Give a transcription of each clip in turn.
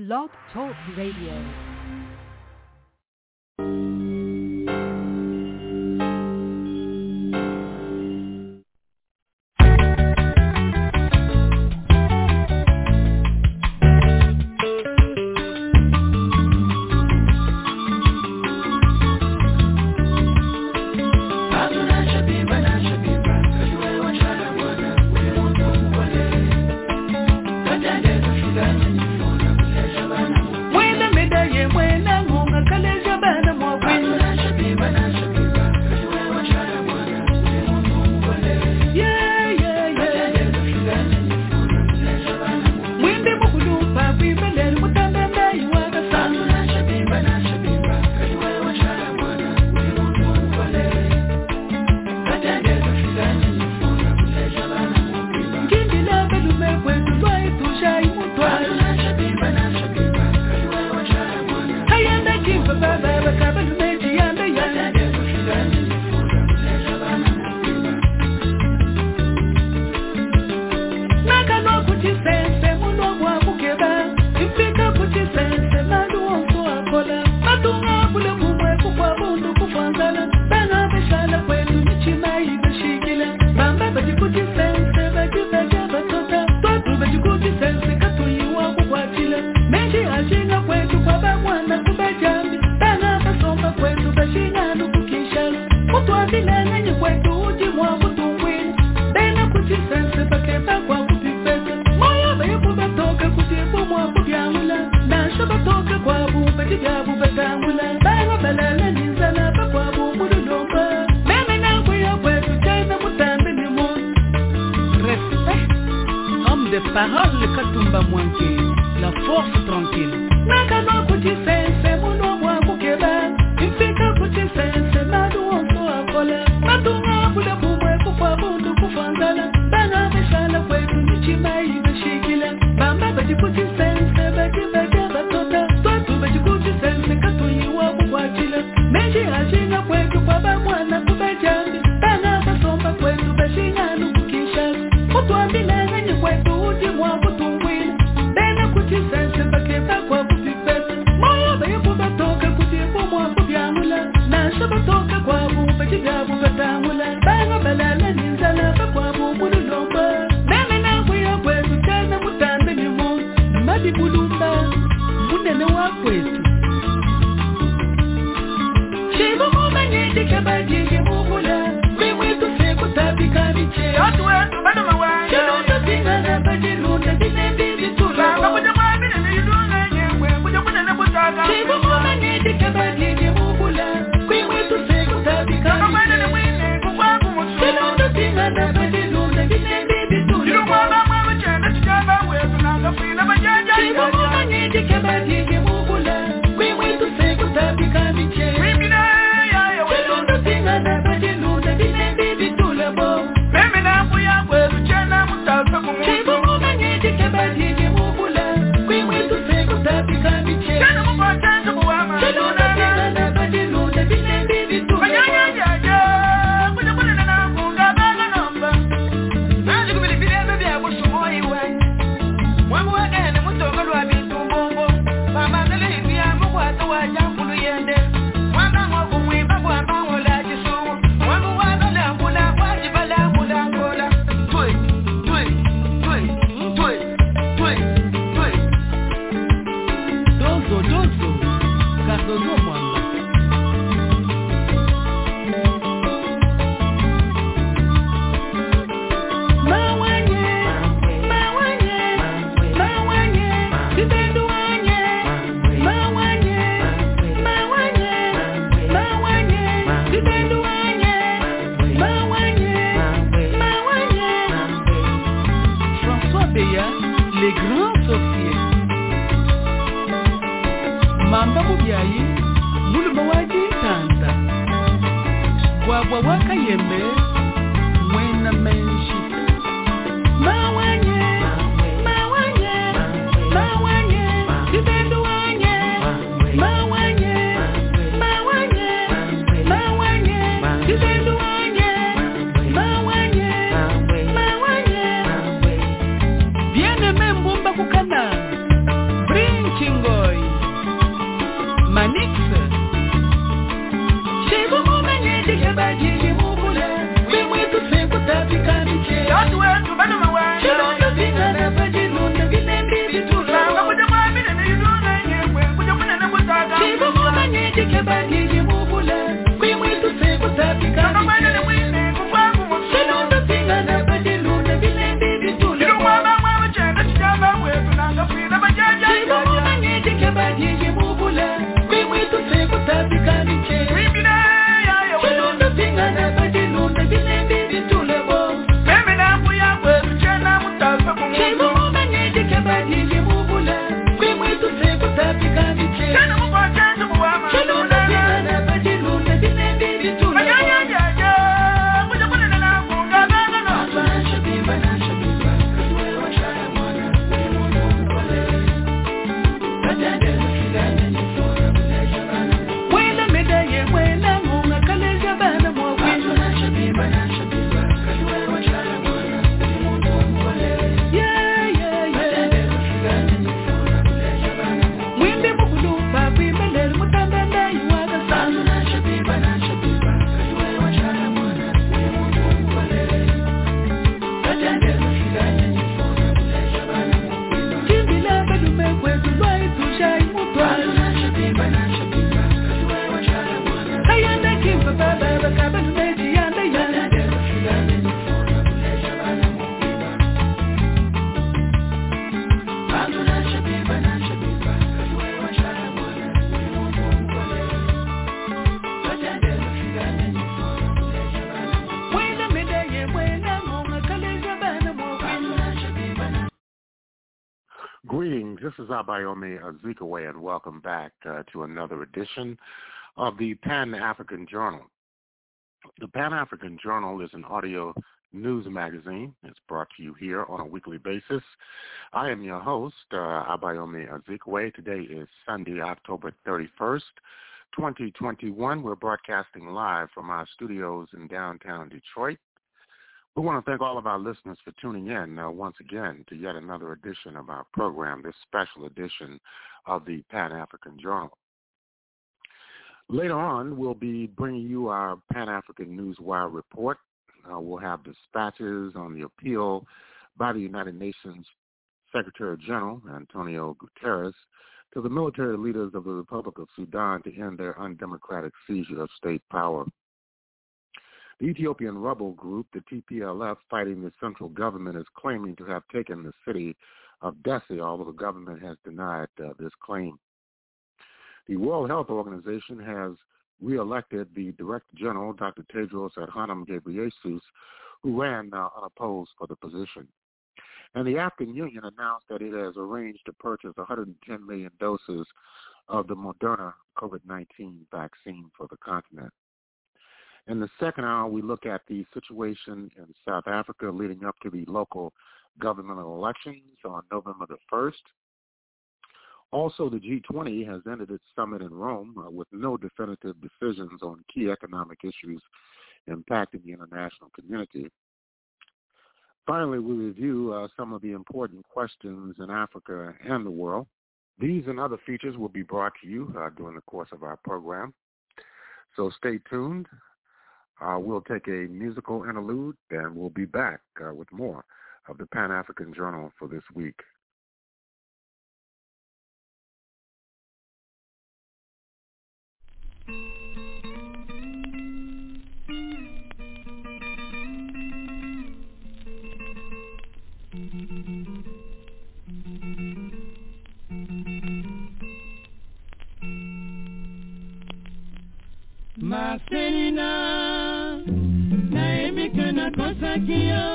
Blog Talk Radio. This is Abayomi Azikiwe, and welcome back uh, to another edition of the Pan-African Journal. The Pan-African Journal is an audio news magazine. It's brought to you here on a weekly basis. I am your host, uh, Abayomi Azikiwe. Today is Sunday, October 31st, 2021. We're broadcasting live from our studios in downtown Detroit. We want to thank all of our listeners for tuning in uh, once again to yet another edition of our program, this special edition of the Pan-African Journal. Later on, we'll be bringing you our Pan-African Newswire report. Uh, we'll have dispatches on the appeal by the United Nations Secretary General, Antonio Guterres, to the military leaders of the Republic of Sudan to end their undemocratic seizure of state power. The Ethiopian rebel group, the TPLF, fighting the central government, is claiming to have taken the city of Dessie, although the government has denied uh, this claim. The World Health Organization has reelected the Director General, Dr. Tedros Adhanom Ghebreyesus, who ran uh, unopposed for the position. And the African Union announced that it has arranged to purchase 110 million doses of the Moderna COVID-19 vaccine for the continent. In the second hour, we look at the situation in South Africa leading up to the local governmental elections on November the 1st. Also, the G20 has ended its summit in Rome uh, with no definitive decisions on key economic issues impacting the international community. Finally, we review uh, some of the important questions in Africa and the world. These and other features will be brought to you uh, during the course of our program. So stay tuned. Uh, we'll take a musical interlude and we'll be back uh, with more of the Pan-African Journal for this week. Marcelina, nayebi ke nakosaki yo.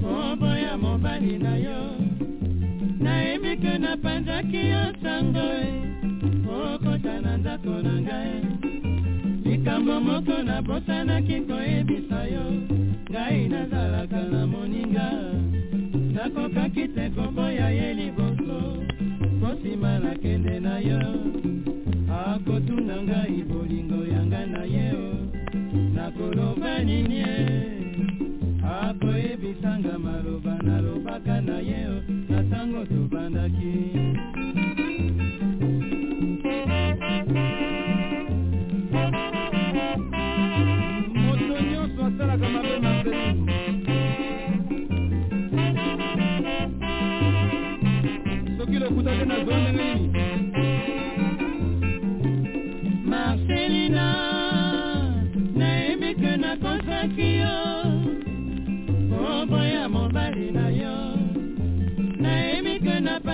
Oboya mobali na yo. Nayebi ke napanzaki yo sango okota na ndako na ngai. Likambo moko nabosanaki koyebisa yo. Ngai nazalaka na moninga. Nakokaki te koboya ye liboso. Po nsima nakende na yo. Akotuna ngai bolingo yanga na ye o nakoloba nini? E akoyebisanga maloba nalobaka na ye na ntango tobandaki moto nyonso asalaka mabe mabelingo soki lokutaki na zwa ndenge nini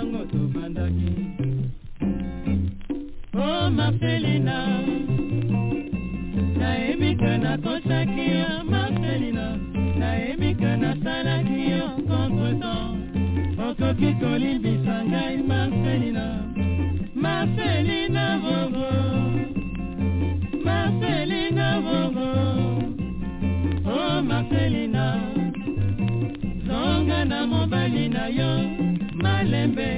na ntango tobandaki oh, o marcelina nayebi ke nakosaki yo marcelina nayebi ke nasalaki yo contretemps okoki kolimbisa ngai marcelina marcelina vogo marcelina vogo oh marcelina zonga na mobali na yo malembe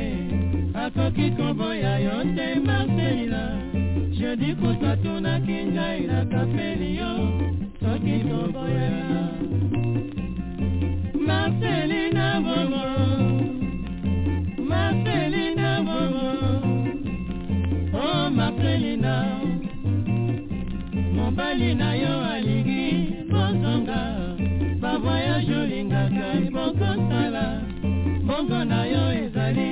akoki koboya yo te marcelina jedi kusa tunaki ngai nakapeli yo. Soki toboyana marcelina vogo marcelina vogo oh marcelina mobali na. Yo alingi bozonga bavoyage olingaka bokosala bongo na yo ezali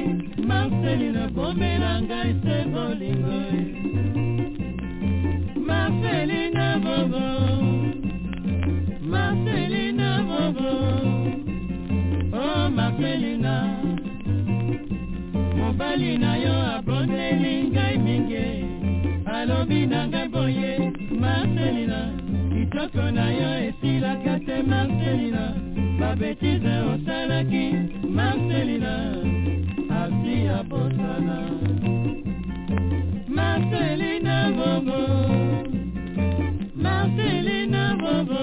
marceline bomela ngai se bolingo. Marceline bobo marceline bobo o oh, marceline mobali na yo abondeli ngai mingi. Alobi na ngai boye marceline kitoko na yo esilaka te marceline babetise osalaki marcelina asi abosana marcelina bobo marcelina bobo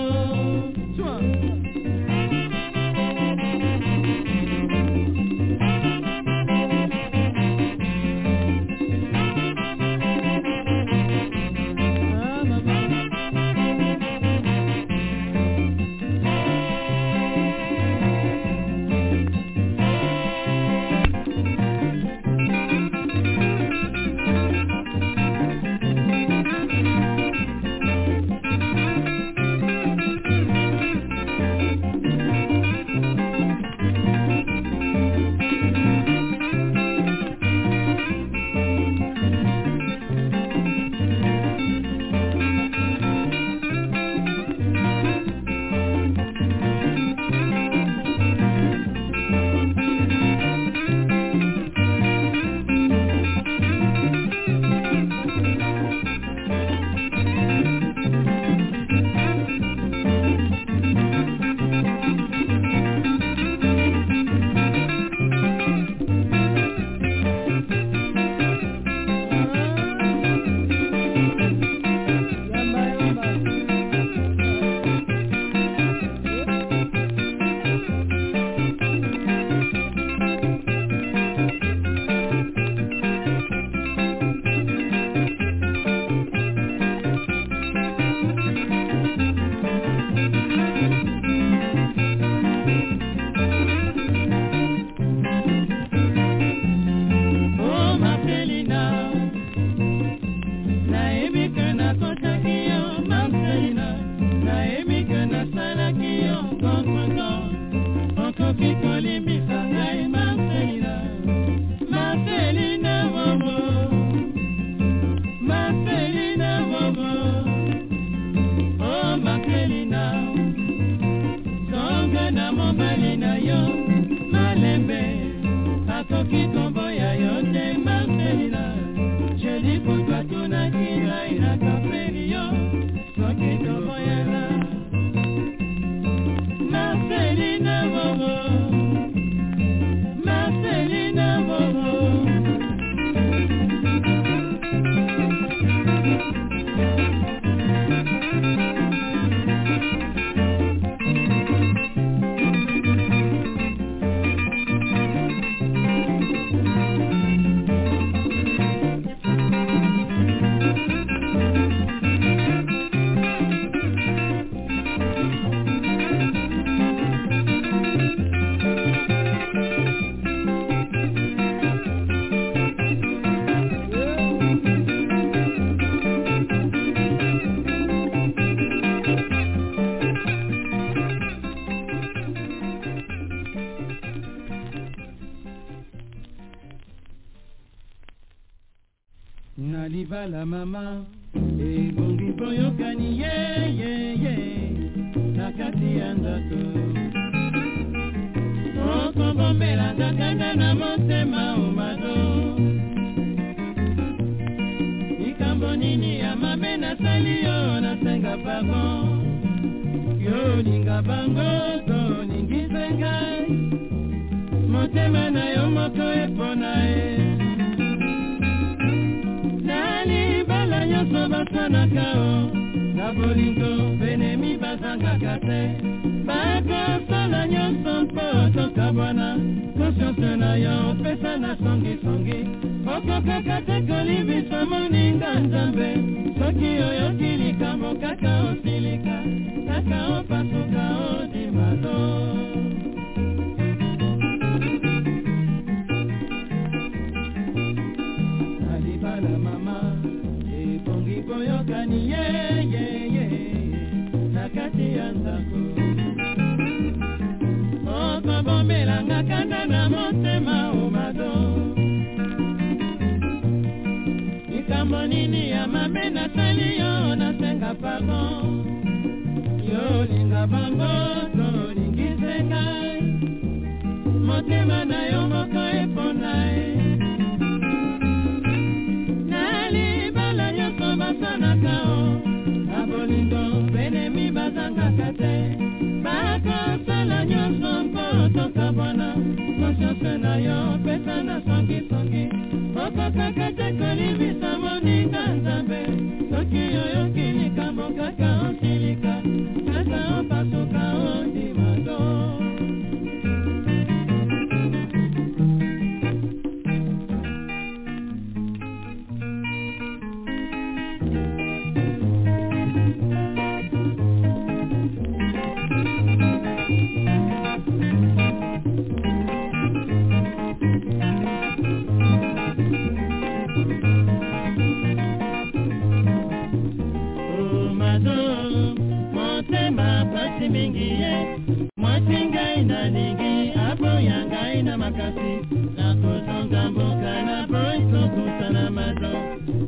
kosemba mpasi mingi ye. Mwasi ngai nalingi aboya ngai na makasi. Nakozonga mboka na boy kokutana mazo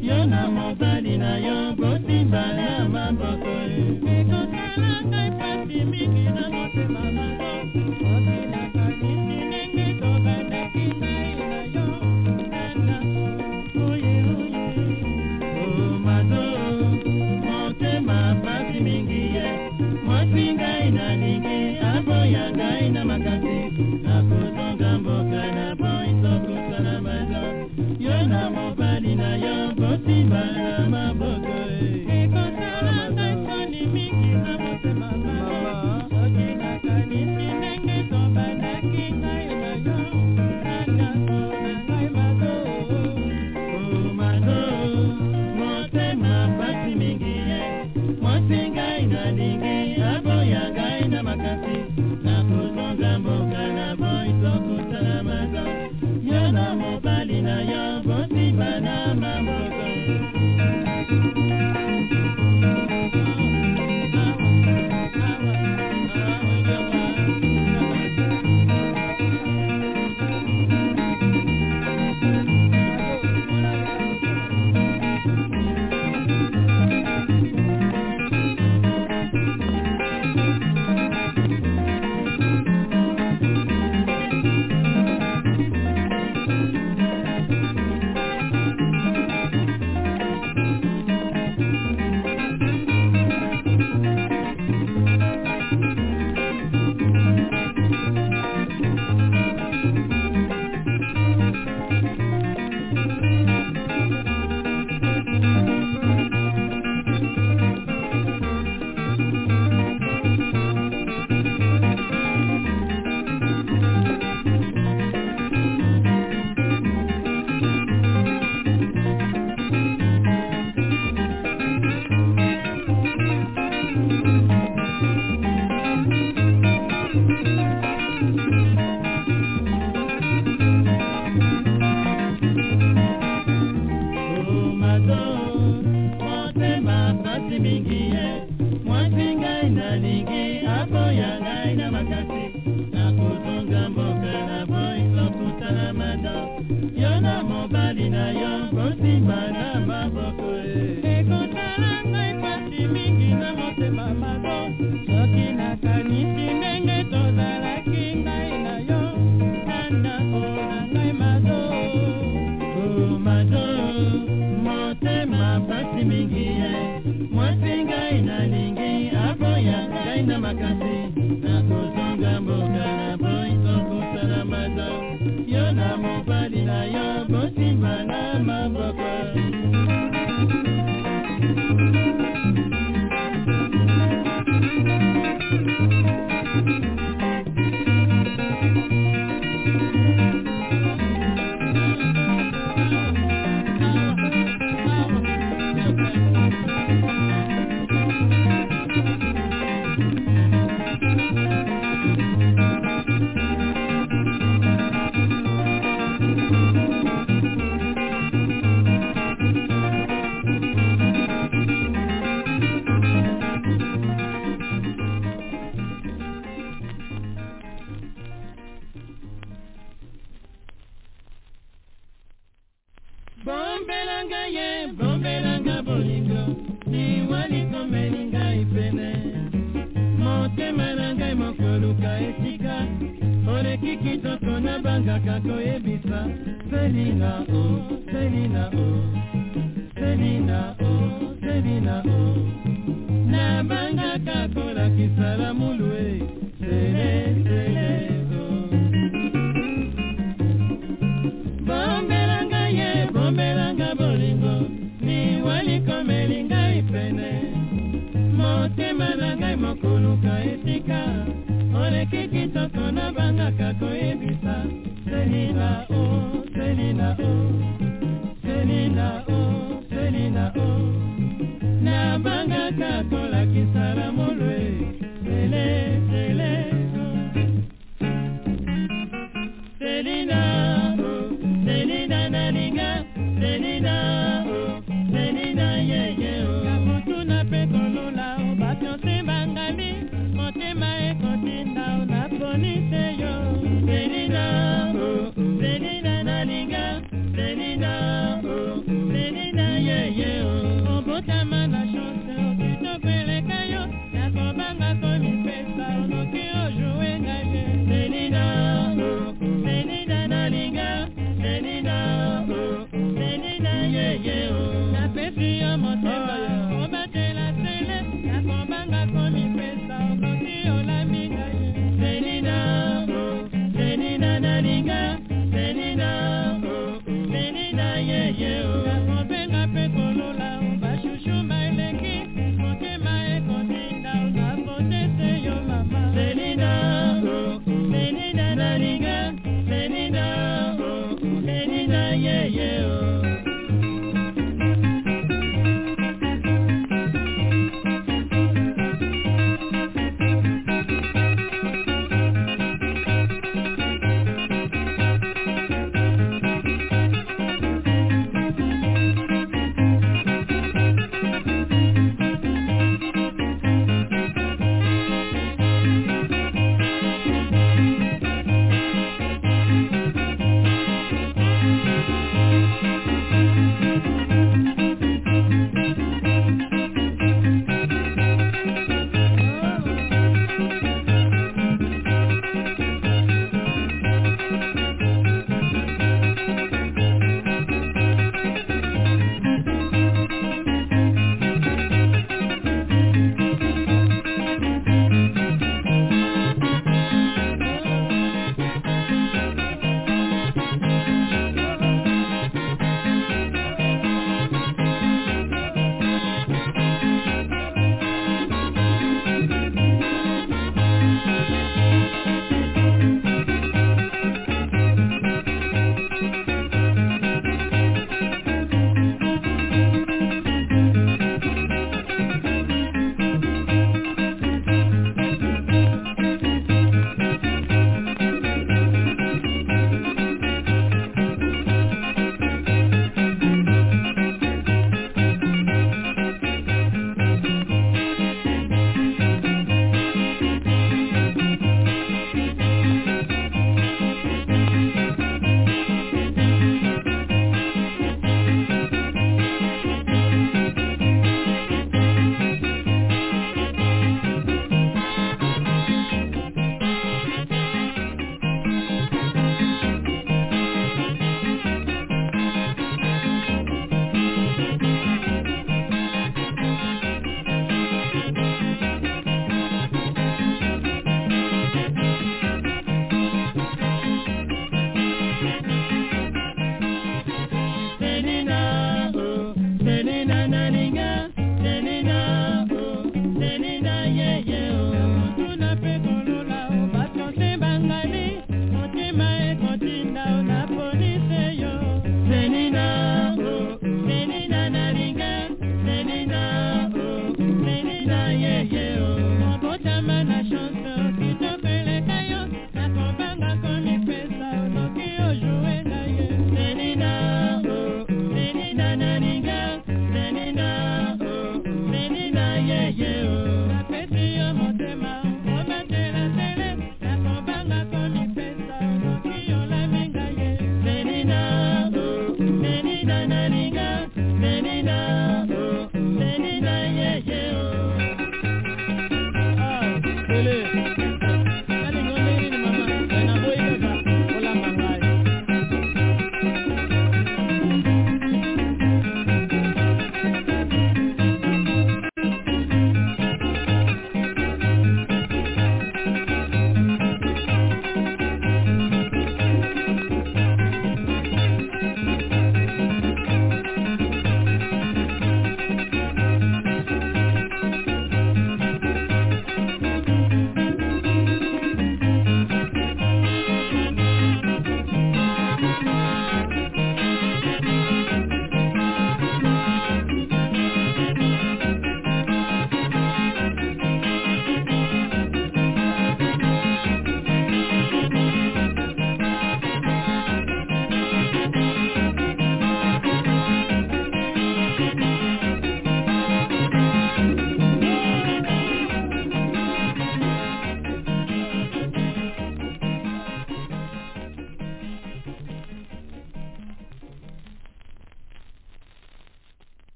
yo na mobali na yo bosimba ya maboko. Ekokala ngai mpasi mingi na yo kosima na ma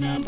mobali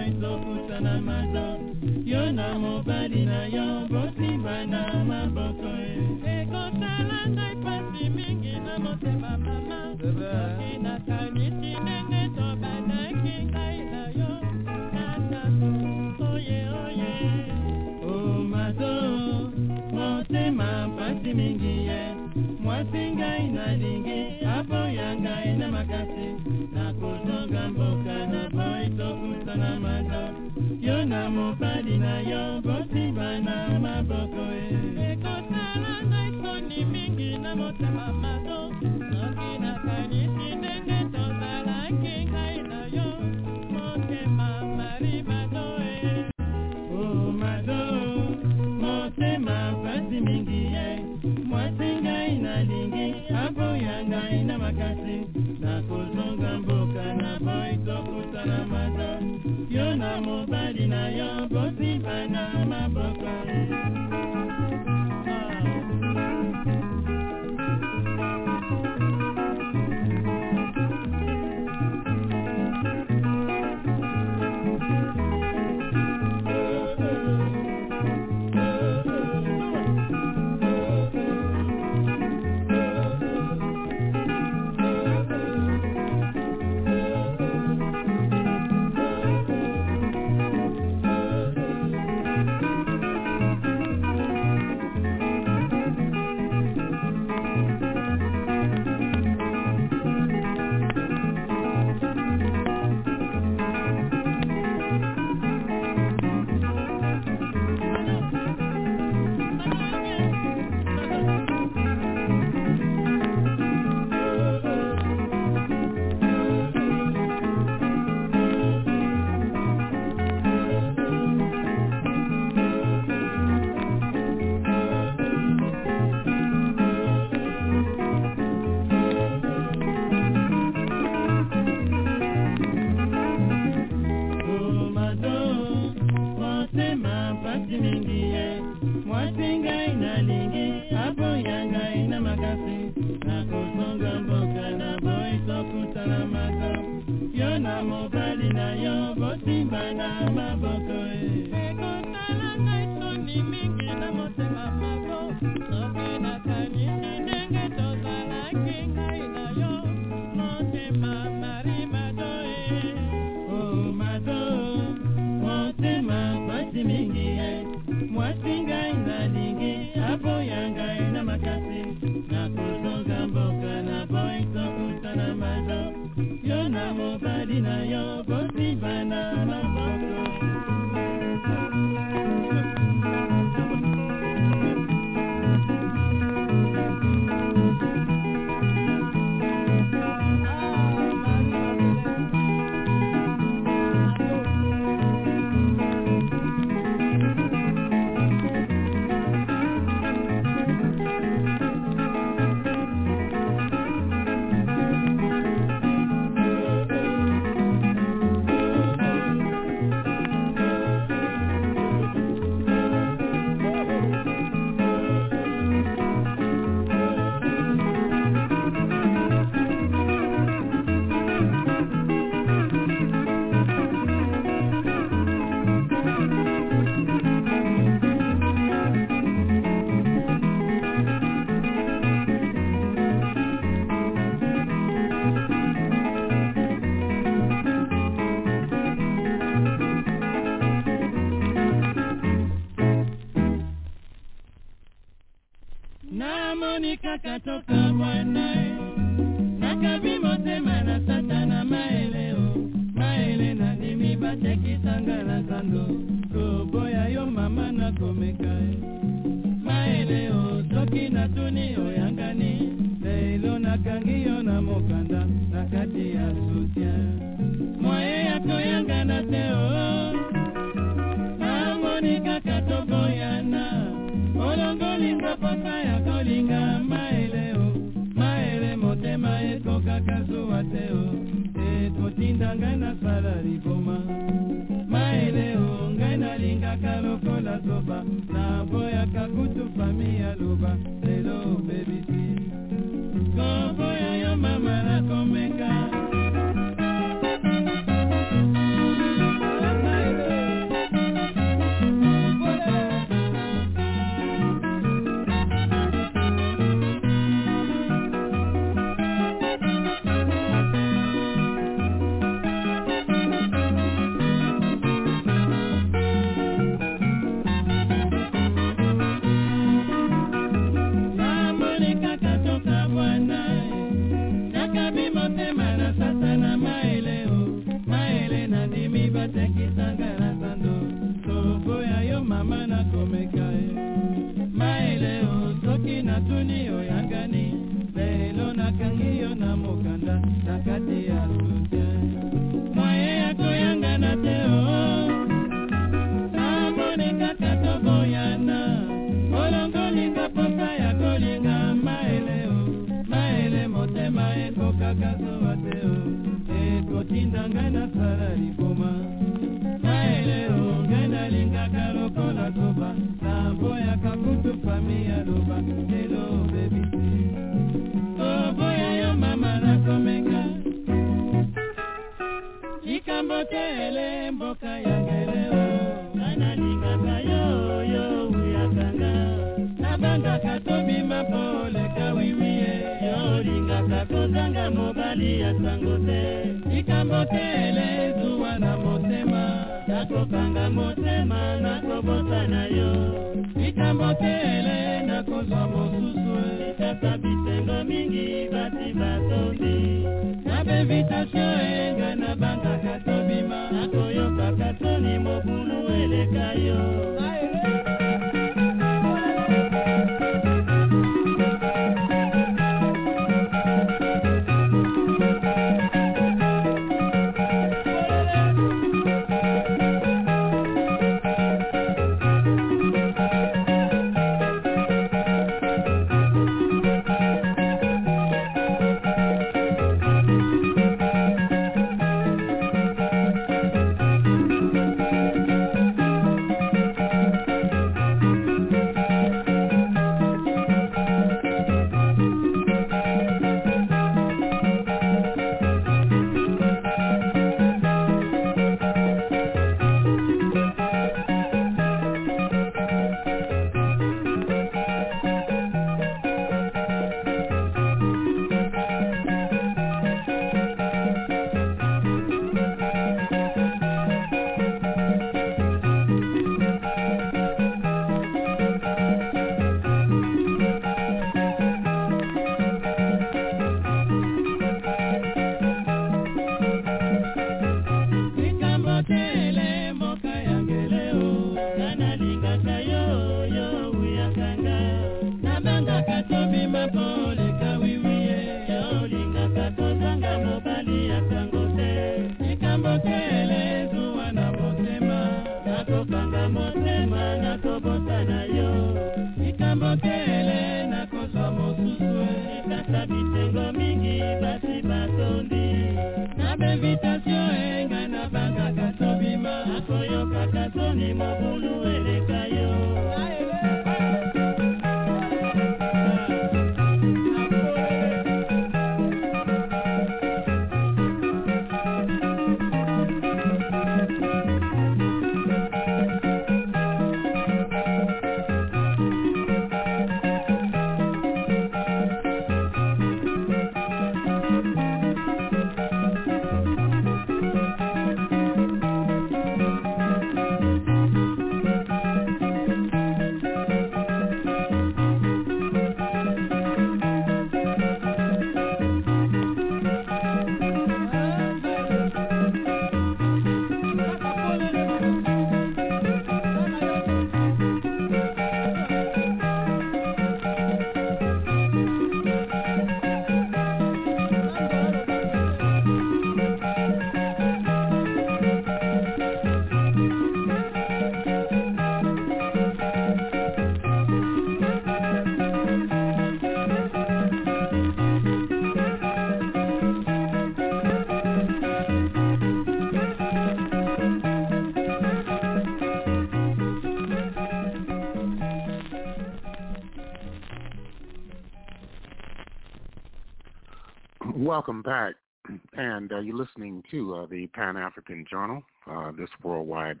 Welcome back. And uh, you're listening to uh, the Pan African Journal, uh, this worldwide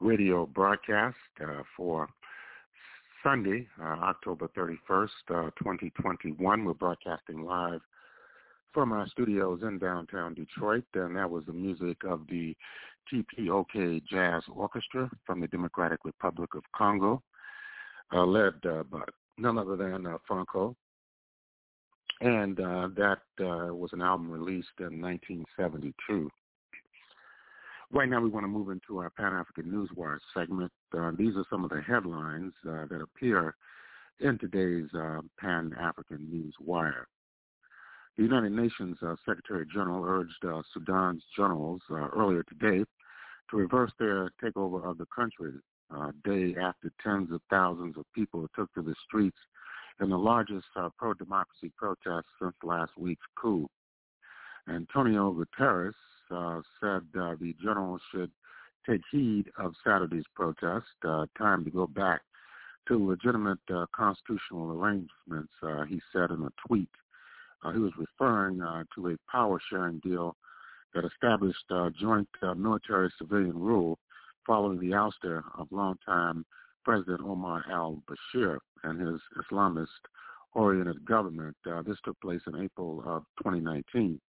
radio broadcast uh, for Sunday, uh, October 31st, uh, 2021. We're broadcasting live from our studios in downtown Detroit, and that was the music of the TPOK Jazz Orchestra from the Democratic Republic of Congo, led by none other than Franco and uh, that uh, was an album released in 1972. Right now, we want to move into our Pan African Newswire segment. Uh, these are some of the headlines uh, that appear in today's uh, Pan African Newswire. The United Nations uh, Secretary General urged Sudan's generals earlier today to reverse their takeover of the country, day after tens of thousands of people took to the streets in the largest uh, pro-democracy protest since last week's coup. Antonio Guterres uh, said uh, the general should take heed of Saturday's protest, uh, time to go back to legitimate uh, constitutional arrangements, uh, he said in a tweet. he was referring to a power-sharing deal that established joint military-civilian rule following the ouster of longtime President Omar al-Bashir and his Islamist-oriented government. Uh, this took place in April of 2019.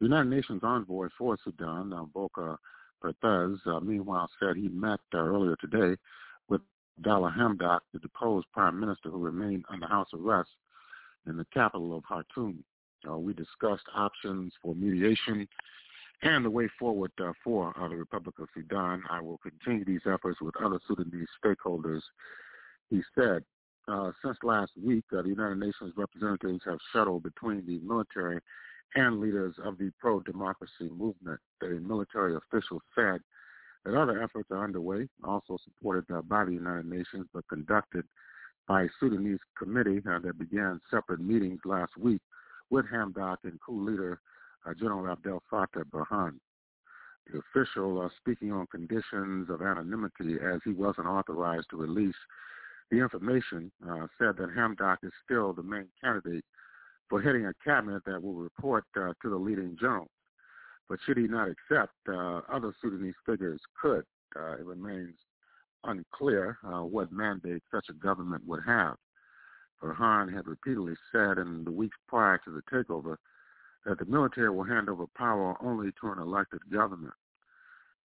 The United Nations envoy for Sudan, uh, Volker Perthes, uh, meanwhile said he met uh, earlier today with Abdallah Hamdok, the deposed prime minister who remained under house arrest in the capital of Khartoum. Uh, we discussed options for mediation and the way forward uh, for uh, the Republic of Sudan. I will continue these efforts with other Sudanese stakeholders, he said. Uh, since last week, uh, the United Nations representatives have shuttled between the military and leaders of the pro-democracy movement. The military official said that other efforts are underway, also supported uh, by the United Nations, but conducted by a Sudanese committee uh, that began separate meetings last week with Hamdok and coup leader uh, General Abdel Fattah Burhan. The official, speaking on conditions of anonymity as he wasn't authorized to release the information, uh, said that Hamdok is still the main candidate for heading a cabinet that will report uh, to the leading generals. But should he not accept, uh, other Sudanese figures could. Uh, it remains unclear what mandate such a government would have. Burhan had repeatedly said in the weeks prior to the takeover that the military will hand over power only to an elected government.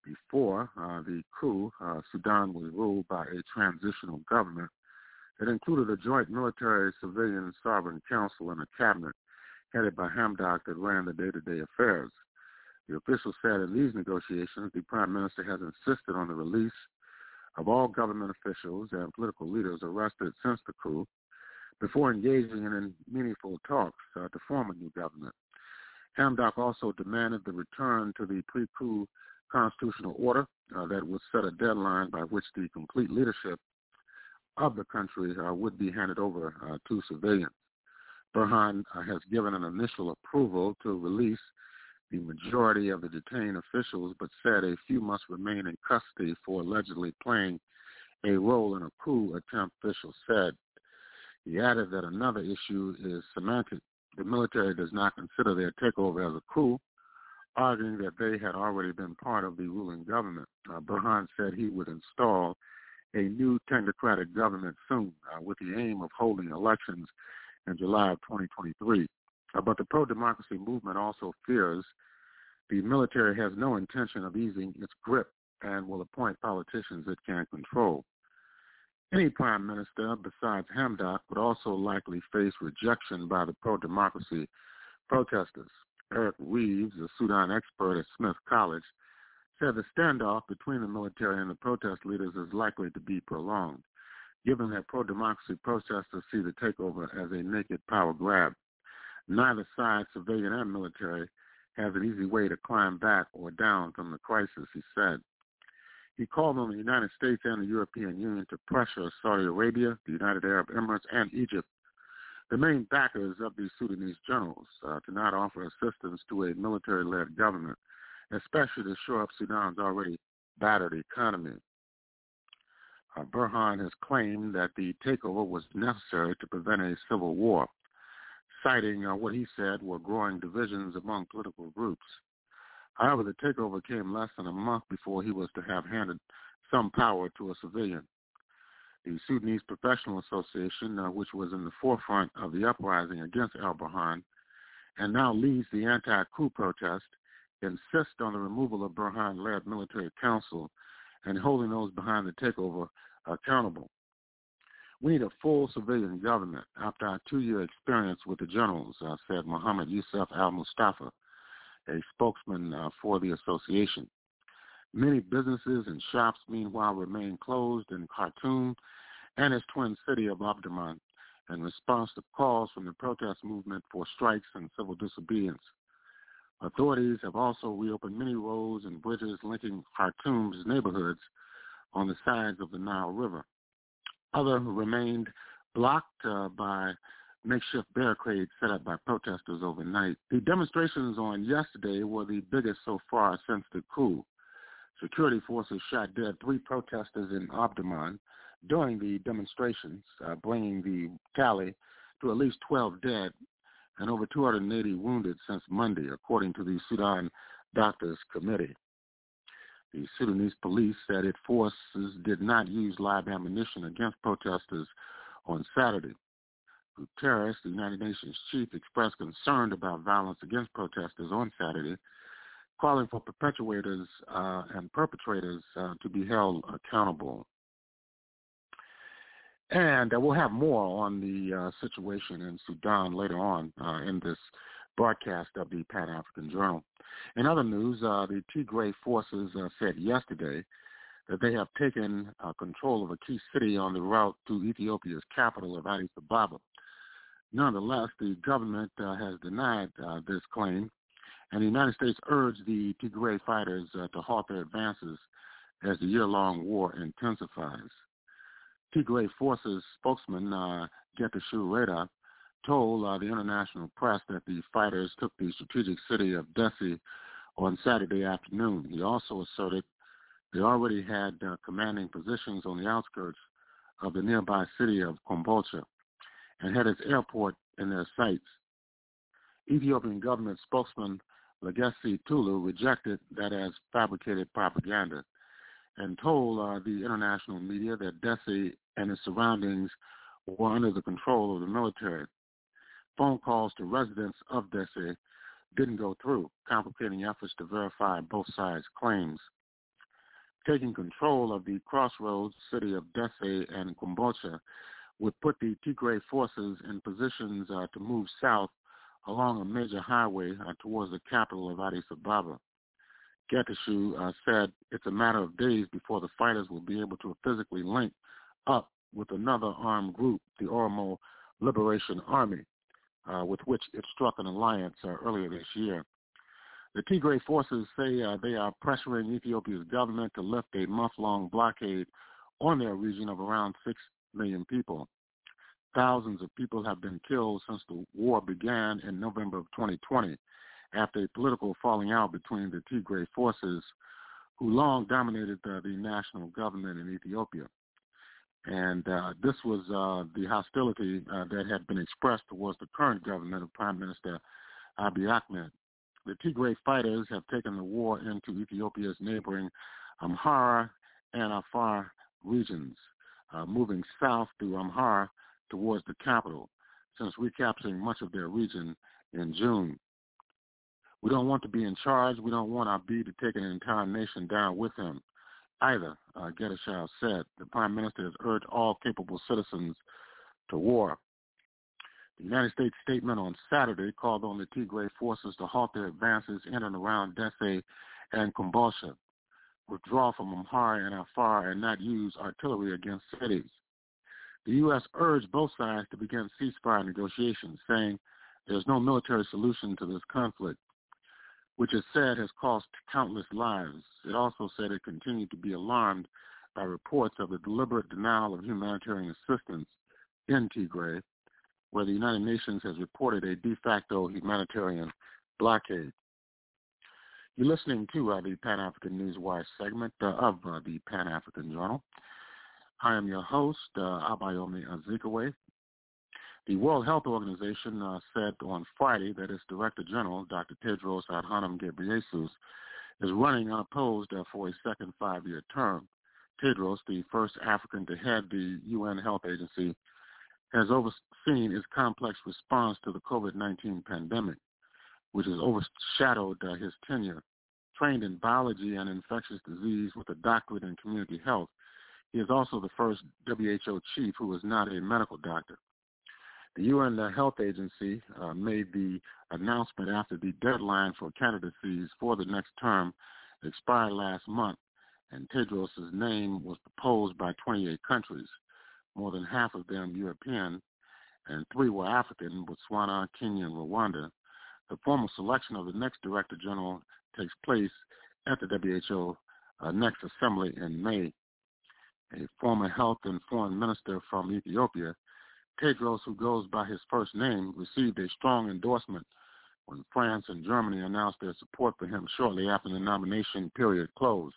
Before uh, the coup, uh, Sudan was ruled by a transitional government that included a joint military-civilian sovereign council and a cabinet headed by Hamdok that ran the day-to-day affairs. The official said in these negotiations, the prime minister has insisted on the release of all government officials and political leaders arrested since the coup before engaging in meaningful talks uh, to form a new government. Hamdok also demanded the return to the pre-coup constitutional order uh, that would set a deadline by which the complete leadership of the country uh, would be handed over uh, to civilians. Burhan uh, has given an initial approval to release the majority of the detained officials, but said a few must remain in custody for allegedly playing a role in a coup attempt, officials said. He added that another issue is semantic the military does not consider their takeover as a coup, arguing that they had already been part of the ruling government. Uh, said he would install a new technocratic government soon uh, with the aim of holding elections in July of 2023. Uh, but the pro-democracy movement also fears the military has no intention of easing its grip and will appoint politicians it can control. Any prime minister besides Hamdok would also likely face rejection by the pro-democracy protesters. Eric Reeves, a Sudan expert at Smith College, said the standoff between the military and the protest leaders is likely to be prolonged, given that pro-democracy protesters see the takeover as a naked power grab. Neither side, civilian and military, has an easy way to climb back or down from the crisis, he said. He called on the United States and the European Union to pressure Saudi Arabia, the United Arab Emirates, and Egypt, the main backers of the Sudanese generals, uh, not offer assistance to a military-led government, especially to shore up Sudan's already battered economy. Uh, Burhan has claimed that the takeover was necessary to prevent a civil war. citing uh, what he said were growing divisions among political groups. However, the takeover came less than a month before he was to have handed some power to a civilian. The Sudanese Professional Association, uh, which was in the forefront of the uprising against al Burhan and now leads the anti-coup protest, insists on the removal of Burhan-led military council and holding those behind the takeover accountable. We need a full civilian government after our two-year experience with the generals, uh, said Mohammed Yusuf al-Mustafa, a spokesman uh, for the association. Many businesses and shops, meanwhile, remain closed in Khartoum and its twin city of Omdurman in response to calls from the protest movement for strikes and civil disobedience. Authorities have also reopened many roads and bridges linking Khartoum's neighborhoods on the sides of the Nile River. Other remained blocked uh, by makeshift barricades set up by protesters overnight. The demonstrations on yesterday were the biggest so far since the coup. Security forces shot dead three protesters in Omdurman during the demonstrations, uh, bringing the tally to at least 12 dead and over 280 wounded since Monday, according to the Sudan Doctors Committee. The Sudanese police said its forces did not use live ammunition against protesters on Saturday. Guterres, the United Nations chief, expressed concern about violence against protesters on Saturday, calling for perpetrators uh, and perpetrators uh, to be held accountable. And uh, we'll have more on the uh, situation in Sudan later on uh, in this broadcast of the Pan-African Journal. In other news, uh, the Tigray forces said yesterday that they have taken control of a key city on the route to Ethiopia's capital of Addis Ababa. Nonetheless, the government has denied this claim, and the United States urged the Tigray fighters to halt their advances as the year-long war intensifies. Tigray Forces spokesman uh, Getachew Reda told uh, the international press that the fighters took the strategic city of Dessie on Saturday afternoon. He also asserted they already had uh, commanding positions on the outskirts of the nearby city of Kombolcha and had its airport in their sights. Ethiopian government spokesman Legesse Tulu rejected that as fabricated propaganda and told uh, the international media that Dessie and its surroundings were under the control of the military. Phone calls to residents of Dessie didn't go through, complicating efforts to verify both sides' claims. Taking control of the crossroads city of Dessie and Kombolcha would put the Tigray forces in positions uh, to move south along a major highway uh, towards the capital of Addis Ababa. Getachew uh, said it's a matter of days before the fighters will be able to physically link up with another armed group, the Oromo Liberation Army, uh, with which it struck an alliance uh, earlier this year. The Tigray forces say uh, they are pressuring Ethiopia's government to lift a month-long blockade on their region of around 6 million people. Thousands of people have been killed since the war began in November of 2020 after a political falling out between the Tigray forces who long dominated the, the national government in Ethiopia. And uh, this was uh, the hostility uh, that had been expressed towards the current government of Prime Minister Abiy Ahmed. The Tigray fighters have taken the war into Ethiopia's neighboring Amhara and Afar regions, uh, moving south through Amhara towards the capital, since recapturing much of their region in June. We don't want to be in charge. We don't want our Abiy to take an entire nation down with him either, uh, Getachew said. The prime minister has urged all capable citizens to war. The United States statement on Saturday called on the Tigray forces to halt their advances in and around Dessie and Kombolcha, withdraw from Amhara and Afar, and not use artillery against cities. The U.S. urged both sides to begin ceasefire negotiations, saying there's no military solution to this conflict which it said has cost countless lives. It also said it continued to be alarmed by reports of the deliberate denial of humanitarian assistance in Tigray, where the United Nations has reported a de facto humanitarian blockade. You're listening to uh, the Pan-African Newswire segment uh, of uh, the Pan-African Journal. I am your host, uh, Abayomi Azikiwe. The World Health Organization uh, said on Friday that its Director General, Dr. Tedros Adhanom Ghebreyesus, is running unopposed uh, for a second five-year term. Tedros, the first African to head the UN Health Agency, has overseen its complex response to the COVID-19 pandemic, which has overshadowed uh, his tenure. Trained in biology and infectious disease with a doctorate in community health, he is also the first WHO chief who is not a medical doctor. The UN Health Agency uh, made the announcement after the deadline for candidacies for the next term expired last month, and Tedros' name was proposed by 28 countries, more than half of them European, and three were African, Botswana, Kenya, and Rwanda. The formal selection of the next Director General takes place at the WHO uh, next assembly in May. A former health and foreign minister from Ethiopia Tedros, who goes by his first name, received a strong endorsement when France and Germany announced their support for him shortly after the nomination period closed.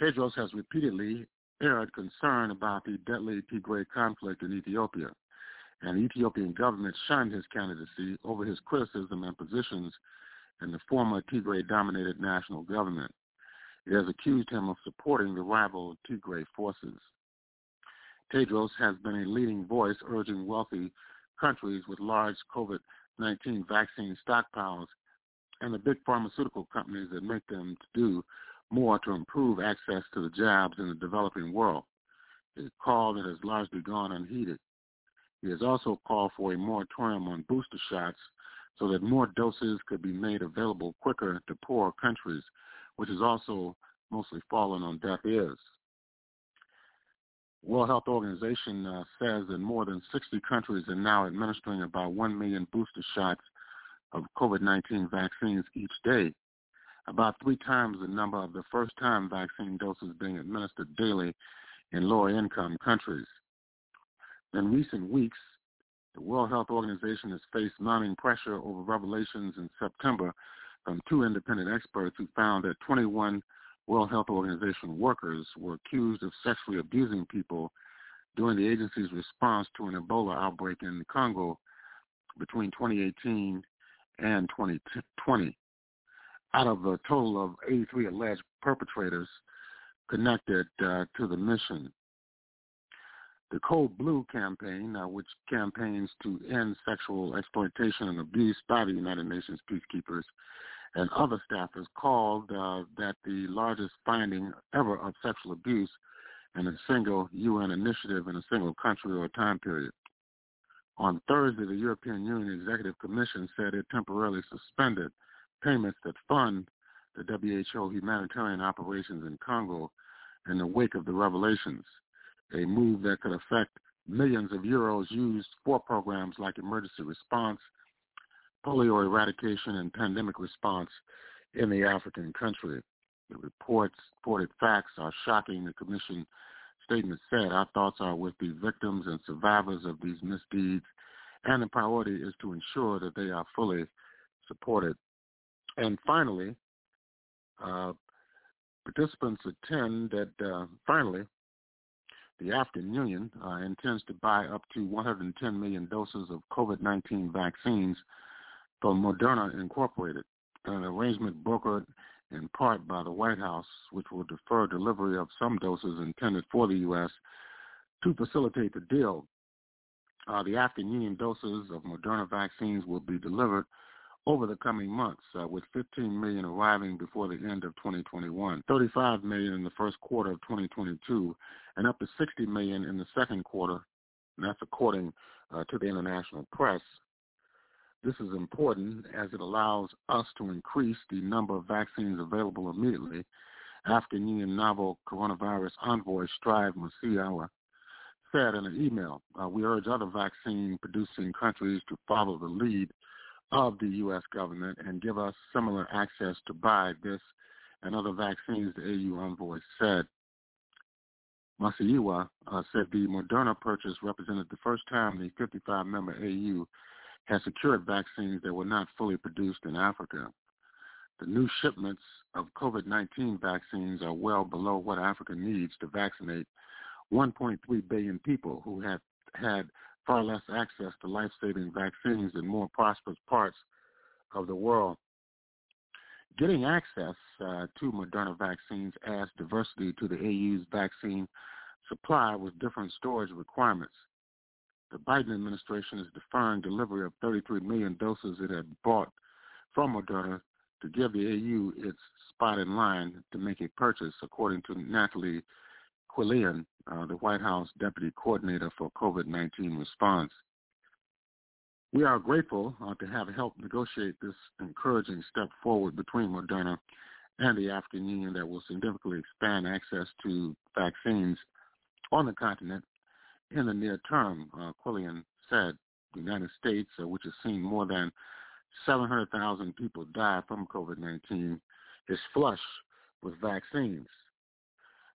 Tedros has repeatedly aired concern about the deadly Tigray conflict in Ethiopia, and the Ethiopian government shunned his candidacy over his criticism and positions in the former Tigray-dominated national government. It has accused him of supporting the rival Tigray forces. Tedros has been a leading voice urging wealthy countries with large COVID-19 vaccine stockpiles and the big pharmaceutical companies that make them to do more to improve access to the jabs in the developing world. A call that has largely gone unheeded. He has also called for a moratorium on booster shots so that more doses could be made available quicker to poorer countries, which is also mostly fallen on deaf ears. World Health Organization uh, says that more than 60 countries are now administering about 1 million booster shots of COVID-19 vaccines each day, about three times the number of the first-time vaccine doses being administered daily in lower-income countries. In recent weeks, the World Health Organization has faced mounting pressure over revelations in September from two independent experts who found that 21 World Health Organization workers were accused of sexually abusing people during the agency's response to an Ebola outbreak in the Congo between 2018 and 2020. Out of a total of 83 alleged perpetrators connected uh, to the mission. The Code Blue campaign, uh, which campaigns to end sexual exploitation and abuse by the United Nations peacekeepers, and other staffers called uh, that the largest finding ever of sexual abuse in a single UN initiative in a single country or time period. On Thursday, the European Union Executive Commission said it temporarily suspended payments that fund the WHO humanitarian operations in Congo in the wake of the revelations, a move that could affect millions of euros used for programs like emergency response polio eradication and pandemic response in the African country. The reports, reported facts are shocking. The commission statement said, our thoughts are with the victims and survivors of these misdeeds, and the priority is to ensure that they are fully supported. And finally, uh, participants attend that uh, finally, the African Union uh, intends to buy up to 110 million doses of COVID-19 vaccines from Moderna Incorporated, an arrangement brokered in part by the White House, which will defer delivery of some doses intended for the U.S. to facilitate the deal. Uh, the African Union doses of Moderna vaccines will be delivered over the coming months, uh, with 15 million arriving before the end of 2021, 35 million in the first quarter of 2022, and up to 60 million in the second quarter, and that's according uh, to the international press. This is important as it allows us to increase the number of vaccines available immediately. African Union novel coronavirus envoy Strive Masiyiwa said in an email, uh, we urge other vaccine-producing countries to follow the lead of the U.S. government and give us similar access to buy this and other vaccines, the AU envoy said. Masiyiwa uh, said the Moderna purchase represented the first time the 55-member AU has secured vaccines that were not fully produced in Africa. The new shipments of COVID-19 vaccines are well below what Africa needs to vaccinate 1.3 billion people who have had far less access to life-saving vaccines in more prosperous parts of the world. Getting access uh, to Moderna vaccines adds diversity to the AU's vaccine supply with different storage requirements. The Biden administration is deferring delivery of 33 million doses it had bought from Moderna to give the AU its spot in line to make a purchase, according to Natalie Quillian, uh, the White House Deputy Coordinator for COVID-19 response. We are grateful uh, to have helped negotiate this encouraging step forward between Moderna and the African Union that will significantly expand access to vaccines on the continent in the near term, uh, Quillian said. The United States, uh, which has seen more than 700,000 people die from COVID-19, is flush with vaccines.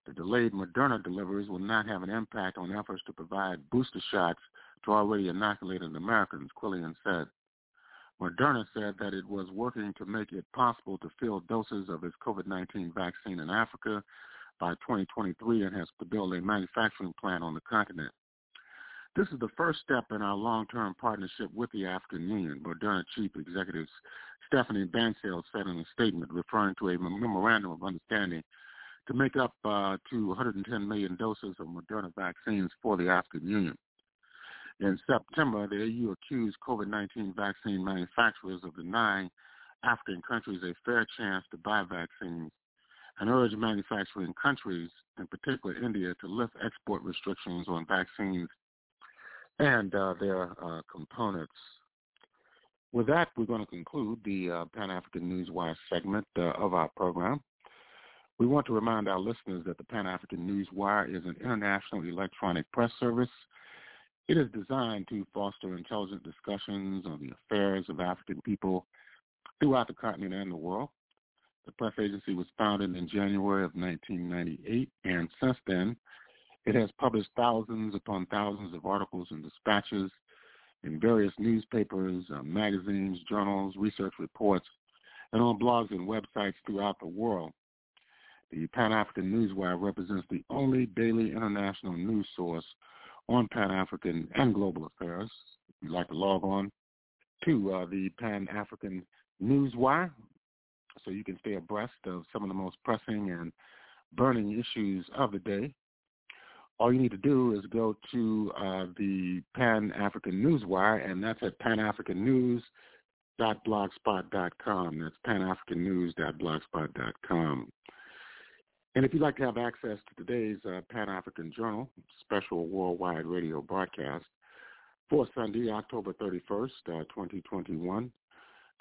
The delayed Moderna deliveries will not have an impact on efforts to provide booster shots to already inoculated Americans, Quillian said. Moderna said that it was working to make it possible to fill doses of its COVID-19 vaccine in Africa by 2023 and has to build a manufacturing plant on the continent. This is the first step in our long-term partnership with the African Union, Moderna Chief Executive Stéphane Bancel said in a statement referring to a memorandum of understanding to make up uh, to 110 million doses of Moderna vaccines for the African Union. In September, the AU accused COVID-19 vaccine manufacturers of denying African countries a fair chance to buy vaccines and urged manufacturing countries, in particular India, to lift export restrictions on vaccines and uh, their uh, components. With that, we're going to conclude the uh, Pan-African Newswire segment uh, of our program. We want to remind our listeners that the Pan-African Newswire is an international electronic press service. It is designed to foster intelligent discussions on the affairs of African people throughout the continent and the world. The press agency was founded in January of 1998, and since then, it has published thousands upon thousands of articles and dispatches in various newspapers, uh, magazines, journals, research reports, and on blogs and websites throughout the world. The Pan-African Newswire represents the only daily international news source on Pan-African and global affairs. If you'd like to log on to uh, the Pan-African Newswire so you can stay abreast of some of the most pressing and burning issues of the day. All you need to do is go to uh, the Pan-African Newswire, and that's at panafricannews.blogspot.com. That's panafricannews.blogspot.com. And if you'd like to have access to today's uh, Pan-African Journal special worldwide radio broadcast for Sunday, October 31st, uh, 2021,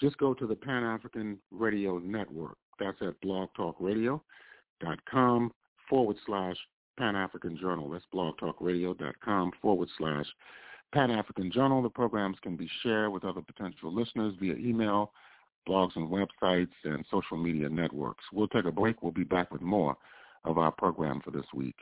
just go to the Pan-African Radio Network. That's at blogtalkradio.com forward slash Pan-African Journal. That's blogtalkradio.com forward slash Pan-African Journal. The programs can be shared with other potential listeners via email, blogs and websites, and social media networks. We'll take a break. We'll be back with more of our program for this week.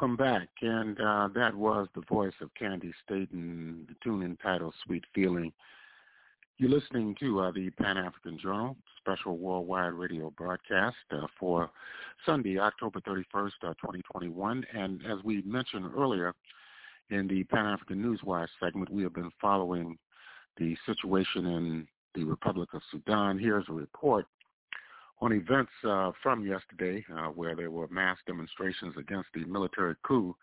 Welcome back, and uh, that was the voice of Candi Staton, the tune entitled "Sweet Feeling." You're listening to uh, the Pan African Journal special worldwide radio broadcast uh, for Sunday, October 31st, uh, 2021. And as we mentioned earlier in the Pan African Newswire segment, we have been following the situation in the Republic of Sudan. Here's a report on events uh, from yesterday uh, where there were mass demonstrations against the military coup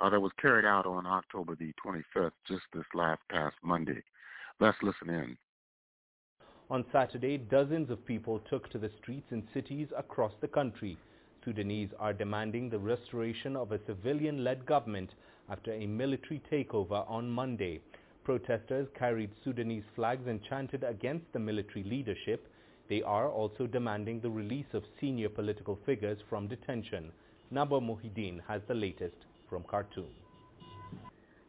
uh, that was carried out on October the 25th, just this last past Monday. Let's listen in. On Saturday, dozens of people took to the streets in cities across the country. Sudanese are demanding the restoration of a civilian-led government after a military takeover on Monday. Protesters carried Sudanese flags and chanted against the military leadership. They are also demanding the release of senior political figures from detention. Naba Mohideen has the latest from Khartoum.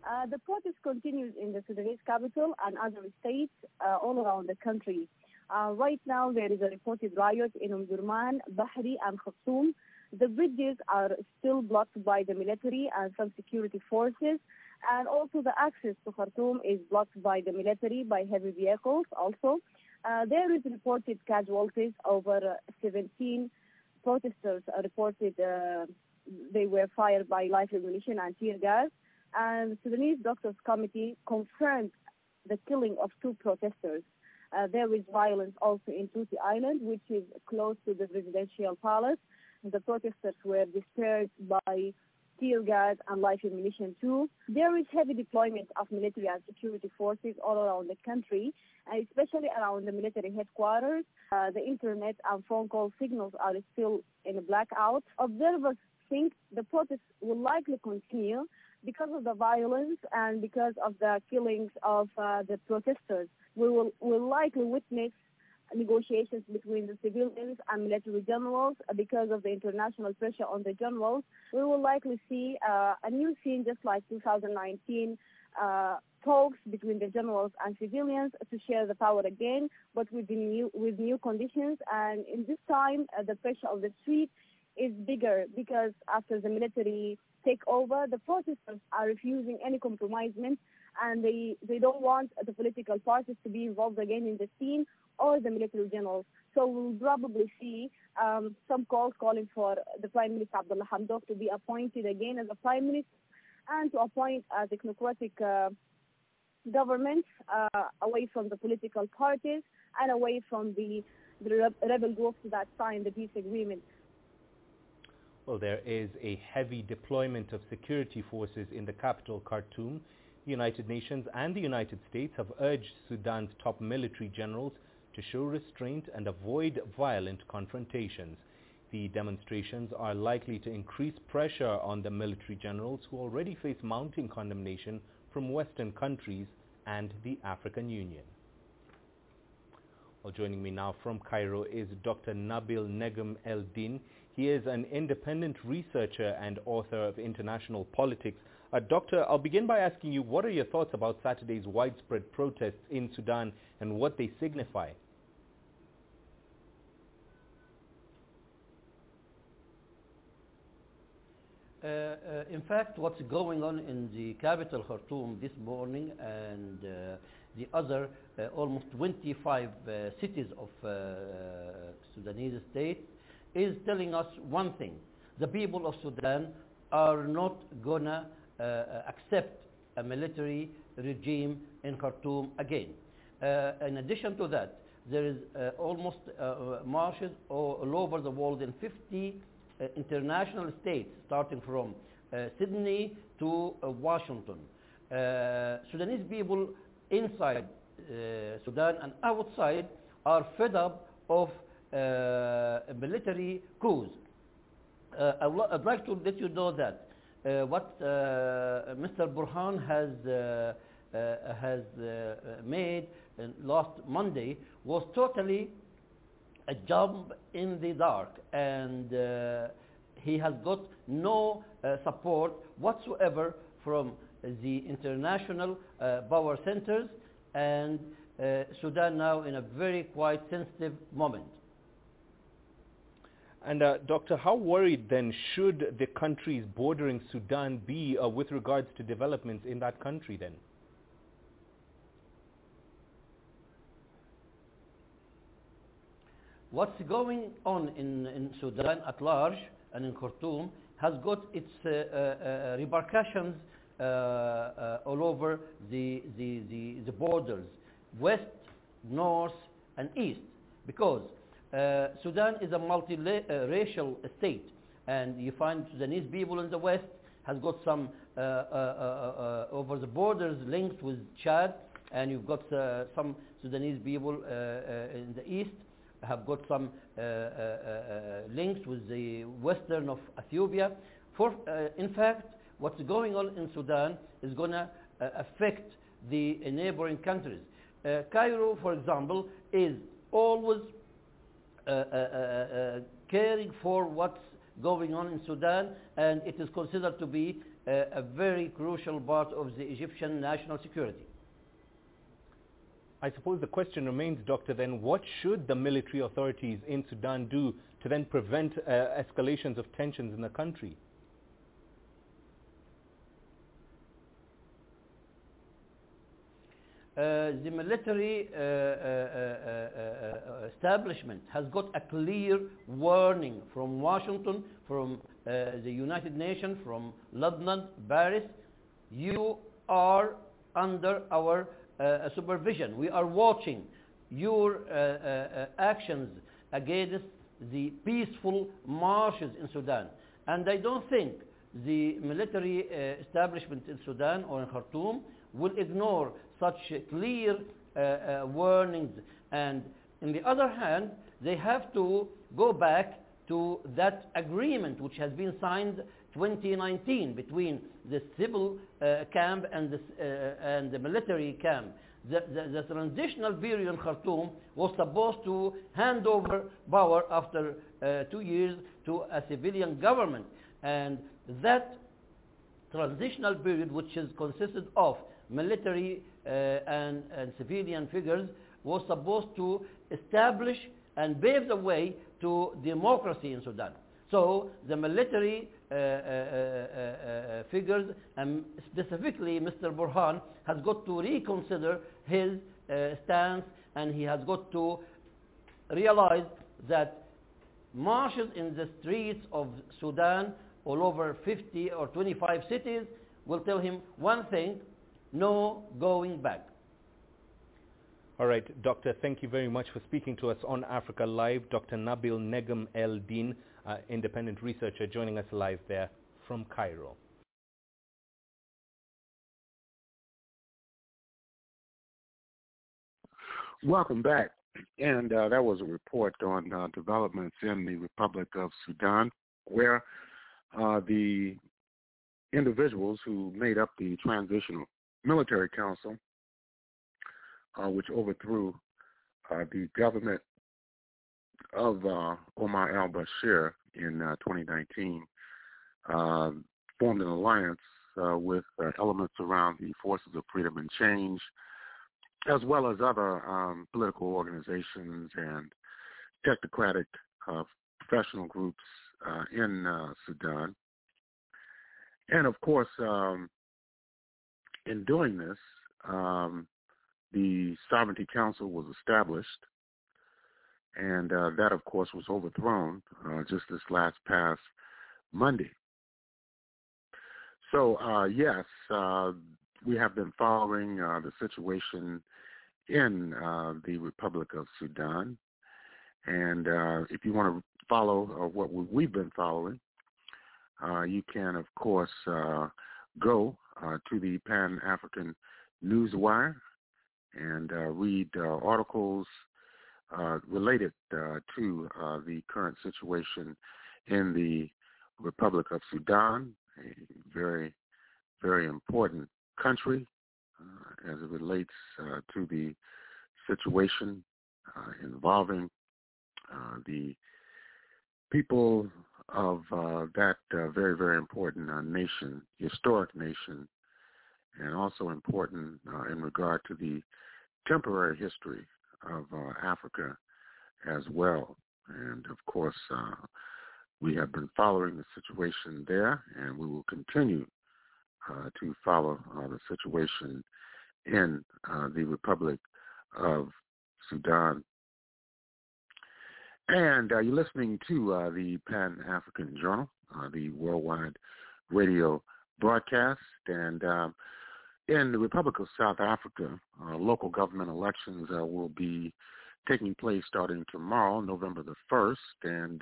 Uh, the protest continues in the Sudanese capital and other states uh, all around the country. Uh, right now, there is a reported riot in Omdurman, Bahri, and Khartoum. The bridges are still blocked by the military and some security forces, and also the access to Khartoum is blocked by the military by heavy vehicles. Also, uh, there is reported casualties. Over 17 protesters reported uh, they were fired by live ammunition and tear gas and Sudanese Doctors Committee confirmed the killing of two protesters. Uh, there is violence also in Tuti Island, which is close to the presidential palace. The protesters were dispersed by tear gas and live ammunition too. There is heavy deployment of military and security forces all around the country, and especially around the military headquarters. Uh, the internet and phone call signals are still in a blackout. Observers think the protests will likely continue because of the violence and because of the killings of uh, the protesters, we will, will likely witness negotiations between the civilians and military generals because of the international pressure on the generals. We will likely see uh, a new scene just like 2019 uh, talks between the generals and civilians to share the power again, but with, new, with new conditions. And in this time, uh, the pressure of the street is bigger because after the military take over, the protesters are refusing any compromisement and they, they don't want the political parties to be involved again in the scene or the military generals. So we'll probably see um, some calls calling for the Prime Minister Abdullah Hamdok to be appointed again as a Prime Minister and to appoint a technocratic uh, government uh, away from the political parties and away from the, the rebel groups that signed the peace agreement. Well, there is a heavy deployment of security forces in the capital, Khartoum. The United Nations and the United States have urged Sudan's top military generals to show restraint and avoid violent confrontations. The demonstrations are likely to increase pressure on the military generals who already face mounting condemnation from Western countries and the African Union. Well, joining me now from Cairo is Dr. Nabil Negm El Din. He is an independent researcher and author of international politics. Uh, doctor, I'll begin by asking you, what are your thoughts about Saturday's widespread protests in Sudan and what they signify? Uh, uh, in fact, what's going on in the capital Khartoum this morning and uh, the other uh, almost 25 uh, cities of Sudanese state is telling us one thing. The people of Sudan are not to Uh, uh, accept a military regime in Khartoum again. Uh, in addition to that, there is almost marches all over the world in 50 uh, international states, starting from uh, Sydney to uh, Washington. Sudanese people inside Sudan and outside are fed up of military coups. I would like to let you know that uh, what uh, Mr. Burhan has uh, has made last Monday was totally a jump in the dark and uh, he has got no uh, support whatsoever from the international uh, power centers and uh, Sudan now in a very quite sensitive moment. And uh, Doctor, how worried then should the countries bordering Sudan be uh, with regards to developments in that country then? What's going on in, in Sudan at large and in Khartoum has got its uh, uh, uh, repercussions uh, all over the, the, the, the borders, west, north, and east, because uh, Sudan is a multi-racial state, and you find Sudanese people in the west has got some uh, uh, uh, uh, over the borders linked with Chad, and you've got uh, some Sudanese people in the east have got some links with the western of Ethiopia. For, in fact, what's going on in Sudan is going to affect the neighboring countries. Cairo, for example, is always caring for what's going on in Sudan, and it is considered to be uh, a very crucial part of the Egyptian national security. I suppose the question remains, Doctor, then what should the military authorities in Sudan do to then prevent uh, escalations of tensions in the country? The military uh, uh, uh, uh, uh, establishment has got a clear warning from Washington, from uh, the United Nations, from London, Paris. You are under our uh, supervision. We are watching your uh, uh, uh, actions against the peaceful marches in Sudan. And I don't think the military uh, establishment in Sudan or in Khartoum will ignore such clear uh, uh, warnings. And on the other hand, they have to go back to that agreement which has been signed 2019 between the civil uh, camp and the, uh, and the military camp. The, the, the transitional period in Khartoum was supposed to hand over power after uh, two years to a civilian government. And that transitional period, which is consisted of military uh, and, and civilian figures, was supposed to establish and pave the way to democracy in Sudan. So the military uh, uh, uh, uh, figures, and specifically Mr. Burhan, has got to reconsider his uh, stance and he has got to realize that marches in the streets of Sudan, all over 50 or 25 cities, will tell him one thing, no going back. All right, Doctor, thank you very much for speaking to us on Africa Live. Dr. Nabil Negm El Din, uh, independent researcher, joining us live there from Cairo. Welcome back. And uh, that was a report on uh, developments in the Republic of Sudan, where uh, the individuals who made up the Transitional Military Council, uh, which overthrew uh, the government of uh, Omar al-Bashir in uh, 2019, uh, formed an alliance uh, with uh, elements around the Forces of Freedom and Change, as well as other um, political organizations and technocratic professional groups in Sudan. And of course, um, in doing this, um, the Sovereignty Council was established, and uh, that, of course, was overthrown uh, just this last past Monday. So, uh, yes, uh, we have been following uh, the situation in uh, the Republic of Sudan. And if you want to follow what we- we've been following, you can, of course, go uh, to the Pan African Newswire and uh, read uh, articles uh, related to the current situation in the Republic of Sudan, a very, very important country as it relates to the situation involving the people of uh, that uh, very, very important uh, nation, historic nation, and also important uh, in regard to the temporary history of uh, Africa as well. And of course, uh, we have been following the situation there, and we will continue to follow the situation in the Republic of Sudan. And uh, you're listening to uh, the Pan African Journal, the worldwide radio broadcast. And um, in the Republic of South Africa, local government elections will be taking place starting tomorrow, November the 1st. And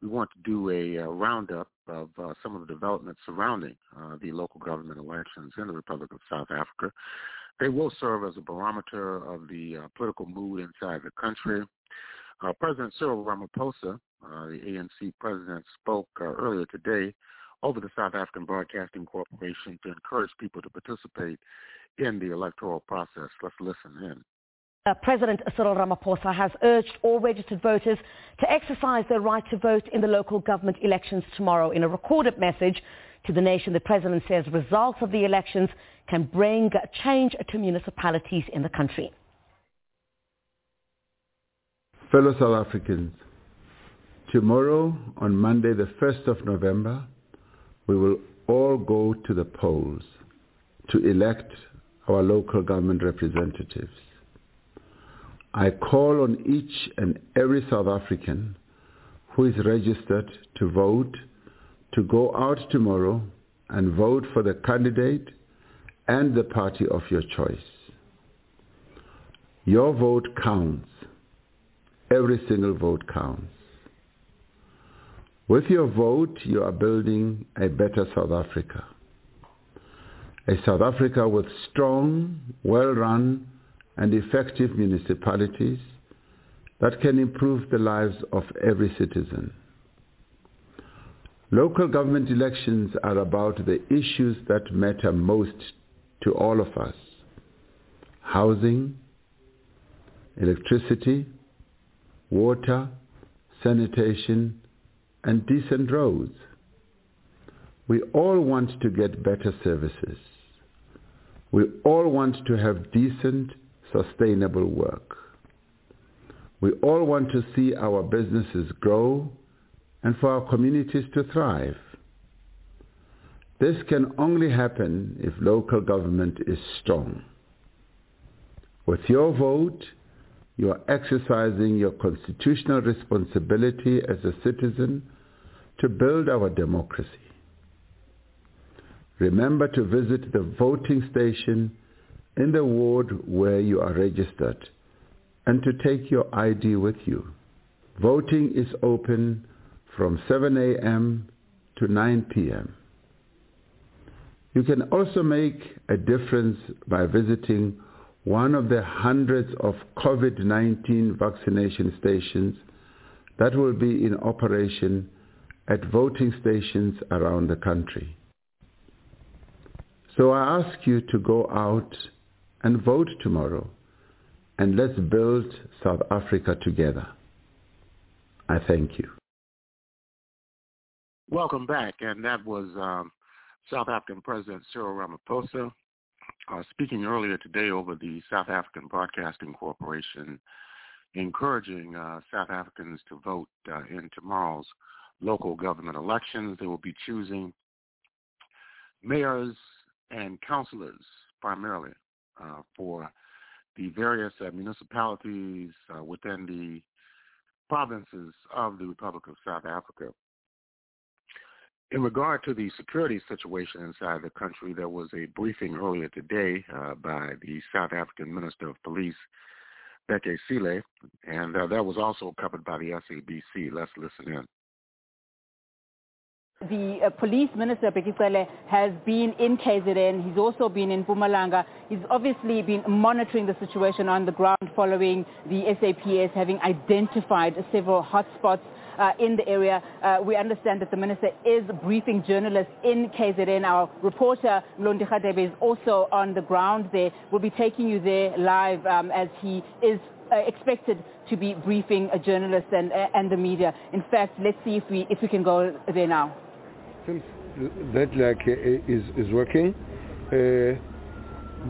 we want to do a, a roundup of uh, some of the developments surrounding uh, the local government elections in the Republic of South Africa. They will serve as a barometer of the uh, political mood inside the country. Uh, president Cyril Ramaphosa, uh, the ANC president, spoke uh, earlier today over the South African Broadcasting Corporation to encourage people to participate in the electoral process. Let's listen in. Uh, President Cyril Ramaphosa has urged all registered voters to exercise their right to vote in the local government elections tomorrow. In a recorded message to the nation, the president says results of the elections can bring change to municipalities in the country. Fellow South Africans, tomorrow on Monday the 1st of November, we will all go to the polls to elect our local government representatives. I call on each and every South African who is registered to vote to go out tomorrow and vote for the candidate and the party of your choice. Your vote counts. Every single vote counts. With your vote, you are building a better South Africa. A South Africa with strong, well-run, and effective municipalities that can improve the lives of every citizen. Local government elections are about the issues that matter most to all of us. Housing, electricity, water, sanitation, and decent roads. We all want to get better services. We all want to have decent sustainable work. We all want to see our businesses grow and for our communities to thrive. This can only happen if local government is strong. With your vote, you are exercising your constitutional responsibility as a citizen to build our democracy. Remember to visit the voting station in the ward where you are registered and to take your ID with you. Voting is open from 7 a.m. to 9 p.m. You can also make a difference by visiting one of the hundreds of COVID-19 vaccination stations that will be in operation at voting stations around the country. So I ask you to go out and vote tomorrow. And let's build South Africa together. I thank you. Welcome back. And that was um, South African President Cyril Ramaphosa uh, speaking earlier today over the South African Broadcasting Corporation, encouraging uh, South Africans to vote uh, in tomorrow's local government elections. They will be choosing mayors and councilors primarily uh, for the various uh, municipalities uh, within the provinces of the Republic of South Africa. In regard to the security situation inside the country, there was a briefing earlier today uh, by the South African Minister of Police, Bheki Cele, and uh, that was also covered by the SABC. Let's listen in. The uh, police minister, Bheki Cele, has been in KZN. He's also been in Mpumalanga. He's obviously been monitoring the situation on the ground following the SAPS having identified several hotspots in the area. Uh, we understand that the minister is briefing journalists in KZN. Our reporter, Mlondi Khadebe, is also on the ground there. We'll be taking you there live um, as he is uh, expected to be briefing a journalist and, uh, and the media. In fact, let's see if we, if we can go there now seems that like uh, is is working.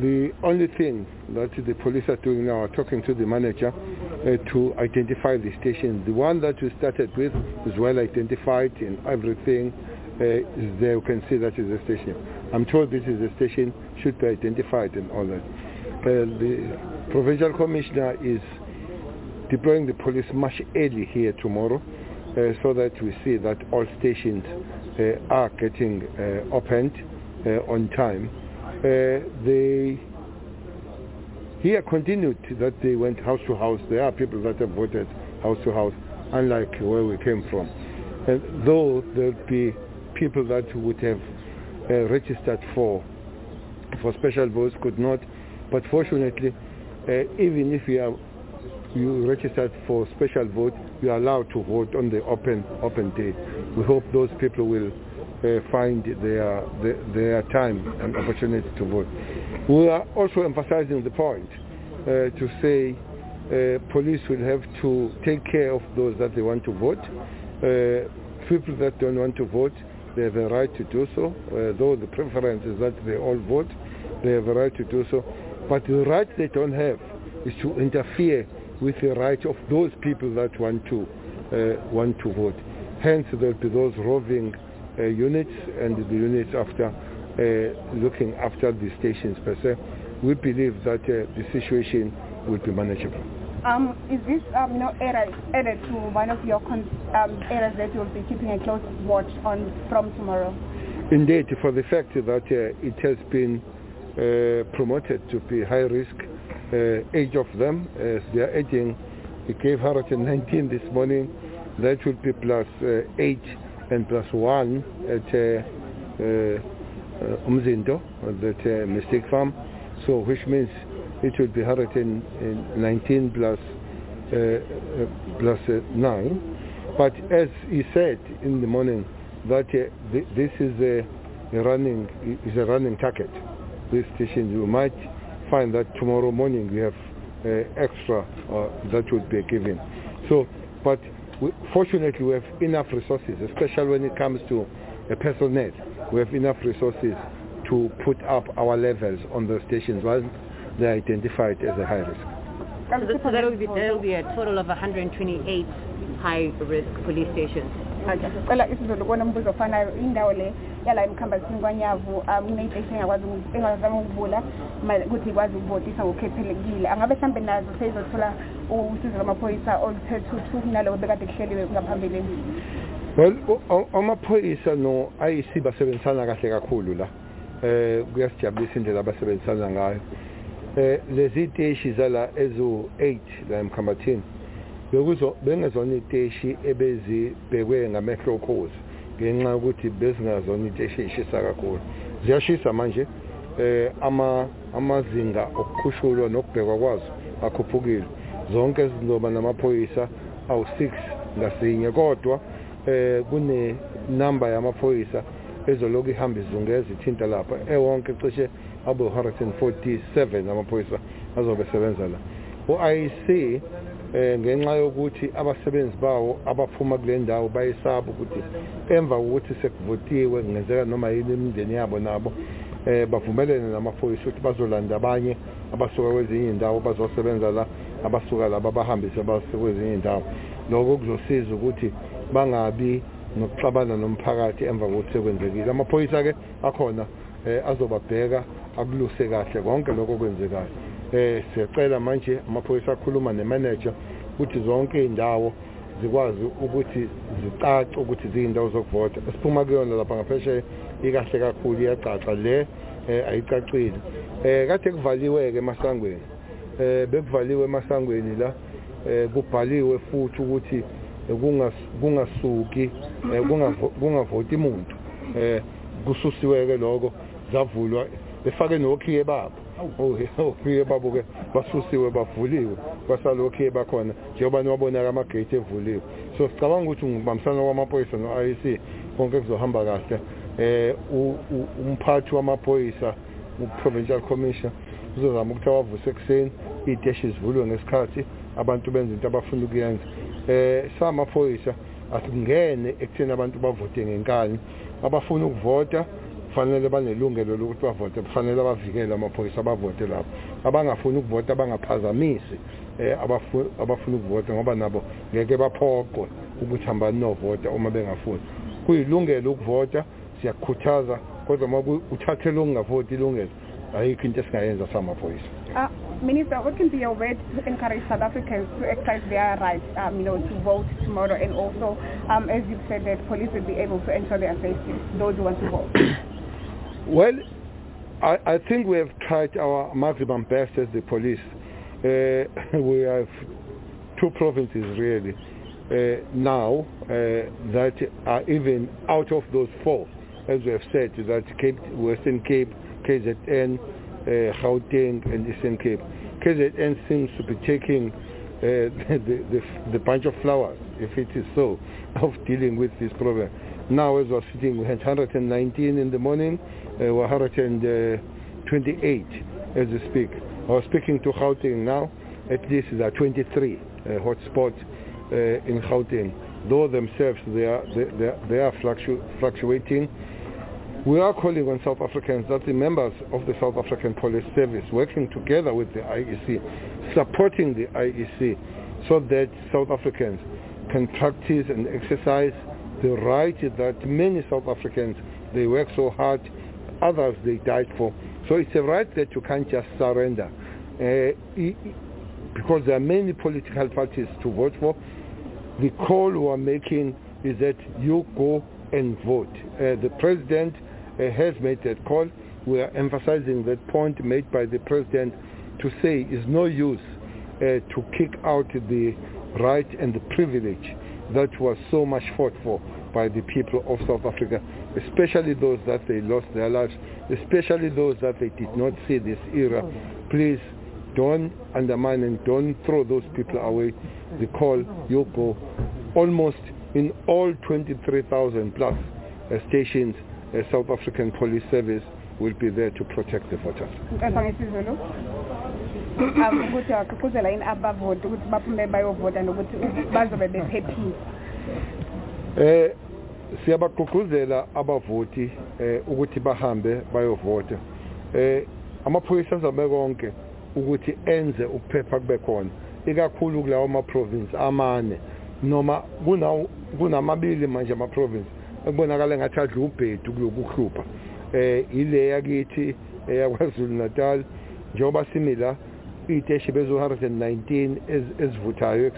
The only thing that the police are doing now, are talking to the manager, uh, to identify the station. The one that we started with is well identified and everything uh, is there. You can see that is a station. I'm told this is a station, should be identified and all that. Uh, the provincial commissioner is deploying the police much early here tomorrow uh, so that we see that all stations uh, are getting uh, opened on time. Uh, they here continued that they went house to house. There are people that have voted house to house, unlike where we came from. And though there'll be people that would have uh, registered for for special votes could not, but fortunately, uh, even if you are you registered for special vote, you are allowed to vote on the open open day. We hope those people will uh, find their, their their time and opportunity to vote. We are also emphasizing the point uh, to say uh, police will have to take care of those that they want to vote. Uh, people that don't want to vote, they have a right to do so. Uh, though the preference is that they all vote, they have a right to do so. But the right they don't have is to interfere with the right of those people that want to uh, want to vote. Hence, there will be those roving uh, units and the units after uh, looking after the stations per se. We believe that uh, the situation will be manageable. Um, is this um, know, area added to one of your con- um, areas that you'll be keeping a close watch on from tomorrow? Indeed, for the fact that uh, it has been uh, promoted to be high risk, uh, age of them, as they are aging, it gave 119 this morning, that will be plus uh, 8 and plus 1 at Umzinto, that Mystic Farm, so which means it would be 119 plus, uh, uh, plus uh, 9. But as he said in the morning, that th- this is a, running is a running target. This station, you might find that tomorrow morning we have uh, extra uh, that would be given. So, but we, fortunately we have enough resources, especially when it comes to a personnel. We have enough resources to put up our levels on the stations once they are identified as a high risk. So, that will be there will be a total of 128 high risk police stations. Okay. Cela isizolo kubona umbuzo ofanayo indawo le yala emkhambathini kwanyavu um kuneyiteshi engakwazi uku- engazama ukuvula ma- ukuthi ikwazi ukuvotisa ngokukhethekile angabe mhlambe nazo seyizothola usizo lwamaphoyisa oluthe thuthu nalowo bekade kuhleliwe ngaphambilini Well, o- o- amaphoyisa no IEC basebenzisana kahle kakhulu la. Eh kuyasijabulisa indlela abasebenzisana ngayo. Eh lezi teshi zala ezu 8 la emkhambathini. Bekuzo bengezona iteshi ebezibhekwe ngamehlo okhozi ngenxa yokuthi bezingazona iteshi eshisa kakhulu. Ziyashisa manje eh ama amazinga okukhushulwa nokubhekwa kwazo akhuphukile. Zonke zizoba namaphoyisa awu6 ngasinye kodwa eh kune number yamaphoyisa ezoloku ihamba izungeza ithinta lapha ewonke cishe abe 147 amaphoyisa azobe sebenza la u-IEC eh ngenxa yokuthi abasebenzi bawo abaphuma kule ndawo bayesaba ukuthi emva kokuthi sekuvotiwe kungenzeka noma yini imindeni yabo nabo eh bavumelene namaphoyisa ukuthi bazolanda abanye abasuka kwezinye indawo bazosebenza la abasuka la babahambise basuka kwezinye indawo lokho kuzosiza ukuthi bangabi nokuxabana nomphakathi emva kokuthi sekwenzekile. Amaphoyisa ke akhona eh azobabheka akuluse kahle konke lokho kwenzekayo eh siyacela manje amaphoyisa akhuluma nemanager ukuthi zonke indawo zikwazi ukuthi zicace ukuthi ziyindawo zokuvota. Siphuma kuyona lapha ngaphesheya ikahle kakhulu iyacaca le eh ayicacile. Eh kade kuvaliwe ke emasangweni. Eh bekuvaliwe emasangweni la eh kubhaliwe futhi ukuthi kungas- kungasuki eh, kungavo- kungavoti umuntu eh kususiwe ke lokho zavulwa befake nokhiye babo okhiye babo ke basusiwe bavuliwe. Basalokhiye bakhona njengoba niwabona amagate evuliwe. So sicabanga ukuthi ngibambisana kwamaphoyisa no-IEC konke kuzohamba kahle. Eh u- u- umphathi wamaphoyisa u-provincial commissioner uzozama ukuthi awavuse ekuseni iy'teshi zivulwe ngesikhathi abantu benze into abafuna ukuyenza. Eh samaphoyisa asingene ekutheni abantu bavote ngenkani. Abafuna ukuvota kufanele banelungelo lokuthi bavote kufanele amaphoyisa abavote lapho. Abangafuni ukuvota abangaphazamisi eh abafuna ukuvota ngoba nabo ngeke baphoqwe ukuthi hambani novota uma bengafuni. Kuyilungelo ukuvota siyakukhuthaza kodwa uma ilungelo ayikho into esingayenza samaphoyisa. Uh, Minister, what can be your way to encourage South Africans to exercise their right, um, you know, to vote tomorrow, and also, um, as you've said, that police will be able to ensure their safety, those who want to vote. Well, I, I think we have tried our maximum best as the police. Uh, we have two provinces really uh, now uh, that are even out of those four, as we have said, that Cape, Western Cape, KZN, uh, Gauteng, and Eastern Cape. KZN seems to be taking uh, the, the, the bunch of flowers, if it is so, of dealing with this problem. Now, as we're sitting, we had 119 in the morning, uh, we're 128 as we speak. I was speaking to Gauteng now, at least there are 23 uh, hotspots uh, in Gauteng. Though themselves, they are, they, they are, they are fluctu- fluctuating. We are calling on South Africans that the members of the South African Police Service working together with the IEC, supporting the IEC so that South Africans can practice and exercise the right that many South Africans, they work so hard, others they died for. So it's a right that you can't just surrender. Uh, because there are many political parties to vote for, the call we are making is that you go and vote. Uh, the president uh, has made that call. We are emphasizing that point made by the president to say it's no use uh, to kick out the right and the privilege that was so much fought for by the people of South Africa, especially those that they lost their lives, especially those that they did not see this era. Please don't undermine and don't throw those people away. The call, you go. Almost in all 23,000 plus uh, stations, uh, South African Police Service will be there to protect the voters. Nkatha ngesizulu um ukuthi agqugquzela yini abavoti ukuthi baphume bayovota nokuthi bazobe bephephile? Eh siyabagqugquzela abavoti eh ukuthi bahambe bayovota. Eh amaphoyisa azabe konke ukuthi enze ukuphepha kube khona ikakhulu kulawo ama province amane. Noma kuna kunamabili manje ama province ekubonakala ngathi adla ubhedu kulokuhlupha eh ile yakithi eyaKwaZulu Natal njengoba simila ينتشر بظهرة 19 isivuthayo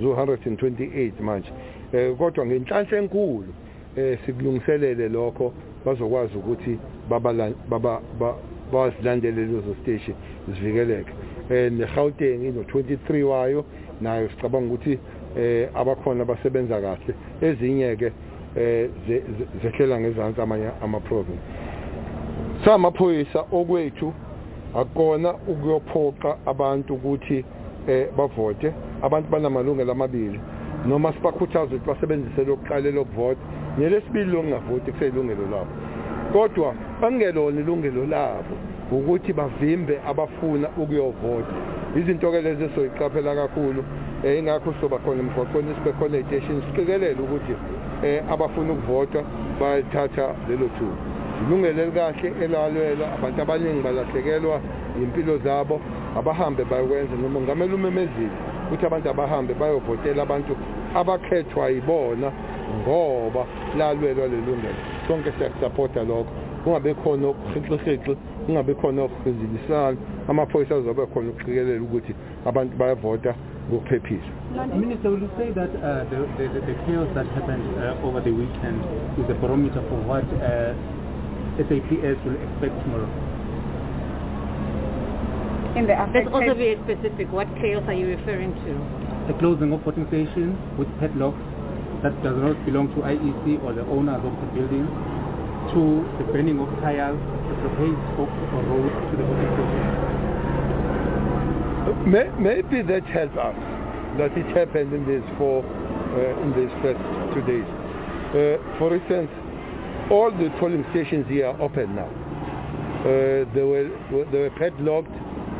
zo-128 manje um kodwa ngenhlanhla enkulu um sikulungiselele lokho bazokwazi ukuthi bazilandele lezo station zivikeleke um ne-gauteng ino-23 wayo nayo sicabanga ukuthi um abakhona basebenza kahle ezinye-ke um zehlela ngezansi amanye ama-province samaphoyisa okwethu akona ukuyophoqa abantu ukuthi eh bavote. Abantu banamalungelo amabili. Noma sibakhuthaza ukuthi basebenzise lokuqala lokuvota nelesibili lokungavoti kuseyilungelo labo. Kodwa bangelona ilungelo labo ukuthi bavimbe abafuna ukuyovota. Izinto ke lezi soyiqaphela kakhulu eh ingakho soba khona emgwaqweni sibe khona ey'teshini siqikelele ukuthi eh abafuna ukuvota bayathatha lelo thuba. Ilungelo elikahle elalwelwa abantu abaningi balahlekelwa impilo zabo abahambe bayokwenza noma ngamele umemezile ukuthi abantu abahambe bayovotela abantu abakhethwa yibona ngoba lalwelwa lelungelo. Sonke siyakusapota lokho. Kungabe khona ukuhixihixi kungabe khona ukuzilisana amaphoyisa azobe khona ukuqikelela ukuthi abantu bayavota ngokuphephisa Minister, will you say that uh, the, the, the, the chaos that happened uh, over the weekend is a barometer for what uh, SAPS will expect tomorrow? in the Let's also affected be specific. What chaos are you referring to? The closing of voting stations with padlocks that does not belong to IEC or the owners of the building, to the burning of tires, the blockade of a road to the voting station. Maybe that helped us that it happened in these four uh, in these first two days. Uh, for instance, all the polling stations here are open now. Uh, they were they were padlocked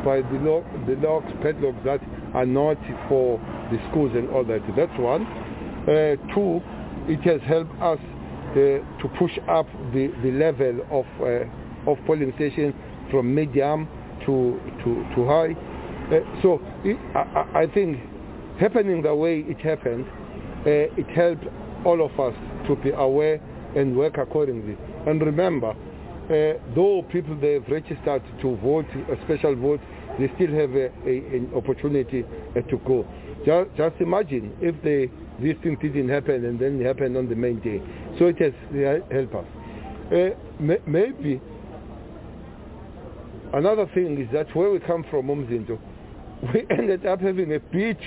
by the the locks padlocks that are not for the schools and all that. That's one. Uh, two, it has helped us to push up the, the level of, uh, of polling stations from medium to, to, to high. Uh, so it, I, I think happening the way it happened, uh, it helped all of us to be aware and work accordingly. And remember, uh, though people they've registered to vote a special vote, they still have a, a, an opportunity uh, to go. Just, just imagine if they, this thing didn't happen and then it happened on the main day. So it has helped us. Uh, may, maybe another thing is that where we come from, Umzinto, we ended up having a big,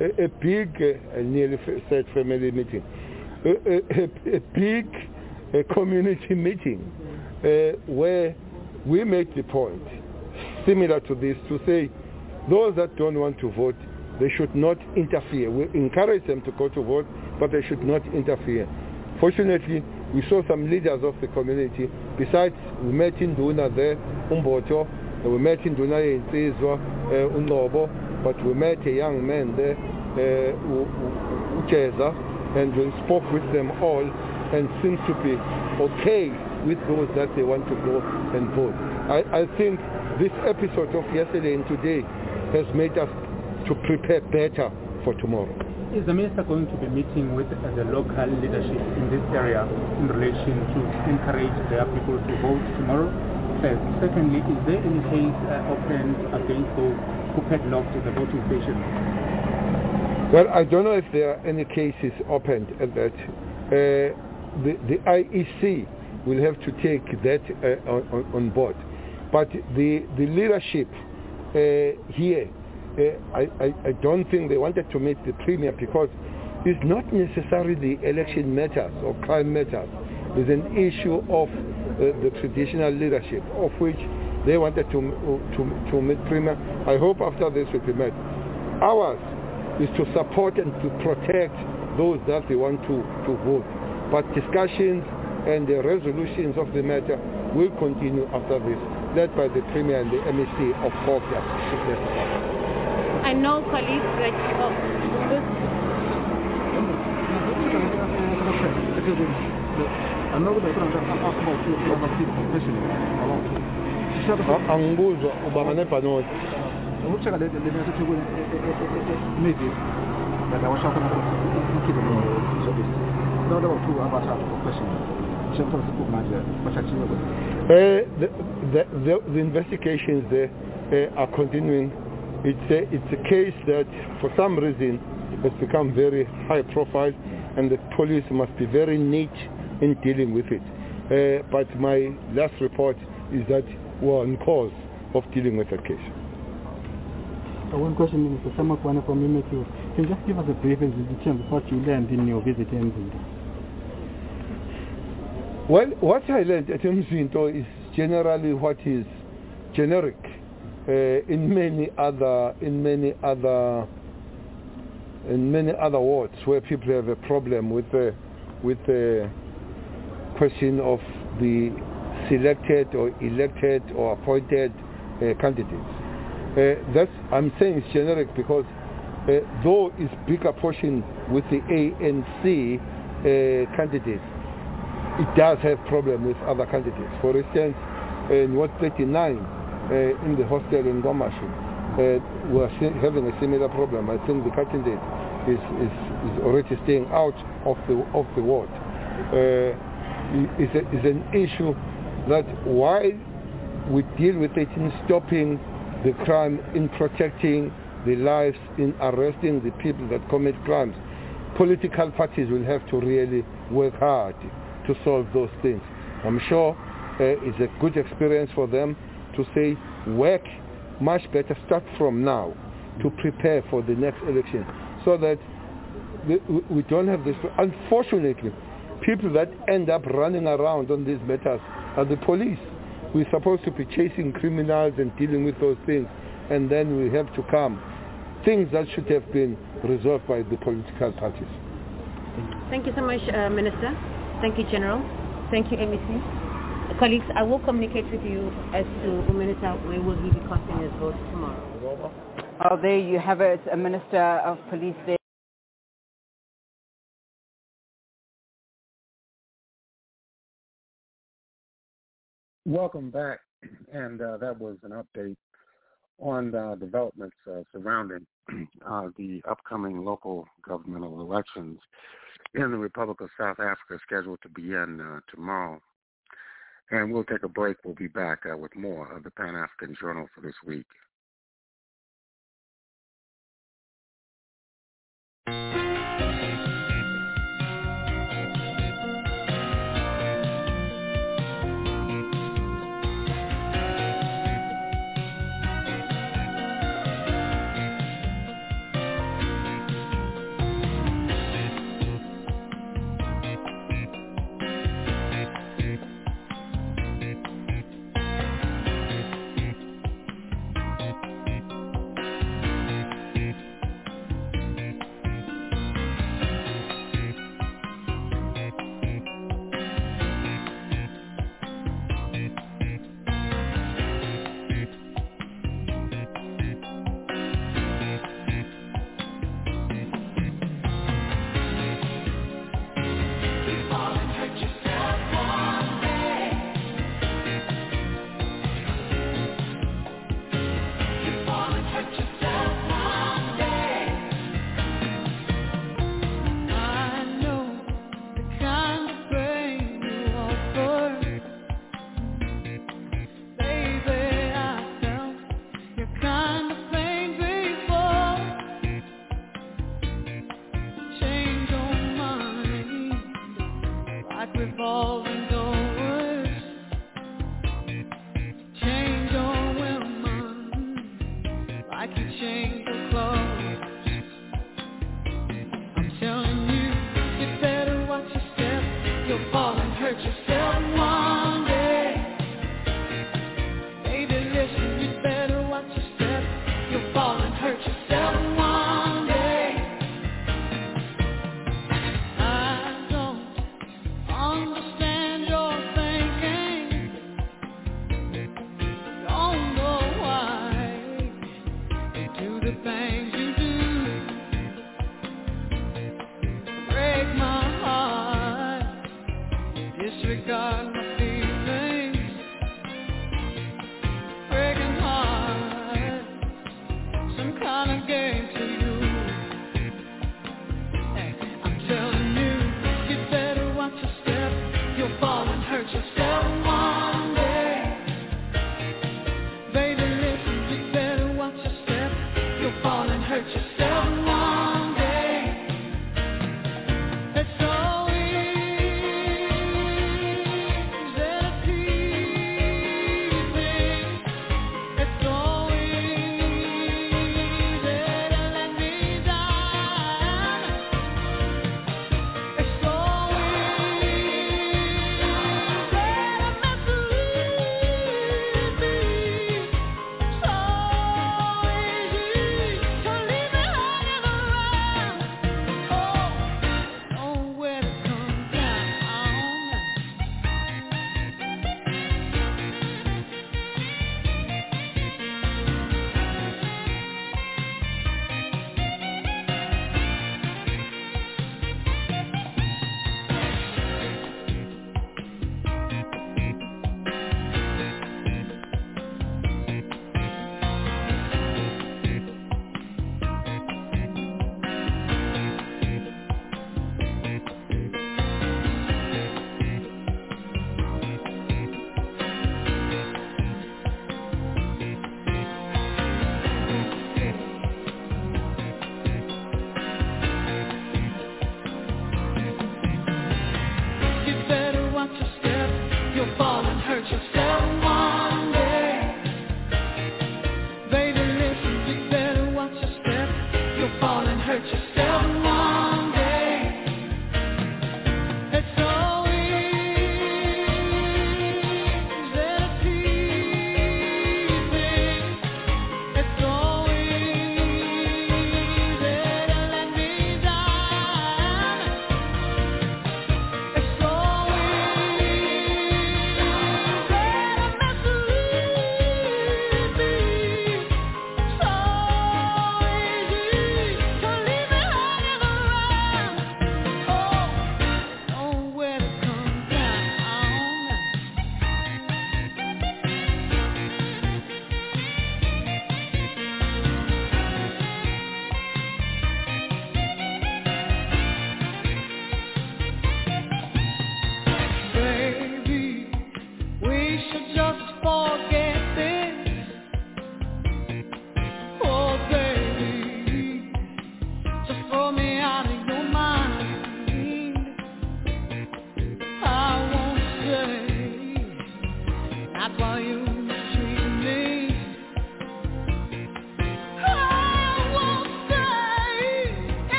a, a big, uh, nearly said family meeting, a, a, a big community meeting uh, where we make the point, similar to this, to say those that don't want to vote, they should not interfere. We encourage them to go to vote, but they should not interfere. Fortunately, we saw some leaders of the community. Besides, we met in Duna there, Umboto, we met in Duna in Tizwa, uh, Unobo, but we met a young man there, uh, Ucheza, and we spoke with them all and seemed to be okay with those that they want to go and vote. I, I think this episode of yesterday and today has made us to prepare better for tomorrow. Is the minister going to be meeting with uh, the local leadership in this area in relation to encourage their people to vote tomorrow? First. Secondly, is there any case uh, opened against those who padlocked the voting station? Well, I don't know if there are any cases opened at that. Uh, the, IEC will have to take that uh, on, on, board. But the, the leadership uh, here, uh, I, I, I, don't think they wanted to meet the premier because it's not necessarily election matters or crime matters. It's an issue of uh, the traditional leadership, of which they wanted to, to, to meet premier. I hope after this will be met. Ours is to support and to protect those that they want to, to vote. But discussions and the resolutions of the matter will continue after this, led by the Premier and the MEC of COGTA, if necessary. I know colleagues like oh, this. angibuzwa ubamba nebhanoti le le maybe washa lo no no two abasha question uh, the, the, the, the investigations there uh, are continuing. It's a, it's a case that for some reason has become very high profile and the police must be very neat in dealing with it. Uh, but my last report is that we're on course of dealing with that case. Uh, one question, Minister Samakwana from MMQ. Can you just give us a brief introduction of what you learned in your visit in Zinda? Well, what I learned at Mzinto is generally what is generic uh, in many other in many other in many other wards where people have a problem with the with the question of the selected or elected or appointed uh, candidates. Uh, that's I'm saying it's generic because uh, though it's bigger portion with the ANC uh, candidates, it does have problems with other candidates. For instance, in Ward 39, uh, in the hostel in KwaMashu, uh, we're having a similar problem. I think the candidate is, is, is already staying out of the, of the ward. Uh, a, is an issue that while we deal with it in stopping the crime, in protecting the lives, in arresting the people that commit crimes, political parties will have to really work hard to solve those things. I'm sure uh, it's a good experience for them to say work much better, start from now to prepare for the next election so that we don't have this. Unfortunately, people that end up running around on these matters are the police. We're supposed to be chasing criminals and dealing with those things and then we have to come. Things that should have been resolved by the political parties. Thank you so much, uh, Minister. Thank you, General. Thank you, MEC. Colleagues, I will communicate with you as to Minister where will he be casting his vote tomorrow. Oh, there you have it, a Minister of Police there. Welcome back, and uh, that was an update on uh, developments uh, surrounding uh, the upcoming local governmental elections in the Republic of South Africa, scheduled to begin uh, tomorrow. And we'll take a break. We'll be back uh, with more of the Pan African Journal for this week.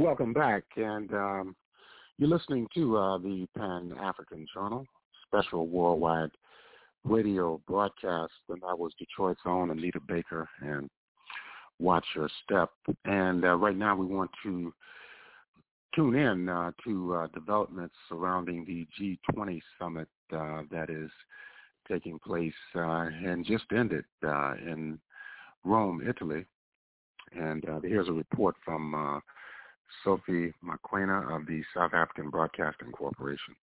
Welcome back, and um, you're listening to uh, the Pan African Journal special worldwide radio broadcast, and that was Detroit's own Anita Baker and Watch Your Step. And uh, right now, we want to tune in uh, to uh, developments surrounding the G20 summit uh, that is taking place uh, and just ended in Rome, Italy. And here's a report from Sophie Mokoena of the South African Broadcasting Corporation.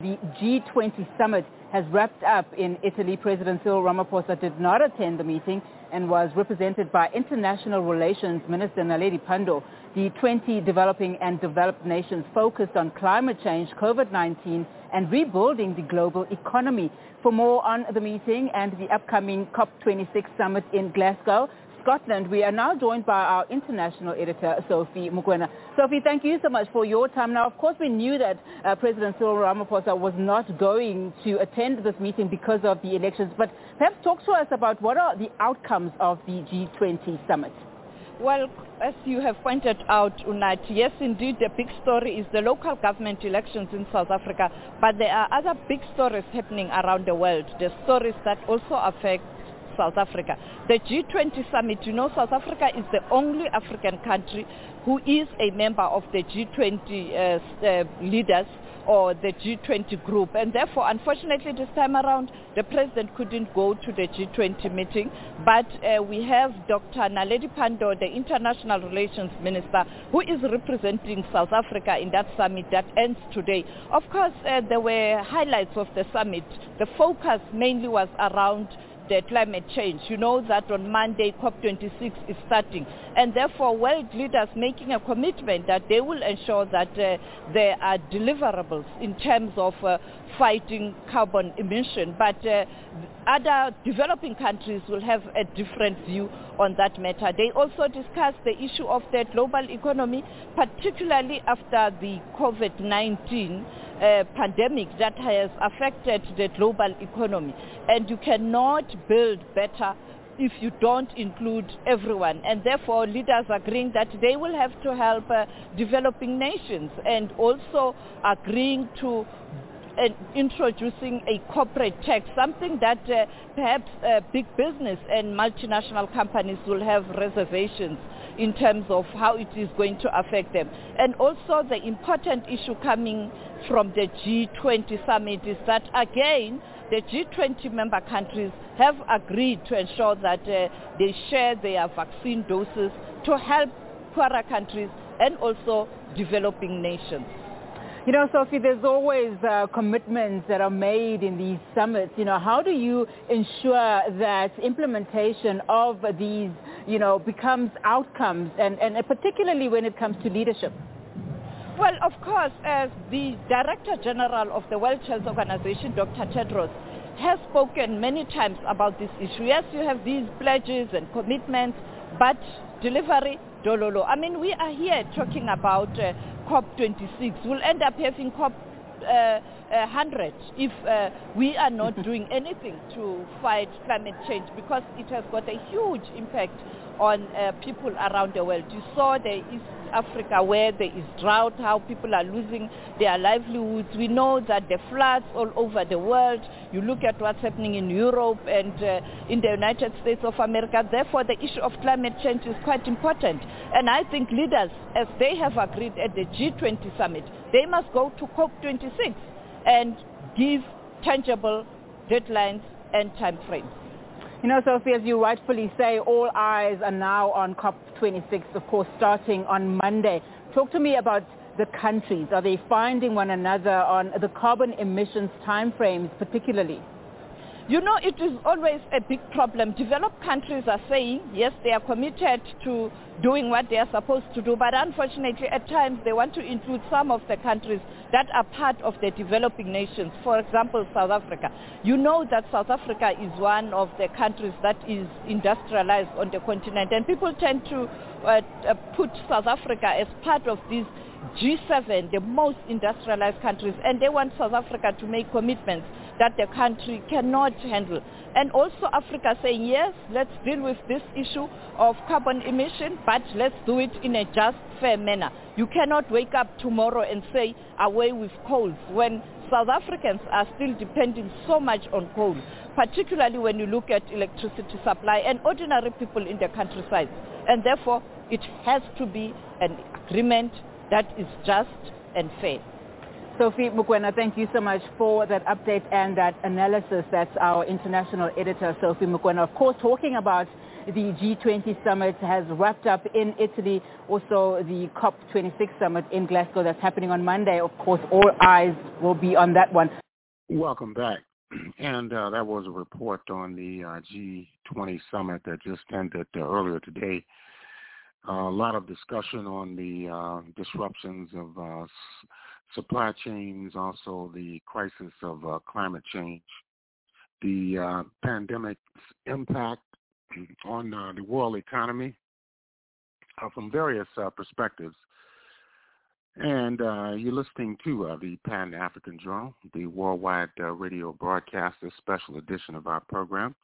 The G20 summit has wrapped up in Italy. President Cyril Ramaphosa did not attend the meeting and was represented by International Relations Minister Naledi Pandor. The 20 developing and developed nations focused on climate change, COVID-19, and rebuilding the global economy. For more on the meeting and the upcoming COP26 summit in Glasgow, Scotland, we are now joined by our international editor, Sophie Mokoena. Sophie, thank you so much for your time. Now, of course, we knew that uh, President Cyril Ramaphosa was not going to attend this meeting because of the elections, but perhaps talk to us about what are the outcomes of the G20 summit. Well, as you have pointed out, Unat, yes, indeed, the big story is the local government elections in South Africa, but there are other big stories happening around the world, the stories that also affect South Africa. The G20 summit, you know, South Africa is the only African country who is a member of the G20 uh, uh, leaders or the G20 group. And therefore, unfortunately, this time around, the president couldn't go to the G20 meeting. But uh, we have Dr. Naledi Pandor, the International Relations Minister, who is representing South Africa in that summit that ends today. Of course, uh, there were highlights of the summit. The focus mainly was around the climate change. You know that on Monday COP26 is starting and therefore world leaders making a commitment that they will ensure that uh, there are deliverables in terms of uh, fighting carbon emission. But uh, other developing countries will have a different view on that matter. They also discussed the issue of the global economy, particularly after the COVID-19 uh, pandemic that has affected the global economy. And you cannot build better if you don't include everyone. And therefore, leaders agreeing that they will have to help uh, developing nations and also agreeing to introducing a corporate tax, something that uh, perhaps uh, big business and multinational companies will have reservations in terms of how it is going to affect them. And also the important issue coming from the G20 summit is that again, the G20 member countries have agreed to ensure that uh, they share their vaccine doses to help poorer countries and also developing nations. You know, Sophie, there's always uh, commitments that are made in these summits. You know, how do you ensure that implementation of these, you know, becomes outcomes, and, and particularly when it comes to leadership? Well, of course, as the Director General of the World Health Organization, Dr. Tedros, has spoken many times about this issue. Yes, you have these pledges and commitments, but delivery, dololo. I mean, we are here talking about uh, COP26. We'll end up having COP uh, 100 if uh, we are not doing anything to fight climate change because it has got a huge impact on uh, people around the world. You saw the East Africa where there is drought, how people are losing their livelihoods. We know that the floods all over the world. You look at what's happening in Europe and uh, in the United States of America. Therefore, the issue of climate change is quite important. And I think leaders, as they have agreed at the G20 summit, they must go to COP26 and give tangible deadlines and timeframes. You know, Sophie, as you rightfully say, all eyes are now on COP26, of course, starting on Monday. Talk to me about the countries. Are they finding one another on the carbon emissions timeframes particularly? You know, it is always a big problem. Developed countries are saying, yes, they are committed to doing what they are supposed to do, but unfortunately at times they want to include some of the countries that are part of the developing nations. For example, South Africa. You know that South Africa is one of the countries that is industrialized on the continent, and people tend to uh, uh, put South Africa as part of these G7, the most industrialized countries, and they want South Africa to make commitments that the country cannot handle. And also Africa saying, yes, let's deal with this issue of carbon emission, but let's do it in a just, fair manner. You cannot wake up tomorrow and say, away with coal, when South Africans are still depending so much on coal, particularly when you look at electricity supply and ordinary people in the countryside. And therefore, it has to be an agreement that is just and fair. Sophie Mokoena, thank you so much for that update and that analysis. That's our international editor, Sophie Mokoena. Of course, talking about the G20 summit has wrapped up in Italy. Also, the COP26 summit in Glasgow that's happening on Monday. Of course, all eyes will be on that one. Welcome back. And uh, that was a report on the uh, G20 summit that just ended uh, earlier today. a lot of discussion on the uh, disruptions of uh, supply chains, also the crisis of uh, climate change, the uh, pandemic's impact on uh, the world economy uh, from various uh, perspectives. And uh, you're listening to the Pan African Journal, the worldwide radio broadcast, special edition of our program.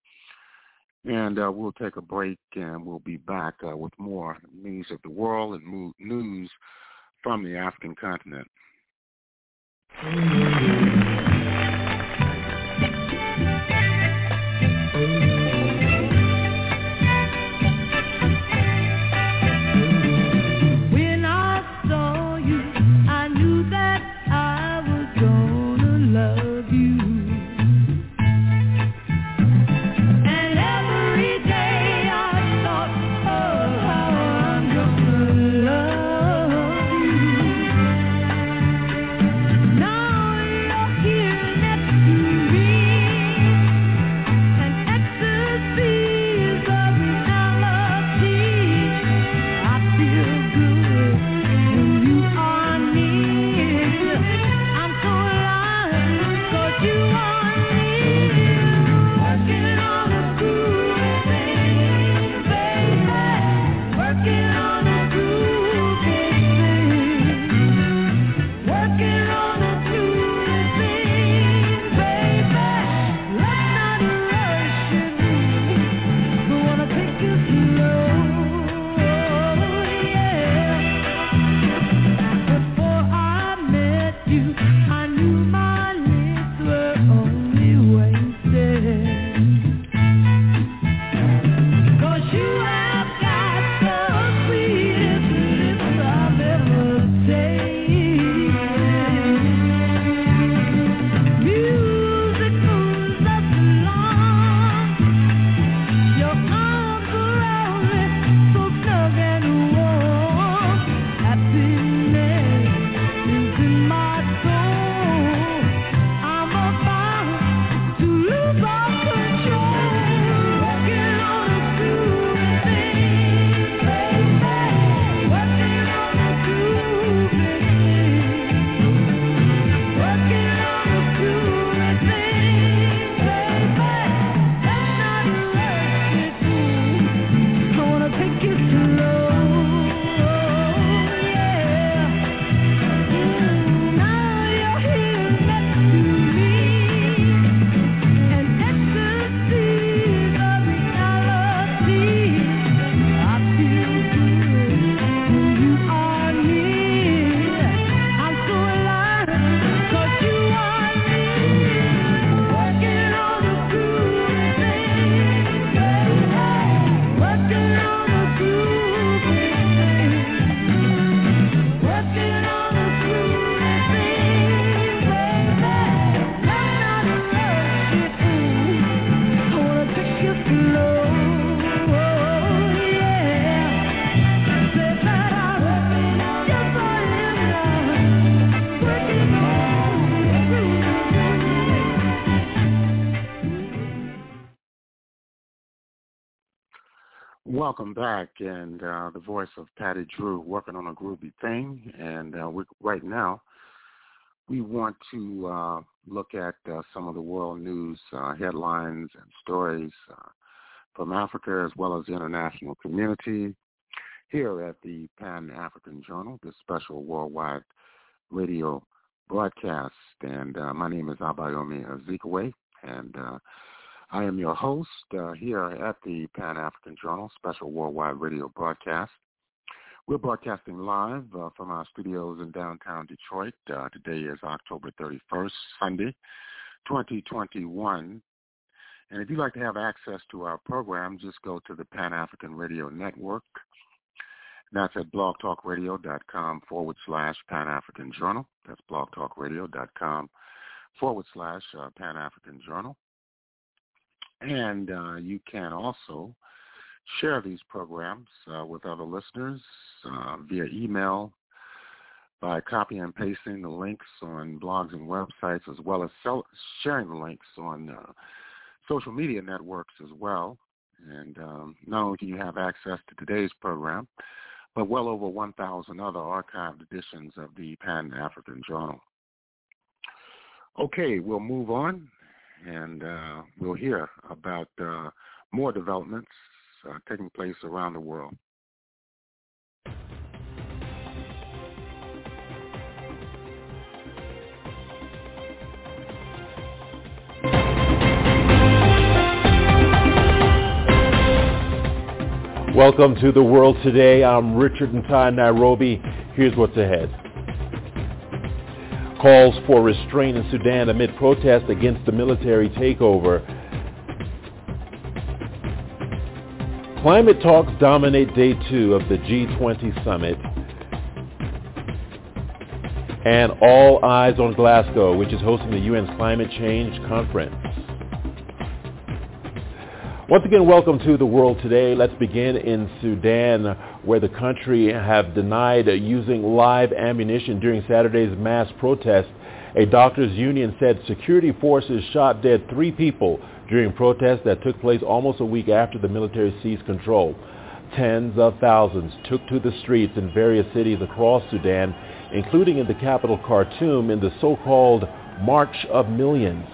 And we'll take a break and we'll be back with more news of the world and news from the African continent. Mm-hmm. Welcome back. And uh, the voice of Patty Drew working on a groovy thing. And uh, we, right now, we want to uh, look at uh, some of the world news uh, headlines and stories uh, from Africa as well as the international community here at the Pan African Journal, this special worldwide radio broadcast. And my name is Abayomi Azikiwe, and I am your host uh, here at the Pan African Journal, special worldwide radio broadcast. We're broadcasting live uh, from our studios in downtown Detroit. Uh, today is October 31st, Sunday, 2021. And if you'd like to have access to our program, just go to the Pan African Radio Network. That's at blogtalkradio.com forward slash Pan African Journal. That's blogtalkradio.com forward slash uh, Pan African Journal. And uh, you can also share these programs uh, with other listeners uh, via email by copying and pasting the links on blogs and websites as well as sell- sharing the links on uh, social media networks as well. And um, not only can you have access to today's program, but well over 1,000 other archived editions of the Pan African Journal. Okay, we'll move on and uh, we'll hear about uh, more developments uh, taking place around the world. Welcome to the world today. I'm Richard Ntai Nairobi. Here's what's ahead. Calls for restraint in Sudan amid protests against the military takeover. Climate talks dominate day two of the G20 summit. And all eyes on Glasgow, which is hosting the UN's climate change conference. Once again, welcome to the world today. Let's begin in Sudan, where the country have denied uh, using live ammunition during Saturday's mass protest. A doctors union said security forces shot dead three people during protests that took place almost a week after the military seized control. Tens of thousands took to the streets in various cities across Sudan, including in the capital Khartoum in the so-called March of Millions.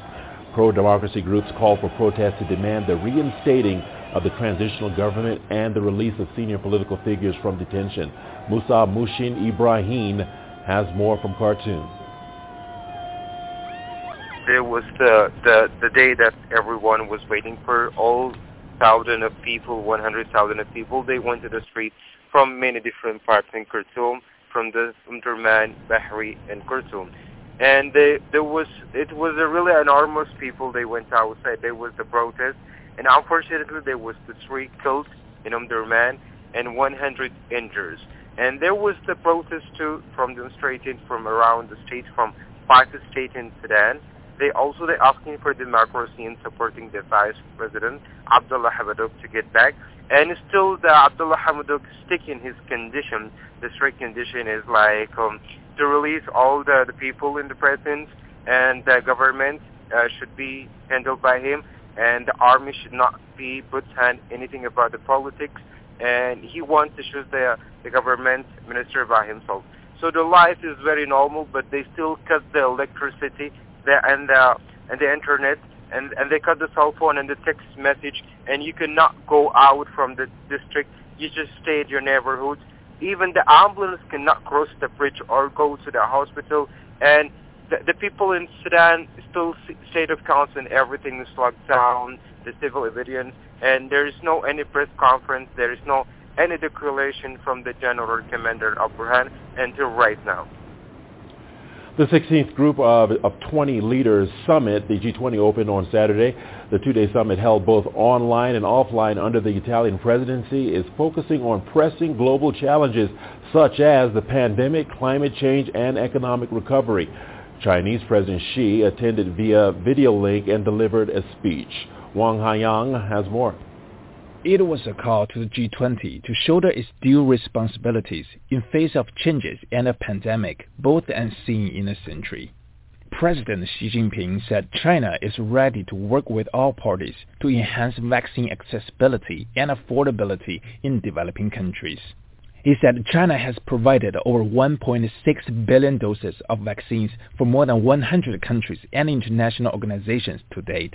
Pro-democracy groups call for protests to demand the reinstating of the transitional government and the release of senior political figures from detention. Musa Mushin Ibrahim has more from Khartoum. There was the, the, the day that everyone was waiting for. All thousand of people, 100,000 of people, they went to the street from many different parts in Khartoum, from the Omdurman, Bahri, and Khartoum and they, there was it was a really enormous people. They went outside. There was the protest, and unfortunately there was the three killed in Omdurman and 100 injured. And there was the protest too from demonstrating from around the state, from five states in Sudan. They also they asking for democracy and supporting the vice president Abdullah Hamdok to get back. And still, the Abdullah Hamdok sticking his condition. The strict condition is like um, to release all the, the people in the prison and the government uh, should be handled by him and the army should not be put hand anything about the politics and he wants to choose the, the government minister by himself. So the life is very normal but they still cut the electricity the, and, the, and the internet and, and they cut the cell phone and the text message and you cannot go out from the district. You just stay at your neighborhood even the ambulance cannot cross the bridge or go to the hospital. And the, the people in Sudan still state of council and everything is locked down, the civil obedience, and there is no any press conference, there is no any declaration from the general commander of Burhan until right now. The 16th group of, of 20 leaders summit, the G20 opened on Saturday. The two-day summit held both online and offline under the Italian presidency is focusing on pressing global challenges such as the pandemic, climate change, and economic recovery. Chinese President Xi attended via video link and delivered a speech. Wang Haiyang has more. It was a call to the G20 to shoulder its due responsibilities in face of changes and a pandemic, both unseen in a century. President Xi Jinping said China is ready to work with all parties to enhance vaccine accessibility and affordability in developing countries. He said China has provided over 1.6 billion doses of vaccines for more than 100 countries and international organizations to date.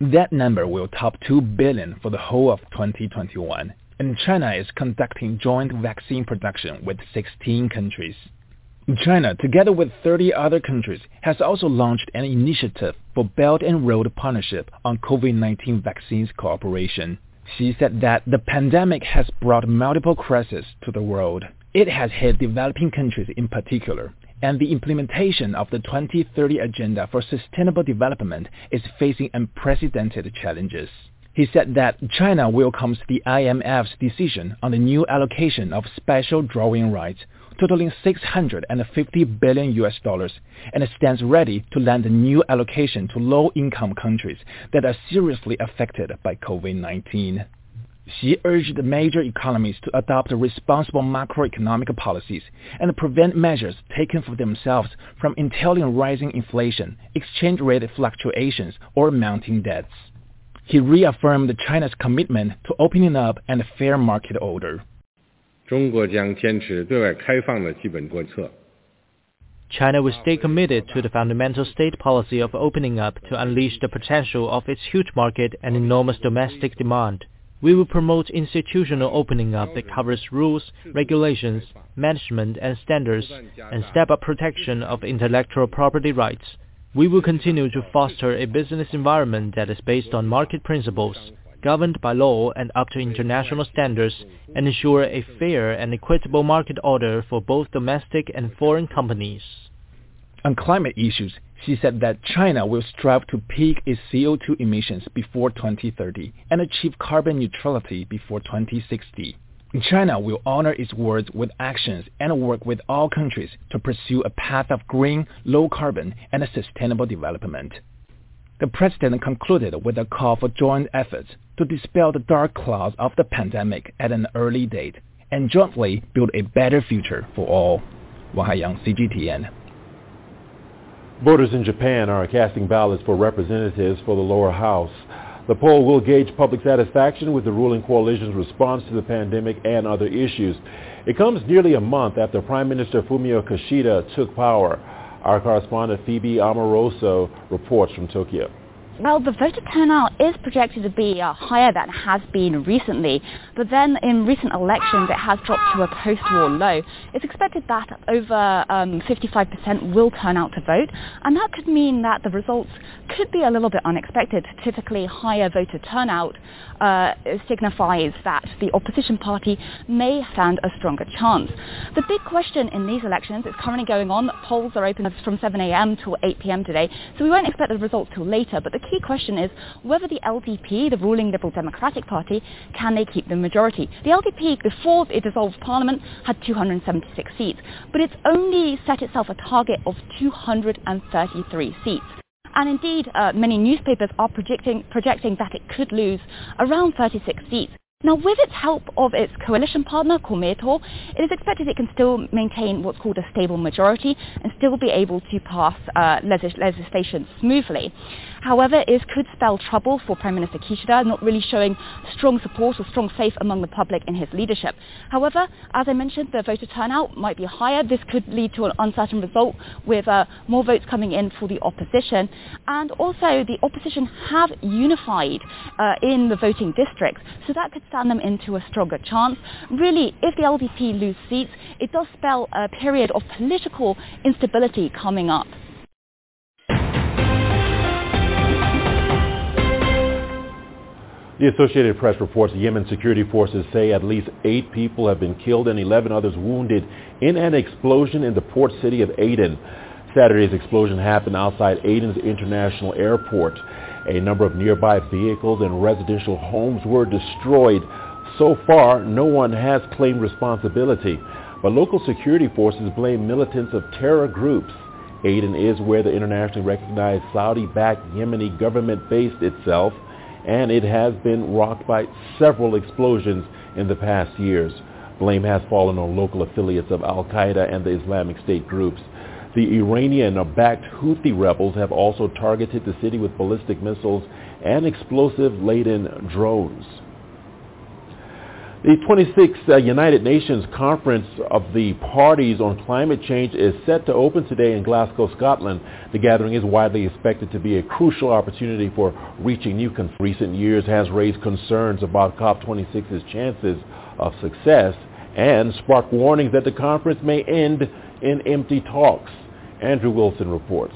That number will top 2 billion for the whole of 2021, and China is conducting joint vaccine production with 16 countries. China, together with 30 other countries, has also launched an initiative for Belt and Road Partnership on COVID-19 vaccines cooperation. Xi said that the pandemic has brought multiple crises to the world. It has hit developing countries in particular, and the implementation of the 2030 Agenda for Sustainable Development is facing unprecedented challenges. He said that China welcomes the IMF's decision on the new allocation of special drawing rights totaling 650 billion US dollars and stands ready to lend a new allocation to low-income countries that are seriously affected by COVID-19. Xi urged major economies to adopt responsible macroeconomic policies and prevent measures taken for themselves from entailing rising inflation, exchange rate fluctuations, or mounting debts. He reaffirmed China's commitment to opening up and a fair market order. 中国将坚持对外开放的基本国策。 China will stay committed to the fundamental state policy of opening up to unleash the potential of its huge market and enormous domestic demand. We will promote institutional opening up that covers rules, regulations, management and standards, and step up protection of intellectual property rights. We will continue to foster a business environment that is based on market principles, governed by law and up to international standards, and ensure a fair and equitable market order for both domestic and foreign companies. On climate issues, Xi said that China will strive to peak its CO2 emissions before 2030 and achieve carbon neutrality before 2060. China will honor its words with actions and work with all countries to pursue a path of green, low carbon, and sustainable development. The president concluded with a call for joint efforts to dispel the dark clouds of the pandemic at an early date and jointly build a better future for all. Wang CGTN. Voters in Japan are casting ballots for representatives for the lower house. The poll will gauge public satisfaction with the ruling coalition's response to the pandemic and other issues. It comes nearly a month after Prime Minister Fumio Kishida took power. Our correspondent Phoebe Amoroso reports from Tokyo. Well, the voter turnout is projected to be uh, higher than it has been recently, but then in recent elections it has dropped to a post-war low. It's expected that over um, 55% will turn out to vote, and that could mean that the results could be a little bit unexpected. Typically, higher voter turnout uh, signifies that the opposition party may stand a stronger chance. The big question in these elections is currently going on. Polls are open from 7 a.m. till 8 p.m. today, so we won't expect the results till later. But the key question is whether the LDP, the ruling Liberal Democratic Party, can they keep the majority? The LDP, before it dissolved parliament, had 276 seats, but it's only set itself a target of 233 seats. And indeed, uh, many newspapers are projecting, projecting that it could lose around 36 seats. Now, with its help of its coalition partner, Komeito, it is expected it can still maintain what's called a stable majority and still be able to pass uh, legis- legislation smoothly. However, it could spell trouble for Prime Minister Kishida, not really showing strong support or strong faith among the public in his leadership. However, as I mentioned, the voter turnout might be higher. This could lead to an uncertain result with uh, more votes coming in for the opposition. And also, the opposition have unified uh, in the voting districts, so that could stand them into a stronger chance. Really, if the LDP lose seats, it does spell a period of political instability coming up. The Associated Press reports Yemen security forces say at least eight people have been killed and 11 others wounded in an explosion in the port city of Aden. Saturday's explosion happened outside Aden's International Airport. A number of nearby vehicles and residential homes were destroyed. So far, no one has claimed responsibility, but local security forces blame militants of terror groups. Aden is where the internationally recognized Saudi-backed Yemeni government based itself and it has been rocked by several explosions in the past years. Blame has fallen on local affiliates of al-Qaeda and the Islamic State groups. The Iranian-backed Houthi rebels have also targeted the city with ballistic missiles and explosive-laden drones. The 26th uh, United Nations Conference of the Parties on Climate Change is set to open today in Glasgow, Scotland. The gathering is widely expected to be a crucial opportunity for reaching new consensus. Recent years has raised concerns about COP26's chances of success and sparked warnings that the conference may end in empty talks. Andrew Wilson reports.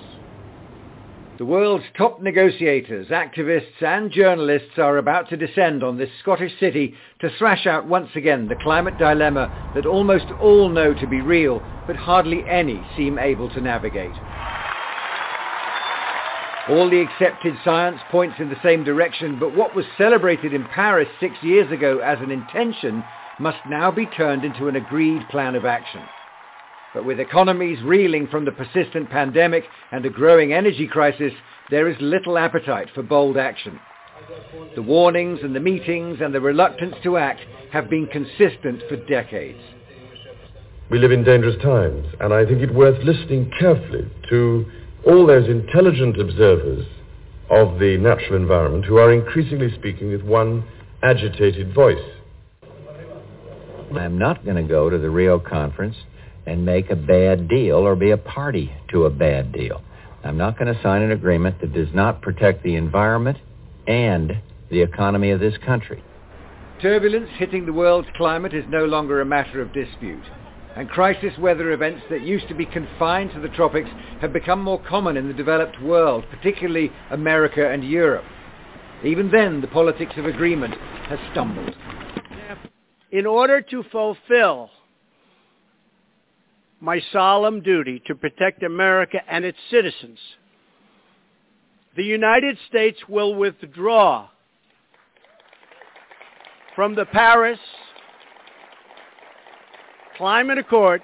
The world's top negotiators, activists and journalists are about to descend on this Scottish city to thrash out once again the climate dilemma that almost all know to be real, but hardly any seem able to navigate. All the accepted science points in the same direction, but what was celebrated in Paris six years ago as an intention must now be turned into an agreed plan of action. But with economies reeling from the persistent pandemic and a growing energy crisis, there is little appetite for bold action. The warnings and the meetings and the reluctance to act have been consistent for decades. We live in dangerous times, and I think it worth listening carefully to all those intelligent observers of the natural environment who are increasingly speaking with one agitated voice. I'm not going to go to the Rio conference and make a bad deal or be a party to a bad deal. I'm not going to sign an agreement that does not protect the environment and the economy of this country. Turbulence hitting the world's climate is no longer a matter of dispute. And crisis weather events that used to be confined to the tropics have become more common in the developed world, particularly America and Europe. Even then, the politics of agreement has stumbled. In order to fulfill my solemn duty to protect America and its citizens. The United States will withdraw from the Paris Climate Accord.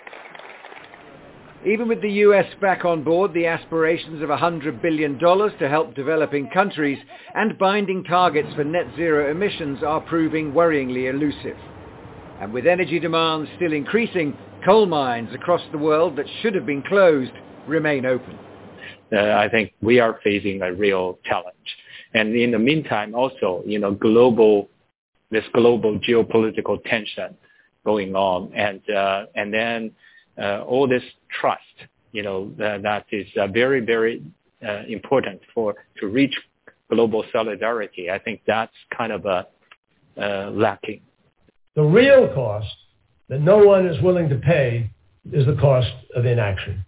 Even with the US back on board, the aspirations of $100 billion to help developing countries and binding targets for net zero emissions are proving worryingly elusive. And with energy demand still increasing, coal mines across the world that should have been closed remain open. Uh, I think we are facing a real challenge. And in the meantime, also, you know, global, this global geopolitical tension going on, and uh, and then uh, all this trust, you know, that is uh, very very uh, important for to reach global solidarity. I think that's kind of a uh, lacking. The real cost that no one is willing to pay is the cost of inaction.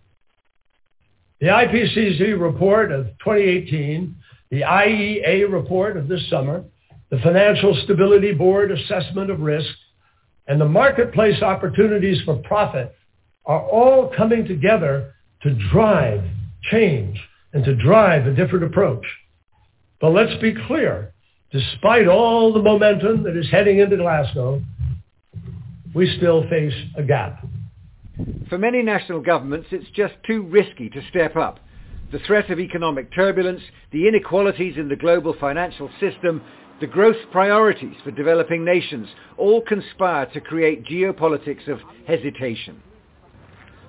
The IPCC report of 2018, the IEA report of this summer, the Financial Stability Board assessment of risk, and the marketplace opportunities for profit are all coming together to drive change and to drive a different approach. But let's be clear, despite all the momentum that is heading into Glasgow, we still face a gap. For many national governments, it's just too risky to step up. The threat of economic turbulence, the inequalities in the global financial system, the growth priorities for developing nations all conspire to create geopolitics of hesitation.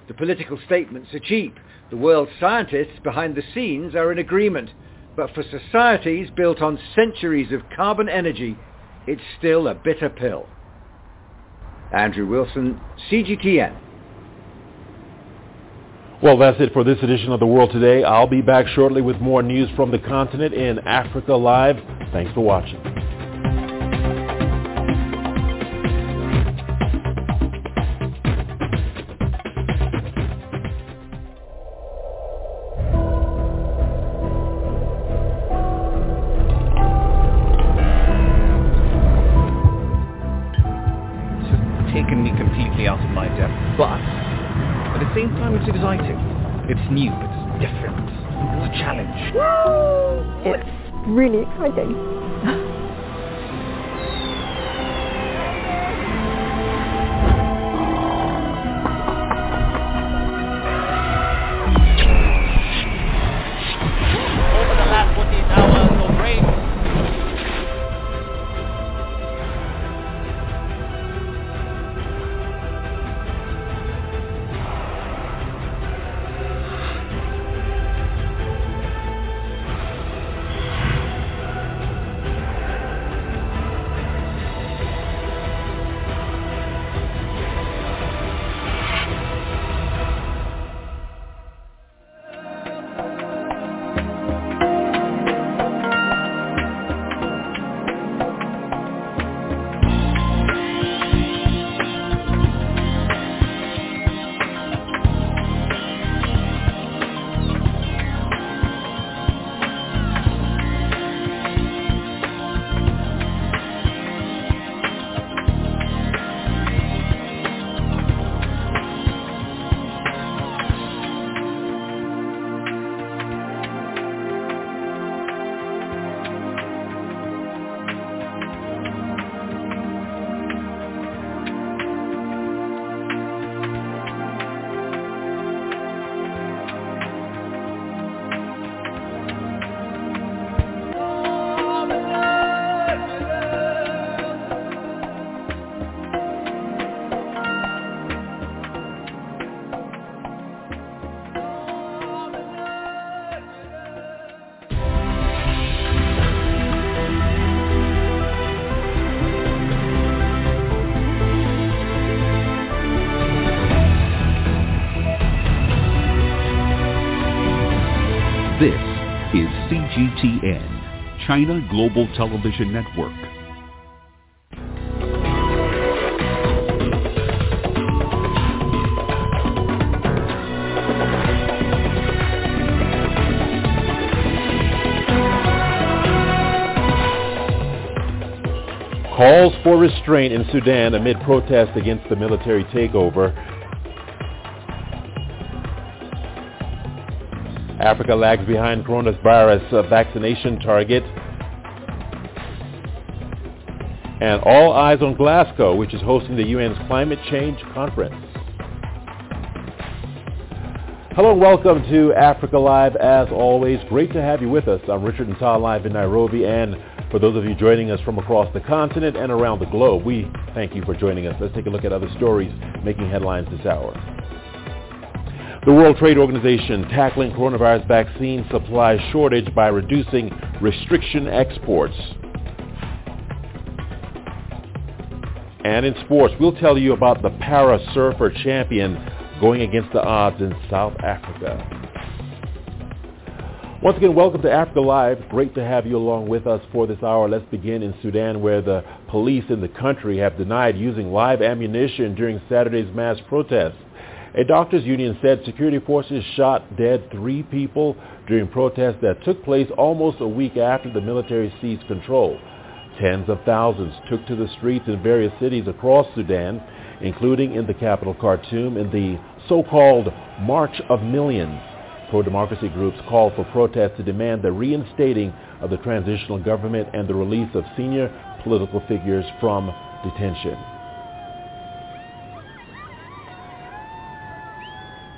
The political statements are cheap. The world's scientists behind the scenes are in agreement. But for societies built on centuries of carbon energy, it's still a bitter pill. Andrew Wilson, CGTN. Well, that's it for this edition of The World Today. I'll be back shortly with more news from the continent in Africa Live. Thanks for watching. It's new, but it's different, it's a challenge. Woo! It's really exciting. Is CGTN, China Global Television Network. Calls for restraint in Sudan amid protests against the military takeover. Africa lags behind coronavirus uh, vaccination target. And all eyes on Glasgow, which is hosting the UN's climate change conference. Hello and welcome to Africa Live. As always, great to have you with us. I'm Richard Ntal live in Nairobi and for those of you joining us from across the continent and around the globe, we thank you for joining us. Let's take a look at other stories making headlines this hour. The World Trade Organization tackling coronavirus vaccine supply shortage by reducing restriction exports. And in sports, we'll tell you about the para surfer champion going against the odds in South Africa. Once again, welcome to Africa Live. Great to have you along with us for this hour. Let's begin in Sudan where the police in the country have denied using live ammunition during Saturday's mass protests. A doctors union said security forces shot dead three people during protests that took place almost a week after the military seized control. Tens of thousands took to the streets in various cities across Sudan, including in the capital Khartoum in the so-called March of Millions. Pro-democracy groups called for protests to demand the reinstating of the transitional government and the release of senior political figures from detention.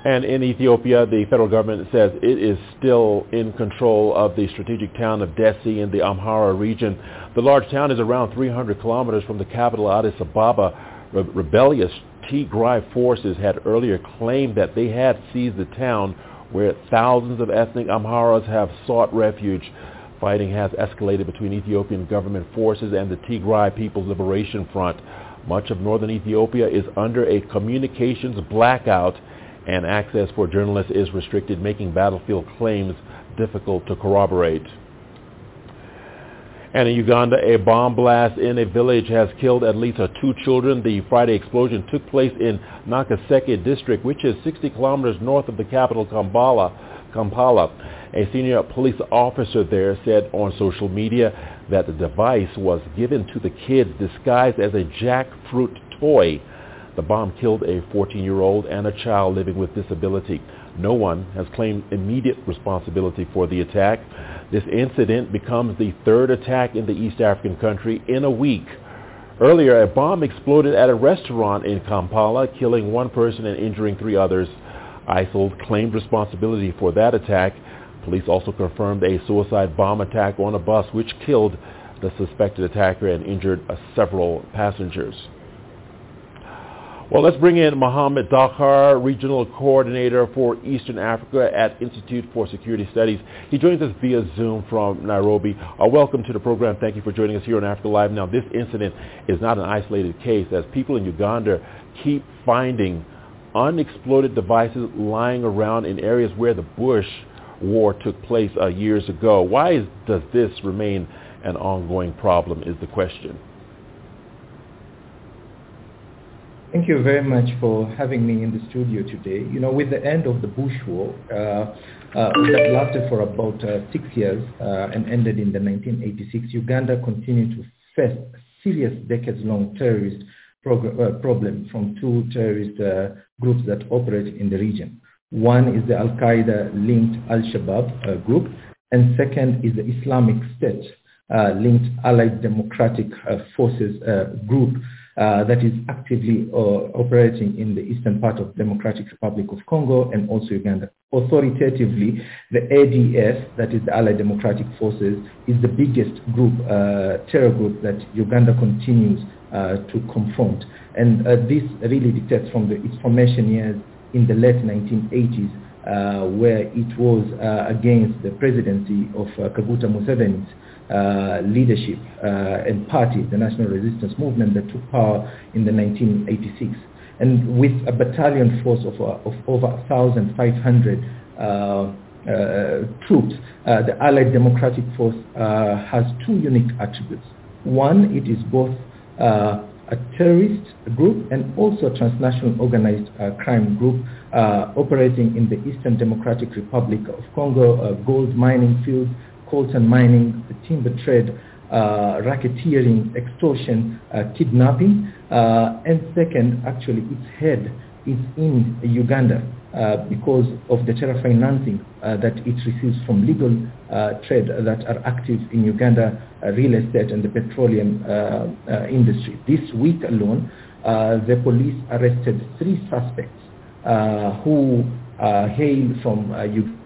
And in Ethiopia, the federal government says it is still in control of the strategic town of Dessie in the Amhara region. The large town is around 300 kilometers from the capital Addis Ababa. Re- rebellious Tigray forces had earlier claimed that they had seized the town where thousands of ethnic Amharas have sought refuge. Fighting has escalated between Ethiopian government forces and the Tigray People's Liberation Front. Much of northern Ethiopia is under a communications blackout and access for journalists is restricted, making battlefield claims difficult to corroborate. And in Uganda, a bomb blast in a village has killed at least uh, two children. The Friday explosion took place in Nakaseke district, which is 60 kilometers north of the capital, Kampala. Kampala. A senior police officer there said on social media that the device was given to the kids disguised as a jackfruit toy. The bomb killed a 14-year-old and a child living with disability. No one has claimed immediate responsibility for the attack. This incident becomes the third attack in the East African country in a week. Earlier, a bomb exploded at a restaurant in Kampala, killing one person and injuring three others. ISIL claimed responsibility for that attack. Police also confirmed a suicide bomb attack on a bus which killed the suspected attacker and injured several passengers. Well, let's bring in Mohammed Daghar, Regional Coordinator for Eastern Africa at Institute for Security Studies. He joins us via Zoom from Nairobi. Uh, welcome to the program. Thank you for joining us here on Africa Live. Now, this incident is not an isolated case as people in Uganda keep finding unexploded devices lying around in areas where the Bush war took place uh, years ago. Why is, does this remain an ongoing problem is the question. Thank you very much for having me in the studio today. You know, with the end of the Bush War, uh, uh, that lasted for about uh, six years uh, and ended in the 1986, Uganda continued to face serious decades-long terrorist prog- uh, problem from two terrorist uh, groups that operate in the region. One is the Al-Qaeda-linked Al-Shabaab group, and second is the Islamic State-linked Allied Democratic Forces group that is actively uh, operating in the eastern part of Democratic Republic of Congo and also Uganda. Authoritatively, the ADF, that is the Allied Democratic Forces, is the biggest group, uh, terror group that Uganda continues uh, to confront. And uh, this really dictates from the, its formation years in the late 1980s, uh, where it was uh, against the presidency of Kaguta uh, leadership uh, and party, the National Resistance Movement that took power in the 1986. And with a battalion force of, uh, of over 1,500 uh, troops, the Allied Democratic Force has two unique attributes. One, it is both a terrorist group and also a transnational organized uh, crime group uh, operating in the Eastern Democratic Republic of Congo, uh, gold mining fields, coltan mining, the timber trade, uh, racketeering, extortion, uh, kidnapping, uh, and second, actually its head is in Uganda uh, because of the terror financing uh, that it receives from legal uh, trade that are active in Uganda, real estate and the petroleum industry. This week alone, the police arrested three suspects who hail from Uganda.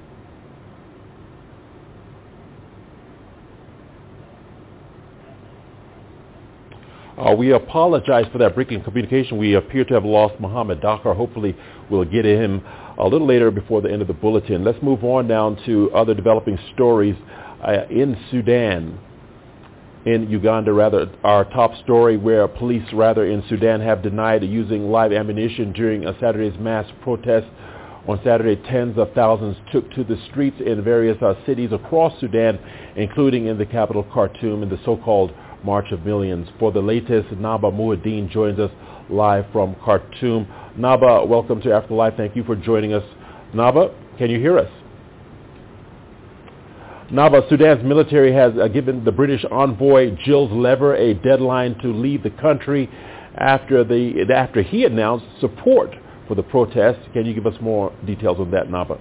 Uh, we apologize for that breaking communication. We appear to have lost Mohammed Daghar. Hopefully we'll get him a little later before the end of the bulletin. Let's move on down to other developing stories uh, in Sudan. In Uganda, rather, our top story where police, rather, in Sudan have denied using live ammunition during a Saturday's mass protest. On Saturday, tens of thousands took to the streets in various uh, cities across Sudan, including in the capital Khartoum in the so-called March of Millions. For the latest, Naba Muad'Din joins us live from Khartoum. Naba, welcome to Africa Live. Thank you for joining us. Naba, can you hear us? Naba, Sudan's military has uh, given the British envoy Giles Lever a deadline to leave the country after, the, after he announced support for the protests. Can you give us more details on that, Naba?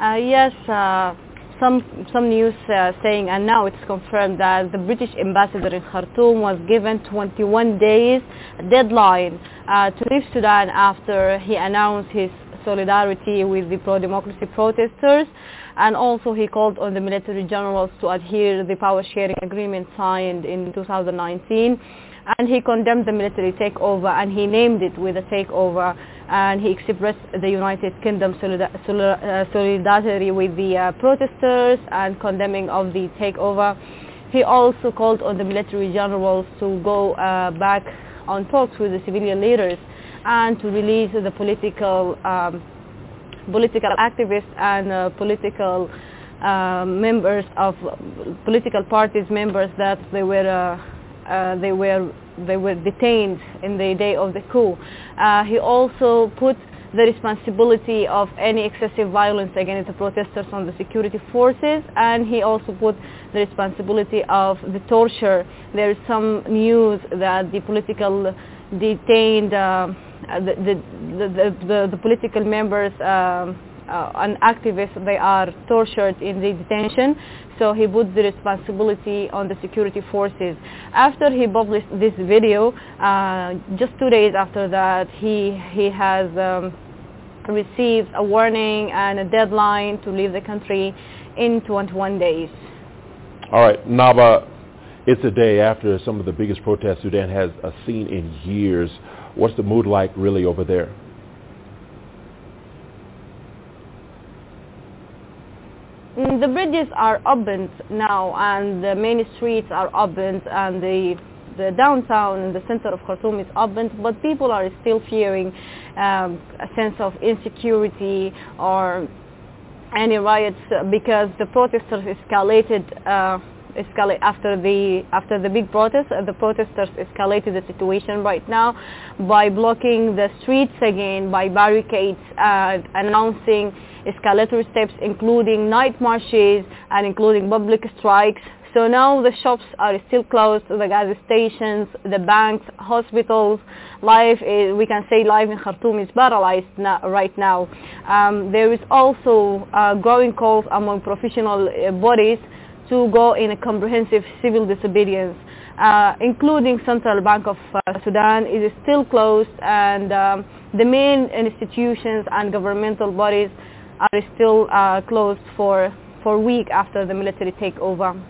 Uh, yes, uh, some some news uh, saying, and now it's confirmed that the British ambassador in Khartoum was given 21 days deadline uh, to leave Sudan after he announced his solidarity with the pro-democracy protesters. And also he called on the military generals to adhere to the power sharing agreement signed in 2019 and he condemned the military takeover and he named it with a takeover and he expressed the United Kingdom uh, solidarity with the uh, protesters and condemning of the takeover. He also called on the military generals to go uh, back on talks with the civilian leaders and to release the political um, political activists and uh, political uh, members of political parties members that they were uh, they were they were detained in the day of the coup. Uh, he also put the responsibility of any excessive violence against the protesters on the security forces and he also put the responsibility of the torture. There is some news that the political detained, uh, the, the, the, the, political members um, uh, and activists, they are tortured in the detention so he put the responsibility on the security forces. After he published this video, uh, just two days after that, he, he has um, received a warning and a deadline to leave the country in 21 days. All right, Naba, it's a day after some of the biggest protests Sudan has uh, seen in years. What's the mood like really over there? The bridges are opened now and the main streets are opened and the the downtown and the center of Khartoum is opened, but people are still fearing um, a sense of insecurity or any riots because the protesters escalated uh, escalate after the after the big protest. Uh, the protesters escalated the situation right now by blocking the streets again, by barricades, uh, announcing escalatory steps including night marches and including public strikes. So now the shops are still closed, the gas stations, the banks, hospitals, life, is, we can say life in Khartoum is paralyzed now, right now. Um, there is also uh, growing calls among professional uh, bodies to go in a comprehensive civil disobedience, uh, including Central Bank of uh, Sudan is still closed and um, the main institutions and governmental bodies are still uh, closed for, for a week after the military takeover.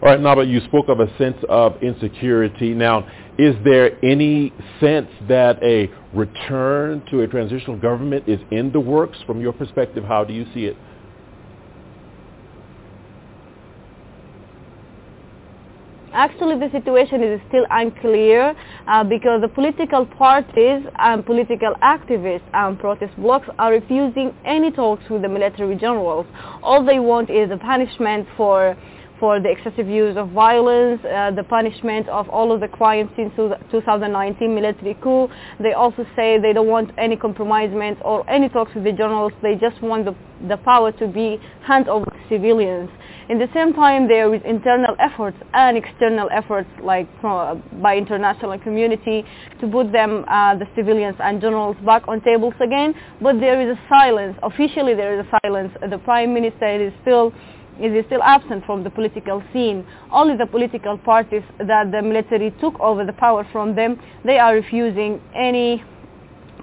All right, Naba, you spoke of a sense of insecurity. Now, is there any sense that a return to a transitional government is in the works from your perspective? How do you see it? Actually, the situation is still unclear uh, because the political parties and political activists and protest blocs are refusing any talks with the military generals. All they want is a punishment for for the excessive use of violence, uh, the punishment of all of the crimes since 2019 military coup. They also say they don't want any compromisement or any talks with the generals. They just want the, the power to be handed over to civilians. In the same time, there is internal efforts and external efforts like uh, by international community to put them, uh, the civilians and generals, back on tables again. But there is a silence. Officially, there is a silence. The prime minister is still is still absent from the political scene. Only the political parties that the military took over the power from them, they are refusing any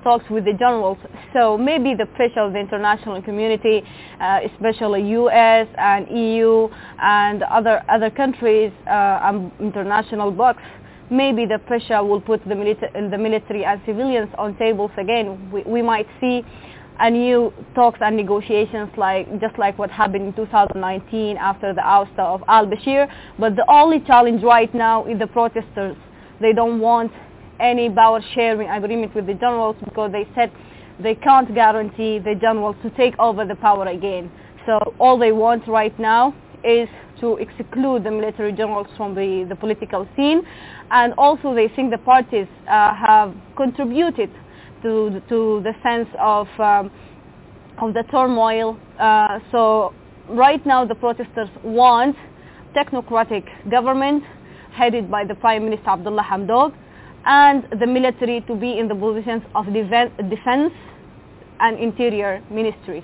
talks with the generals. So maybe the pressure of the international community, uh, especially U.S. and EU and other other countries uh, and international blocs, maybe the pressure will put the, milita- the military and civilians on tables again. We, we might see a new talks and negotiations like just like what happened in 2019 after the ouster of al-Bashir. But the only challenge right now is the protesters. They don't want any power sharing agreement with the generals because they said they can't guarantee the generals to take over the power again. So all they want right now is to exclude the military generals from the, the political scene. And also they think the parties uh, have contributed to, to the sense of, um, of the turmoil. Uh, so right now the protesters want technocratic government headed by the Prime Minister Abdullah Hamdok and the military to be in the positions of defense and interior ministries.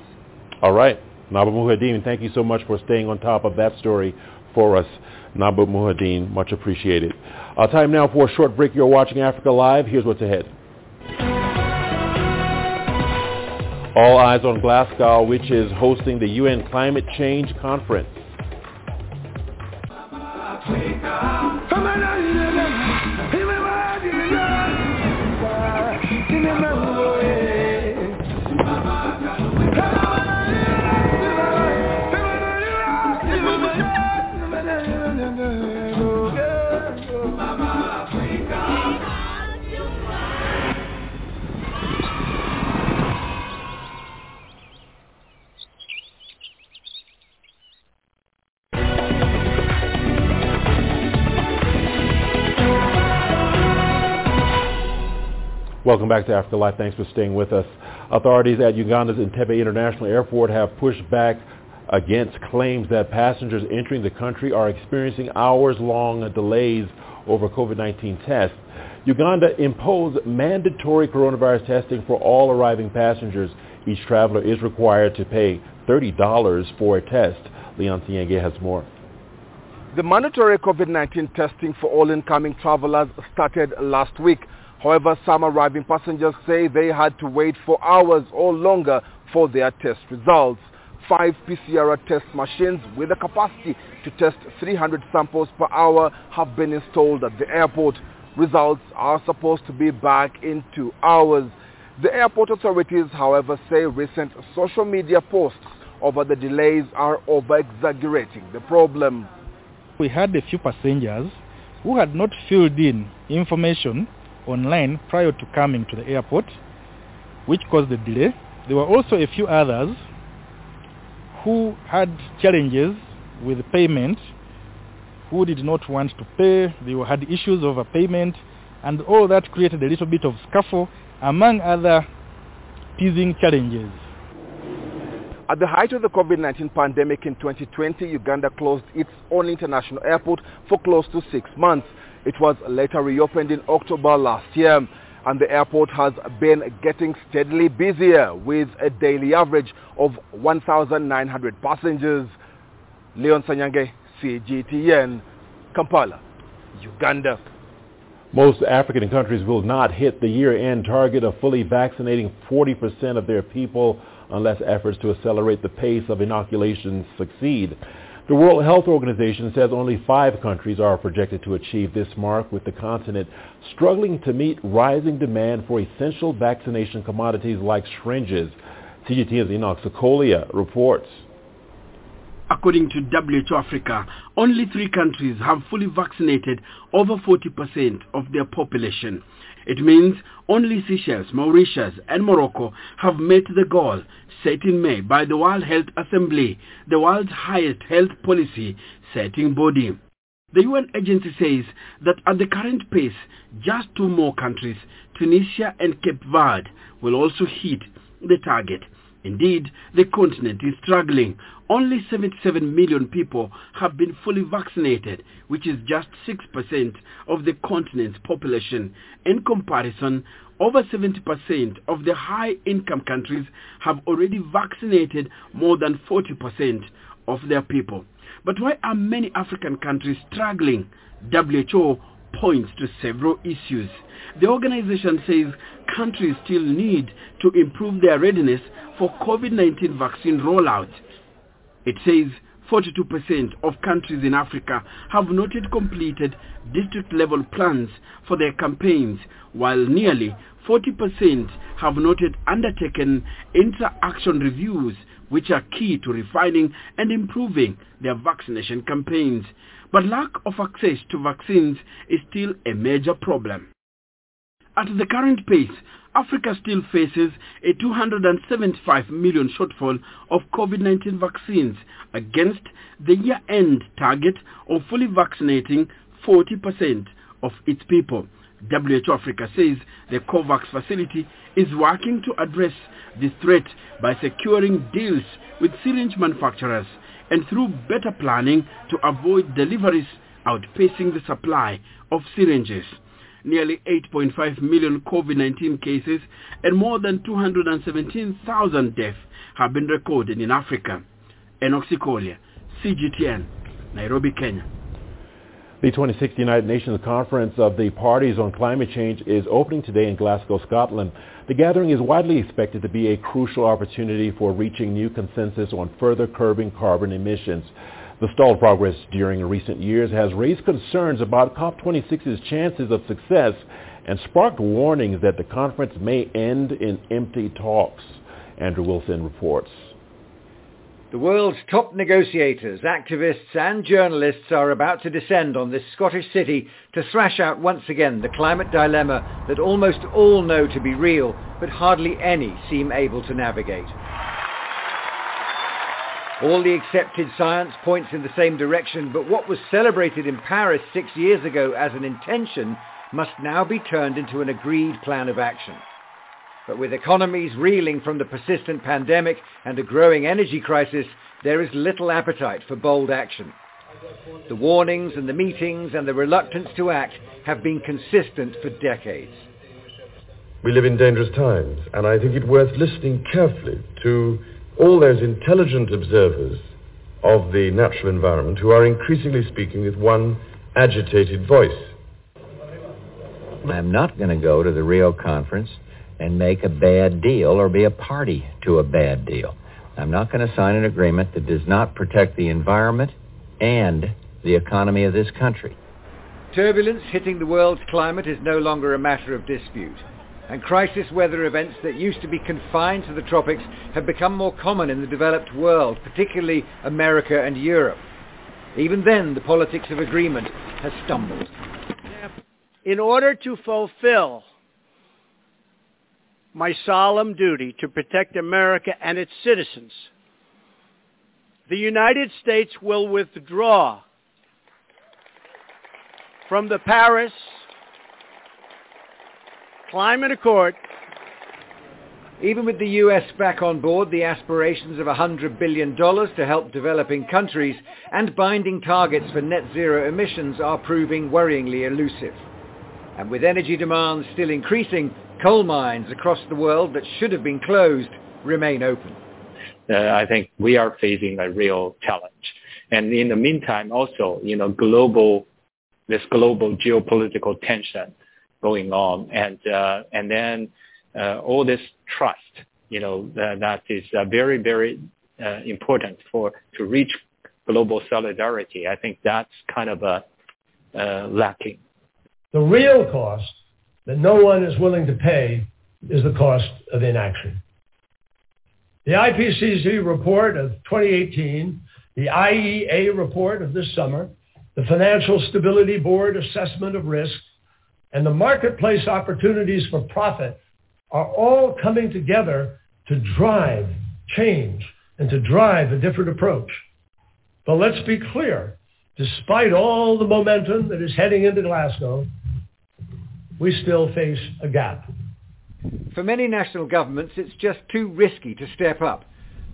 All right. Naba Muhadin, thank you so much for staying on top of that story for us. Naba Muhadin, much appreciated. Uh, time now for a short break. You're watching Africa Live. Here's what's ahead. All eyes on Glasgow, which is hosting the UN Climate Change Conference. Remember Welcome back to Africa Live. Thanks for staying with us. Authorities at Uganda's Entebbe International Airport have pushed back against claims that passengers entering the country are experiencing hours-long delays over COVID-19 tests. Uganda imposed mandatory coronavirus testing for all arriving passengers. Each traveler is required to pay $30 for a test. Leon Tienge has more. The mandatory COVID-19 testing for all incoming travelers started last week. However, some arriving passengers say they had to wait for hours or longer for their test results. Five PCR test machines with a capacity to test 300 samples per hour have been installed at the airport. Results are supposed to be back in two hours. The airport authorities, however, say recent social media posts over the delays are over-exaggerating the problem. We had a few passengers who had not filled in information online prior to coming to the airport, which caused the delay. There were also a few others who had challenges with payment, who did not want to pay. They had issues over payment, and all that created a little bit of scuffle among other teasing challenges. At the height of the COVID-19 pandemic in 2020, Uganda closed its own international airport for close to six months. It was later reopened in October last year and the airport has been getting steadily busier with a daily average of 1,900 passengers. Leon Sanyange, CGTN, Kampala, Uganda. Most African countries will not hit the year-end target of fully vaccinating 40% of their people unless efforts to accelerate the pace of inoculations succeed. The World Health Organization says only five countries are projected to achieve this mark, with the continent struggling to meet rising demand for essential vaccination commodities like syringes. CGTN's Enoch Sokolia reports. According to WHO Africa, only three countries have fully vaccinated over 40% of their population. It means only Seychelles, Mauritius and Morocco have met the goal set in May by the World Health Assembly, the world's highest health policy setting body. The UN agency says that at the current pace, just two more countries, Tunisia and Cape Verde, will also hit the target. Indeed, the continent is struggling. Only 77 million people have been fully vaccinated, which is just 6% of the continent's population. In comparison, over 70% of the high-income countries have already vaccinated more than 40% of their people. But why are many African countries struggling? WHO points to several issues. The organization says countries still need to improve their readiness for COVID-19 vaccine rollout. It says 42% of countries in Africa have not yet completed district-level plans for their campaigns, while nearly 40% have not yet undertaken intra-action reviews, which are key to refining and improving their vaccination campaigns. But lack of access to vaccines is still a major problem. At the current pace, Africa still faces a 275 million shortfall of COVID-19 vaccines against the year-end target of fully vaccinating 40% of its people. WHO Africa says the COVAX facility is working to address this threat by securing deals with syringe manufacturers and through better planning to avoid deliveries outpacing the supply of syringes. Nearly 8.5 million COVID-19 cases and more than 217,000 deaths have been recorded in Africa. Enoch Sikolia, CGTN, Nairobi, Kenya. The 26th United Nations Conference of the Parties on Climate Change is opening today in Glasgow, Scotland. The gathering is widely expected to be a crucial opportunity for reaching new consensus on further curbing carbon emissions. The stalled progress during recent years has raised concerns about COP26's chances of success and sparked warnings that the conference may end in empty talks. Andrew Wilson reports. The world's top negotiators, activists and journalists are about to descend on this Scottish city to thrash out once again the climate dilemma that almost all know to be real, but hardly any seem able to navigate. All the accepted science points in the same direction, but what was celebrated in Paris six years ago as an intention must now be turned into an agreed plan of action. But with economies reeling from the persistent pandemic and a growing energy crisis, there is little appetite for bold action. The warnings and the meetings and the reluctance to act have been consistent for decades. We live in dangerous times, and I think it worth listening carefully to all those intelligent observers of the natural environment who are increasingly speaking with one agitated voice. I'm not going to go to the Rio conference and make a bad deal or be a party to a bad deal. I'm not going to sign an agreement that does not protect the environment and the economy of this country. Turbulence hitting the world's climate is no longer a matter of dispute. And crisis weather events that used to be confined to the tropics have become more common in the developed world, particularly America and Europe. Even then, the politics of agreement has stumbled. In order to fulfill my solemn duty to protect America and its citizens. The United States will withdraw from the Paris Climate Accord. Even with the US back on board, the aspirations of $100 billion to help developing countries and binding targets for net zero emissions are proving worryingly elusive. And with energy demands still increasing, coal mines across the world that should have been closed remain open. Uh, I think we are facing a real challenge. And in the meantime, also, you know, global, this global geopolitical tension going on, and uh, and then uh, all this trust, you know, that, is uh, very very uh, important for to reach global solidarity. I think that's kind of a uh, lacking. The real cost that no one is willing to pay is the cost of inaction. The IPCC report of 2018, the IEA report of this summer, the Financial Stability Board assessment of risk, and the marketplace opportunities for profit are all coming together to drive change and to drive a different approach. But let's be clear, despite all the momentum that is heading into Glasgow, we still face a gap. For many national governments, it's just too risky to step up.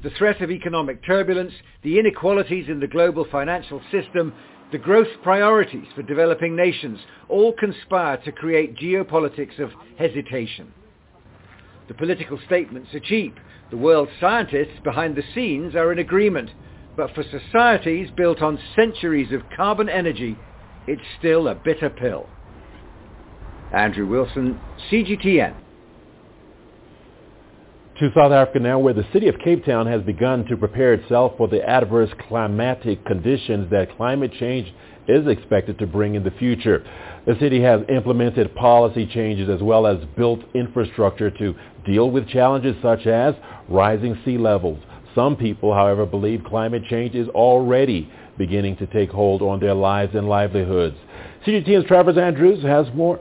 The threat of economic turbulence, the inequalities in the global financial system, the growth priorities for developing nations all conspire to create geopolitics of hesitation. The political statements are cheap. The world scientists behind the scenes are in agreement. But for societies built on centuries of carbon energy, it's still a bitter pill. Andrew Wilson, CGTN. To South Africa now, where the city of Cape Town has begun to prepare itself for the adverse climatic conditions that climate change is expected to bring in the future. The city has implemented policy changes as well as built infrastructure to deal with challenges such as rising sea levels. Some people, however, believe climate change is already beginning to take hold on their lives and livelihoods. CGTN's Travers Andrews has more.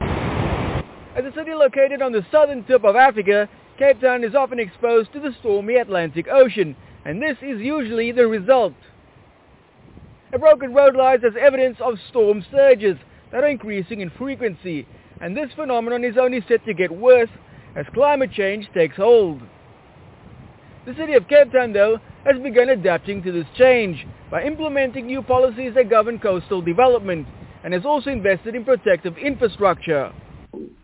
As a city located on the southern tip of Africa, Cape Town is often exposed to the stormy Atlantic Ocean, and this is usually the result. A broken road lies as evidence of storm surges that are increasing in frequency, and this phenomenon is only set to get worse as climate change takes hold. The city of Cape Town, though, has begun adapting to this change by implementing new policies that govern coastal development and has also invested in protective infrastructure.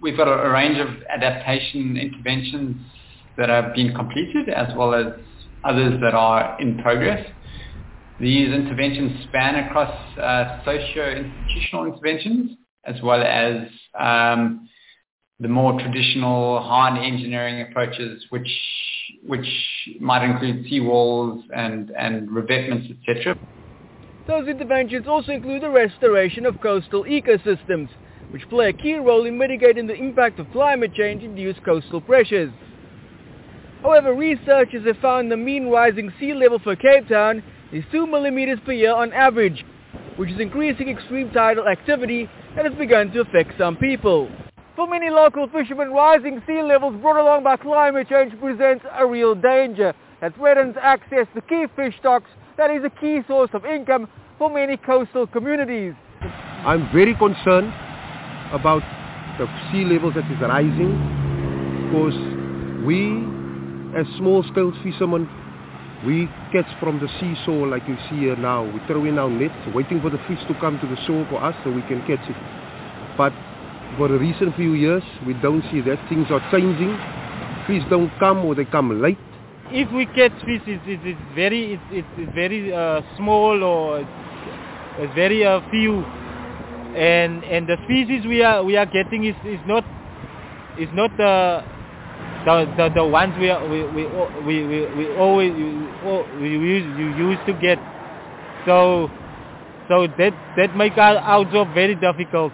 We've got a, a range of adaptation interventions that have been completed as well as others that are in progress. These interventions span across uh, socio-institutional interventions as well as um, the more traditional hard engineering approaches, which which might include seawalls and, and revetments, etc. Those interventions also include the restoration of coastal ecosystems, which play a key role in mitigating the impact of climate change-induced coastal pressures. However, researchers have found the mean rising sea level for Cape Town is 2 millimeters per year on average, which is increasing extreme tidal activity and has begun to affect some people. For many local fishermen, rising sea levels brought along by climate change presents a real danger that threatens access to key fish stocks that is a key source of income for many coastal communities. I'm very concerned about the sea levels that is rising because we as small-scale fishermen we catch from the seashore like you see here now. We throw in our nets waiting for the fish to come to the shore for us so we can catch it. But for the recent few years we don't see that. Things are changing. Fish don't come or they come late. If we catch fish, it's, it's, it's very it's, it's, very uh, small or it's, it's very uh, few and and the species we are we are getting is, is not is not the the, the, the ones we, are, we, we, we, we, we always we, used, you used to get so so that that make our, our job very difficult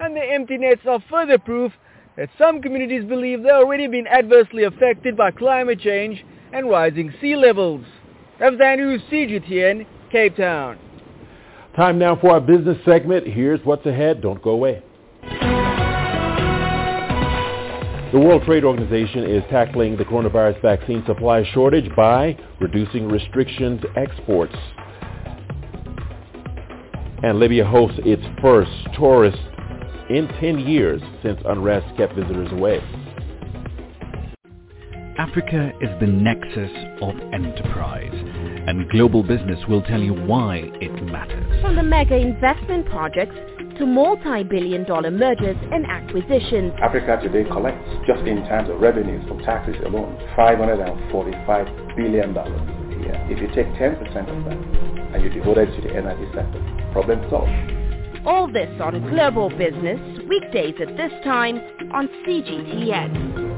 and the empty nets are further proof that some communities believe they've already been adversely affected by climate change and rising sea levels. Ravzanu CGTN, Cape Town. Time now for our business segment. Here's what's ahead. Don't go away. The World Trade Organization is tackling the coronavirus vaccine supply shortage by reducing restrictions exports. And Libya hosts its first tourist in 10 years since unrest kept visitors away. Africa is the nexus of enterprise, and global business will tell you why it matters. From the mega investment projects to multi-billion dollar mergers and acquisitions. Africa today collects, just in terms of revenues from taxes alone, $545 billion a year. If you take 10% of that and you devote it to the energy sector, problem solved. All this on Global Business, weekdays at this time on CGTN.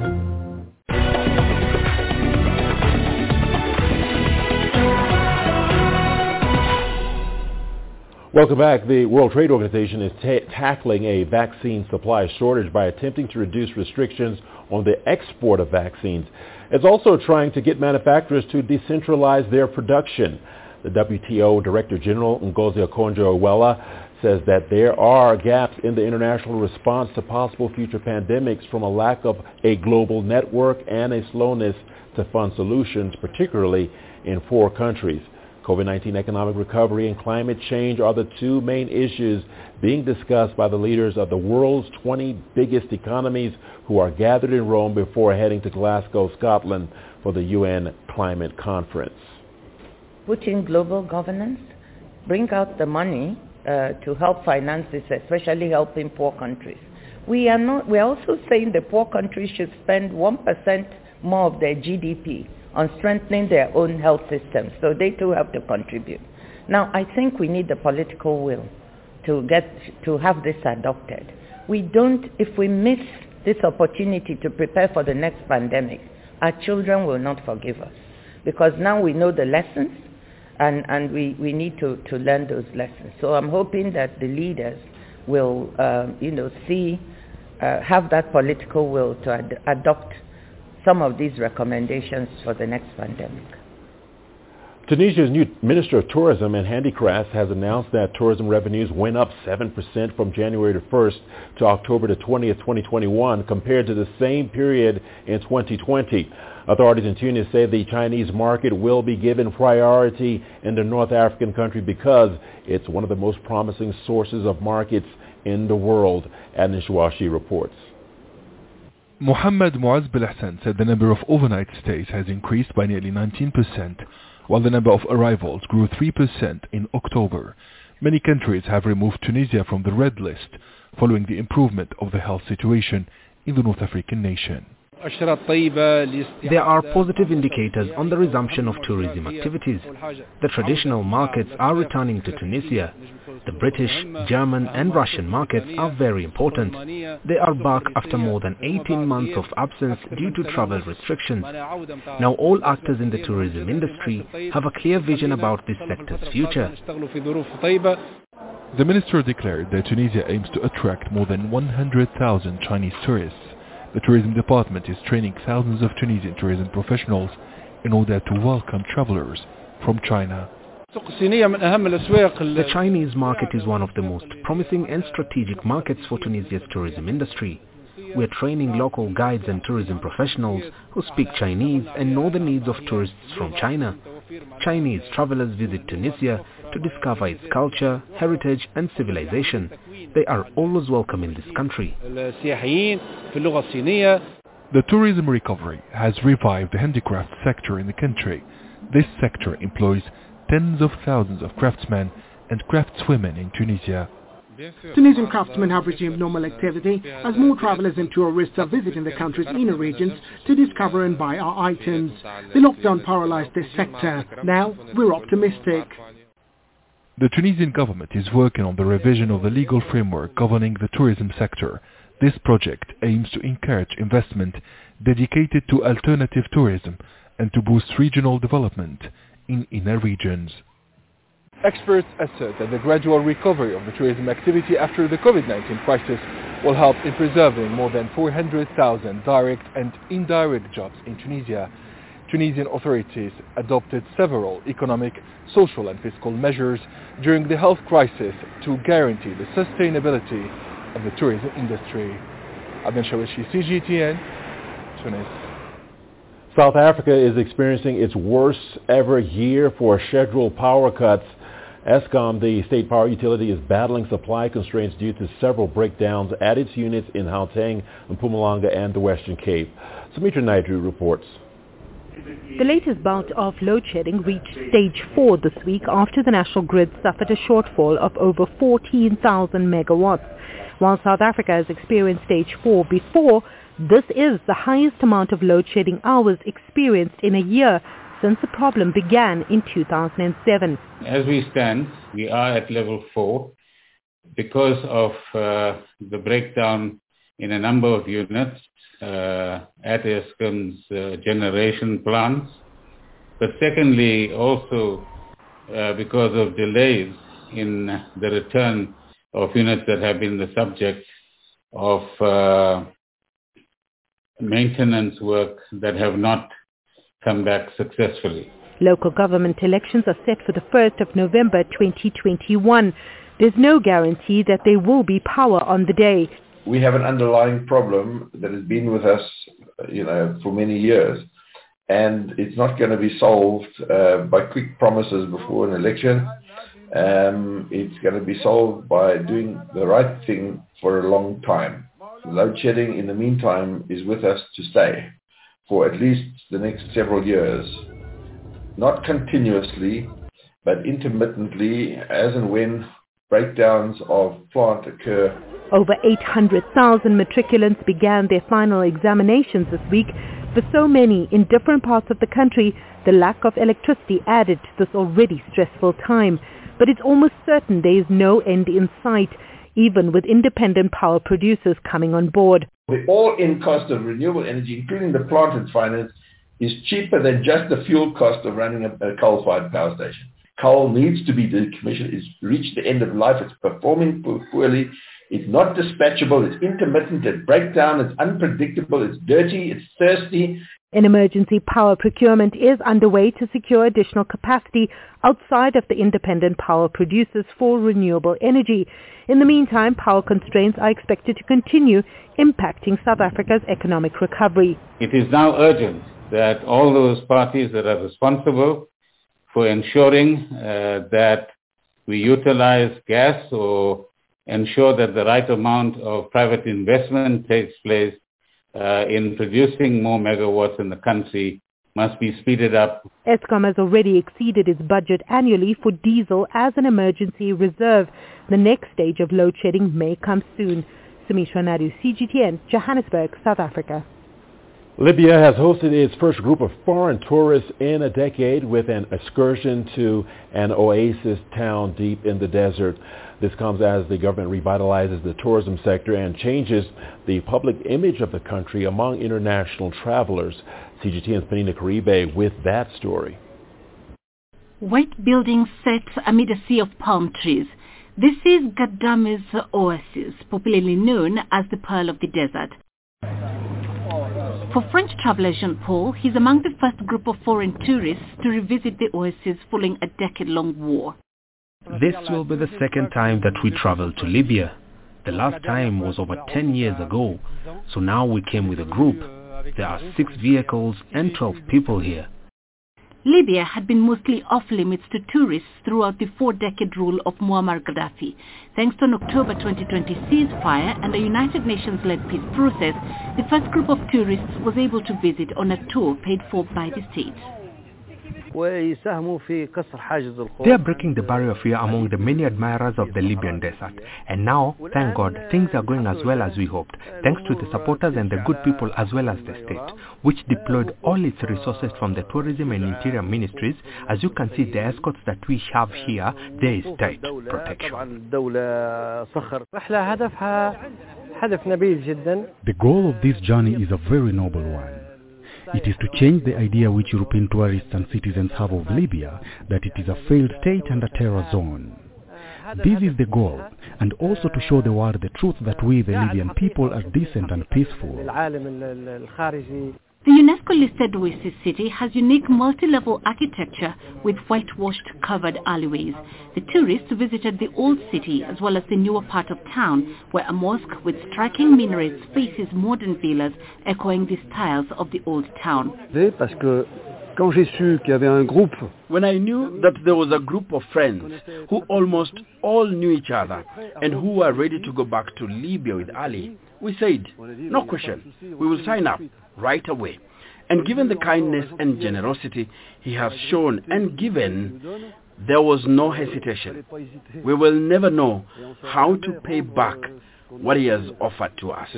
Welcome back. The World Trade Organization is ta- tackling a vaccine supply shortage by attempting to reduce restrictions on the export of vaccines. It's also trying to get manufacturers to decentralize their production. The WTO Director General Ngozi Okonjo-Iweala says that there are gaps in the international response to possible future pandemics from a lack of a global network and a slowness to fund solutions, particularly in four countries. COVID-19 economic recovery and climate change are the two main issues being discussed by the leaders of the world's 20 biggest economies who are gathered in Rome before heading to Glasgow, Scotland for the UN Climate Conference. Put in global governance, bring out the money uh, to help finance this, especially helping poor countries. We are not, we're also saying the poor countries should spend 1% more of their GDP on strengthening their own health systems, so they too have to contribute. Now, I think we need the political will to get to have this adopted. We don't, if we miss this opportunity to prepare for the next pandemic, our children will not forgive us because now we know the lessons and, and we, we need to, to learn those lessons. So I'm hoping that the leaders will, uh, you know, see, uh, have that political will to ad- adopt some of these recommendations for the next pandemic. Tunisia's new Minister of Tourism and Handicrafts has announced that tourism revenues went up 7% from January the 1st to October the 20th, 2021 compared to the same period in 2020. Authorities in Tunis say the Chinese market will be given priority in the North African country because it's one of the most promising sources of markets in the world, Adnan Shawashi reports. Mohammed Moez Belhassine said the number of overnight stays has increased by nearly 19%, while the number of arrivals grew 3% in October. Many countries have removed Tunisia from the red list following the improvement of the health situation in the North African nation. There are positive indicators on the resumption of tourism activities. The traditional markets are returning to Tunisia. The British, German and Russian markets are very important. They are back after more than 18 months of absence due to travel restrictions. Now all actors in the tourism industry have a clear vision about this sector's future. The minister declared that Tunisia aims to attract more than 100,000 Chinese tourists. The tourism department is training thousands of Tunisian tourism professionals in order to welcome travelers from China. The Chinese market is one of the most promising and strategic markets for Tunisia's tourism industry. We are training local guides and tourism professionals who speak Chinese and know the needs of tourists from China. Chinese travelers visit Tunisia to discover its culture, heritage and civilization. They are always welcome in this country. The tourism recovery has revived the handicraft sector in the country. This sector employs tens of thousands of craftsmen and craftswomen in Tunisia. Tunisian craftsmen have resumed normal activity as more travelers and tourists are visiting the country's inner regions to discover and buy our items. The lockdown paralyzed this sector. Now we're optimistic. The Tunisian government is working on the revision of the legal framework governing the tourism sector. This project aims to encourage investment dedicated to alternative tourism and to boost regional development in inner regions. Experts assert that the gradual recovery of the tourism activity after the COVID-19 crisis will help in preserving more than 400,000 direct and indirect jobs in Tunisia. Tunisian authorities adopted several economic, social and fiscal measures during the health crisis to guarantee the sustainability of the tourism industry. Adnan Shawishi, CGTN, Tunis. South Africa is experiencing its worst ever year for scheduled power cuts. Eskom, the state power utility, is battling supply constraints due to several breakdowns at its units in Gauteng, Mpumalanga, and the Western Cape. Sumitra Naidu reports. The latest bout of load shedding reached stage 4 this week after the national grid suffered a shortfall of over 14,000 megawatts. While South Africa has experienced stage 4 before, this is the highest amount of load shedding hours experienced in a year since the problem began in 2007. As we stand, we are at level 4 because of uh, the breakdown in a number of units uh, at Eskom's uh, generation plants. But secondly, also uh, because of delays in the return of units that have been the subject of uh, maintenance work that have not come back successfully. Local government elections are set for the 1st of November 2021. There's no guarantee that there will be power on the day. We have an underlying problem that has been with us, you know, for many years. And it's not going to be solved uh, by quick promises before an election. Um, it's going to be solved by doing the right thing for a long time. Load shedding, in the meantime, is with us to stay for at least the next several years. Not continuously, but intermittently, as and when breakdowns of plant occur. Over 800,000 matriculants began their final examinations this week. For so many in different parts of the country, the lack of electricity added to this already stressful time. But it's almost certain there is no end in sight, even with independent power producers coming on board. The all-in cost of renewable energy, including the plant and finance, is cheaper than just the fuel cost of running a, a coal-fired power station. Coal needs to be decommissioned. It's reached the end of life. It's performing poorly. It's not dispatchable. It's intermittent. It breaks down. It's unpredictable. It's dirty. It's thirsty. An emergency power procurement is underway to secure additional capacity outside of the independent power producers for renewable energy. In the meantime, power constraints are expected to continue impacting South Africa's economic recovery. It is now urgent that all those parties that are responsible for ensuring uh, that we utilize gas or ensure that the right amount of private investment takes place uh, in producing more megawatts in the country must be speeded up. Eskom has already exceeded its budget annually for diesel as an emergency reserve. The next stage of load shedding may come soon. Sumitra Nadu, CGTN, Johannesburg, South Africa. Libya has hosted its first group of foreign tourists in a decade with an excursion to an oasis town deep in the desert. This comes as the government revitalizes the tourism sector and changes the public image of the country among international travelers. CGTN's Penina Karibe with that story. White buildings set amid a sea of palm trees. This is Ghadames Oasis, popularly known as the Pearl of the Desert. For French traveler Jean-Paul, he's among the first group of foreign tourists to revisit the oasis following a decade-long war. This will be the second time that we travel to Libya. The last time was over 10 years ago, so now we came with a group. There are six vehicles and 12 people here. Libya had been mostly off-limits to tourists throughout the four-decade rule of Muammar Gaddafi. Thanks to an October 2020 ceasefire and a United Nations-led peace process, the first group of tourists was able to visit on a tour paid for by the state. They are breaking the barrier of fear among the many admirers of the Libyan desert. And now, thank God, things are going as well as we hoped, thanks to the supporters and the good people as well as the state, which deployed all its resources from the tourism and interior ministries. As you can see, the escorts that we have here, there is tight protection. The goal of this journey is a very noble one. It is to change the idea which European tourists and citizens have of Libya, that it is a failed state and a terror zone. This is the goal, and also to show the world the truth that we, the Libyan people, are decent and peaceful. The UNESCO-listed Oasis City has unique multi-level architecture with whitewashed covered alleyways. The tourists visited the old city as well as the newer part of town where a mosque with striking minarets faces modern villas echoing the styles of the old town. When I knew that there was a group of friends who almost all knew each other and who were ready to go back to Libya with Ali, we said, no question, we will sign up right away. And given the kindness and generosity he has shown and given, there was no hesitation. We will never know how to pay back what he has offered to us.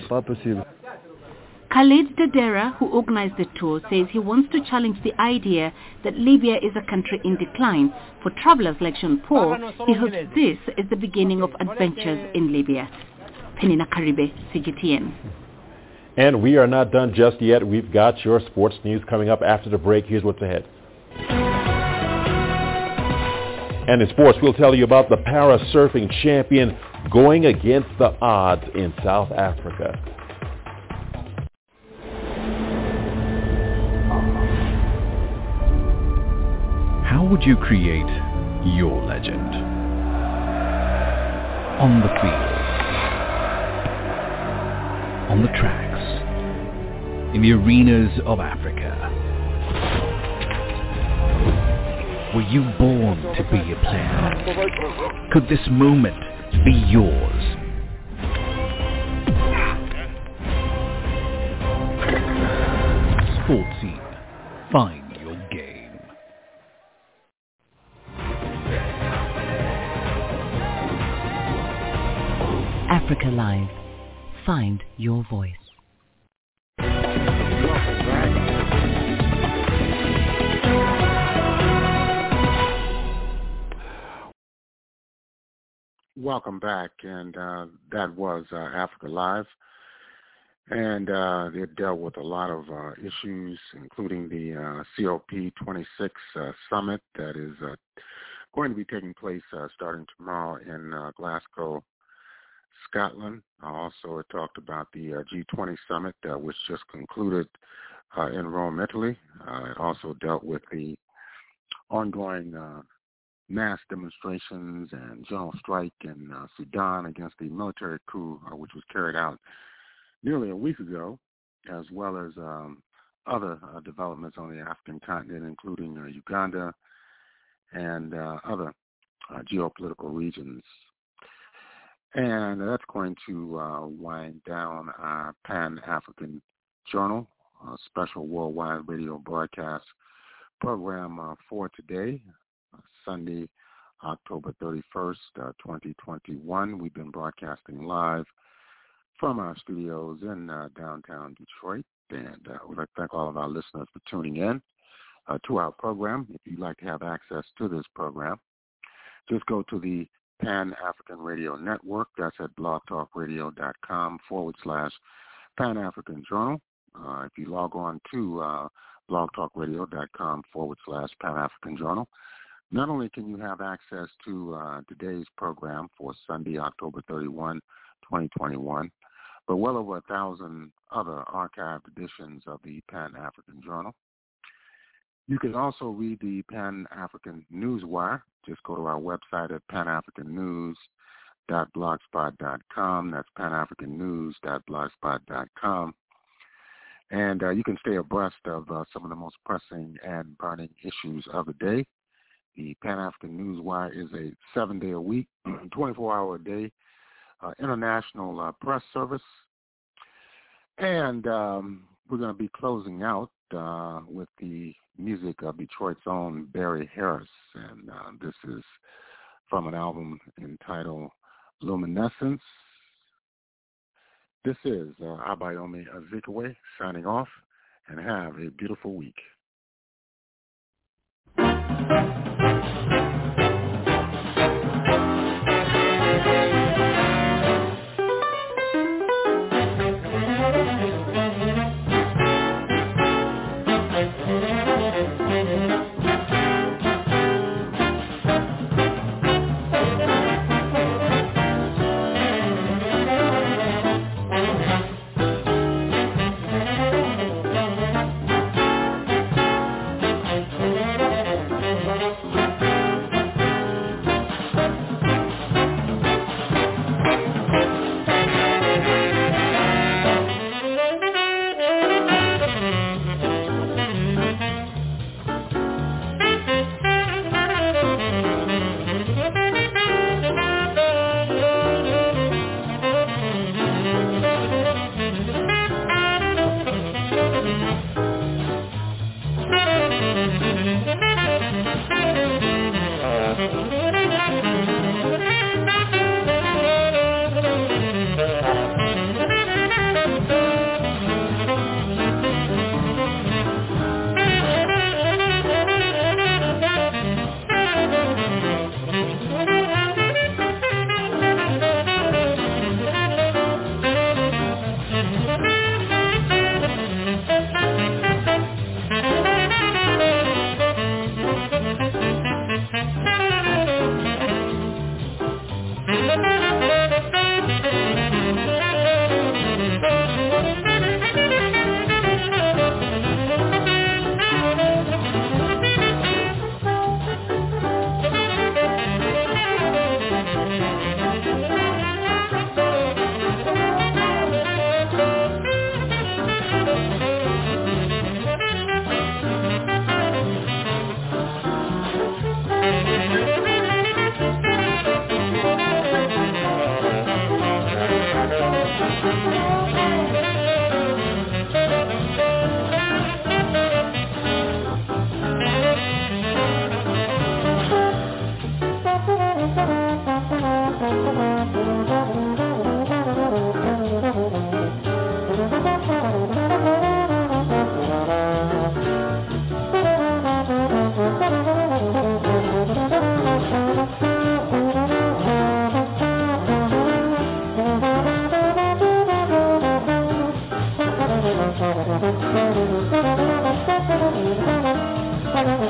Khalid Dadera, who organized the tour, says he wants to challenge the idea that Libya is a country in decline. For travelers like Jean-Paul, he hopes this is the beginning of adventures in Libya. Penina Karibe, CGTN. And we are not done just yet. We've got your sports news coming up after the break. Here's what's ahead. And in sports, we'll tell you about the para surfing champion going against the odds in South Africa. How would you create your legend? On the field, on the tracks, in the arenas of Africa. Were you born to be a player? Could this moment be yours? Sports Scene. Find your game. Africa Live. Find your voice. Welcome back, and uh, that was uh, Africa Live, and uh, it dealt with a lot of uh, issues, including the uh, COP26 uh, summit that is going to be taking place starting tomorrow in Glasgow, Scotland. Also, it talked about the G20 summit which just concluded in Rome, Italy. it also dealt with the ongoing mass demonstrations and general strike in uh, Sudan against the military coup, uh, which was carried out nearly a week ago, as well as um, other uh, developments on the African continent, including uh, Uganda and uh, other uh, geopolitical regions. And that's going to wind down our Pan-African Journal, a special worldwide radio broadcast program for today. Sunday, October 31st, uh, 2021. We've been broadcasting live from our studios in uh, downtown Detroit. And uh, we'd like to thank all of our listeners for tuning in uh, to our program. If you'd like to have access to this program, just go to the Pan-African Radio Network. That's at blogtalkradio.com forward slash Pan-African Journal. Uh, if you log on to uh, blogtalkradio.com forward slash Pan-African Journal, not only can you have access to uh, today's program for Sunday, October 31, 2021, but well over a thousand other archived editions of the Pan-African Journal. You can also read the Pan-African Newswire. Just go to our website at panafricannews.blogspot.com. That's panafricannews.blogspot.com. And uh, you can stay abreast of uh, some of the most pressing and burning issues of the day. The Pan African Newswire is a seven day a week, 24 hour a day uh, international uh, press service. And um, we're going to be closing out uh, with the music of Detroit's own Barry Harris. And uh, this is from an album entitled Luminescence. This is uh, Abayomi Azikiwe signing off and have a beautiful week.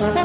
Gracias.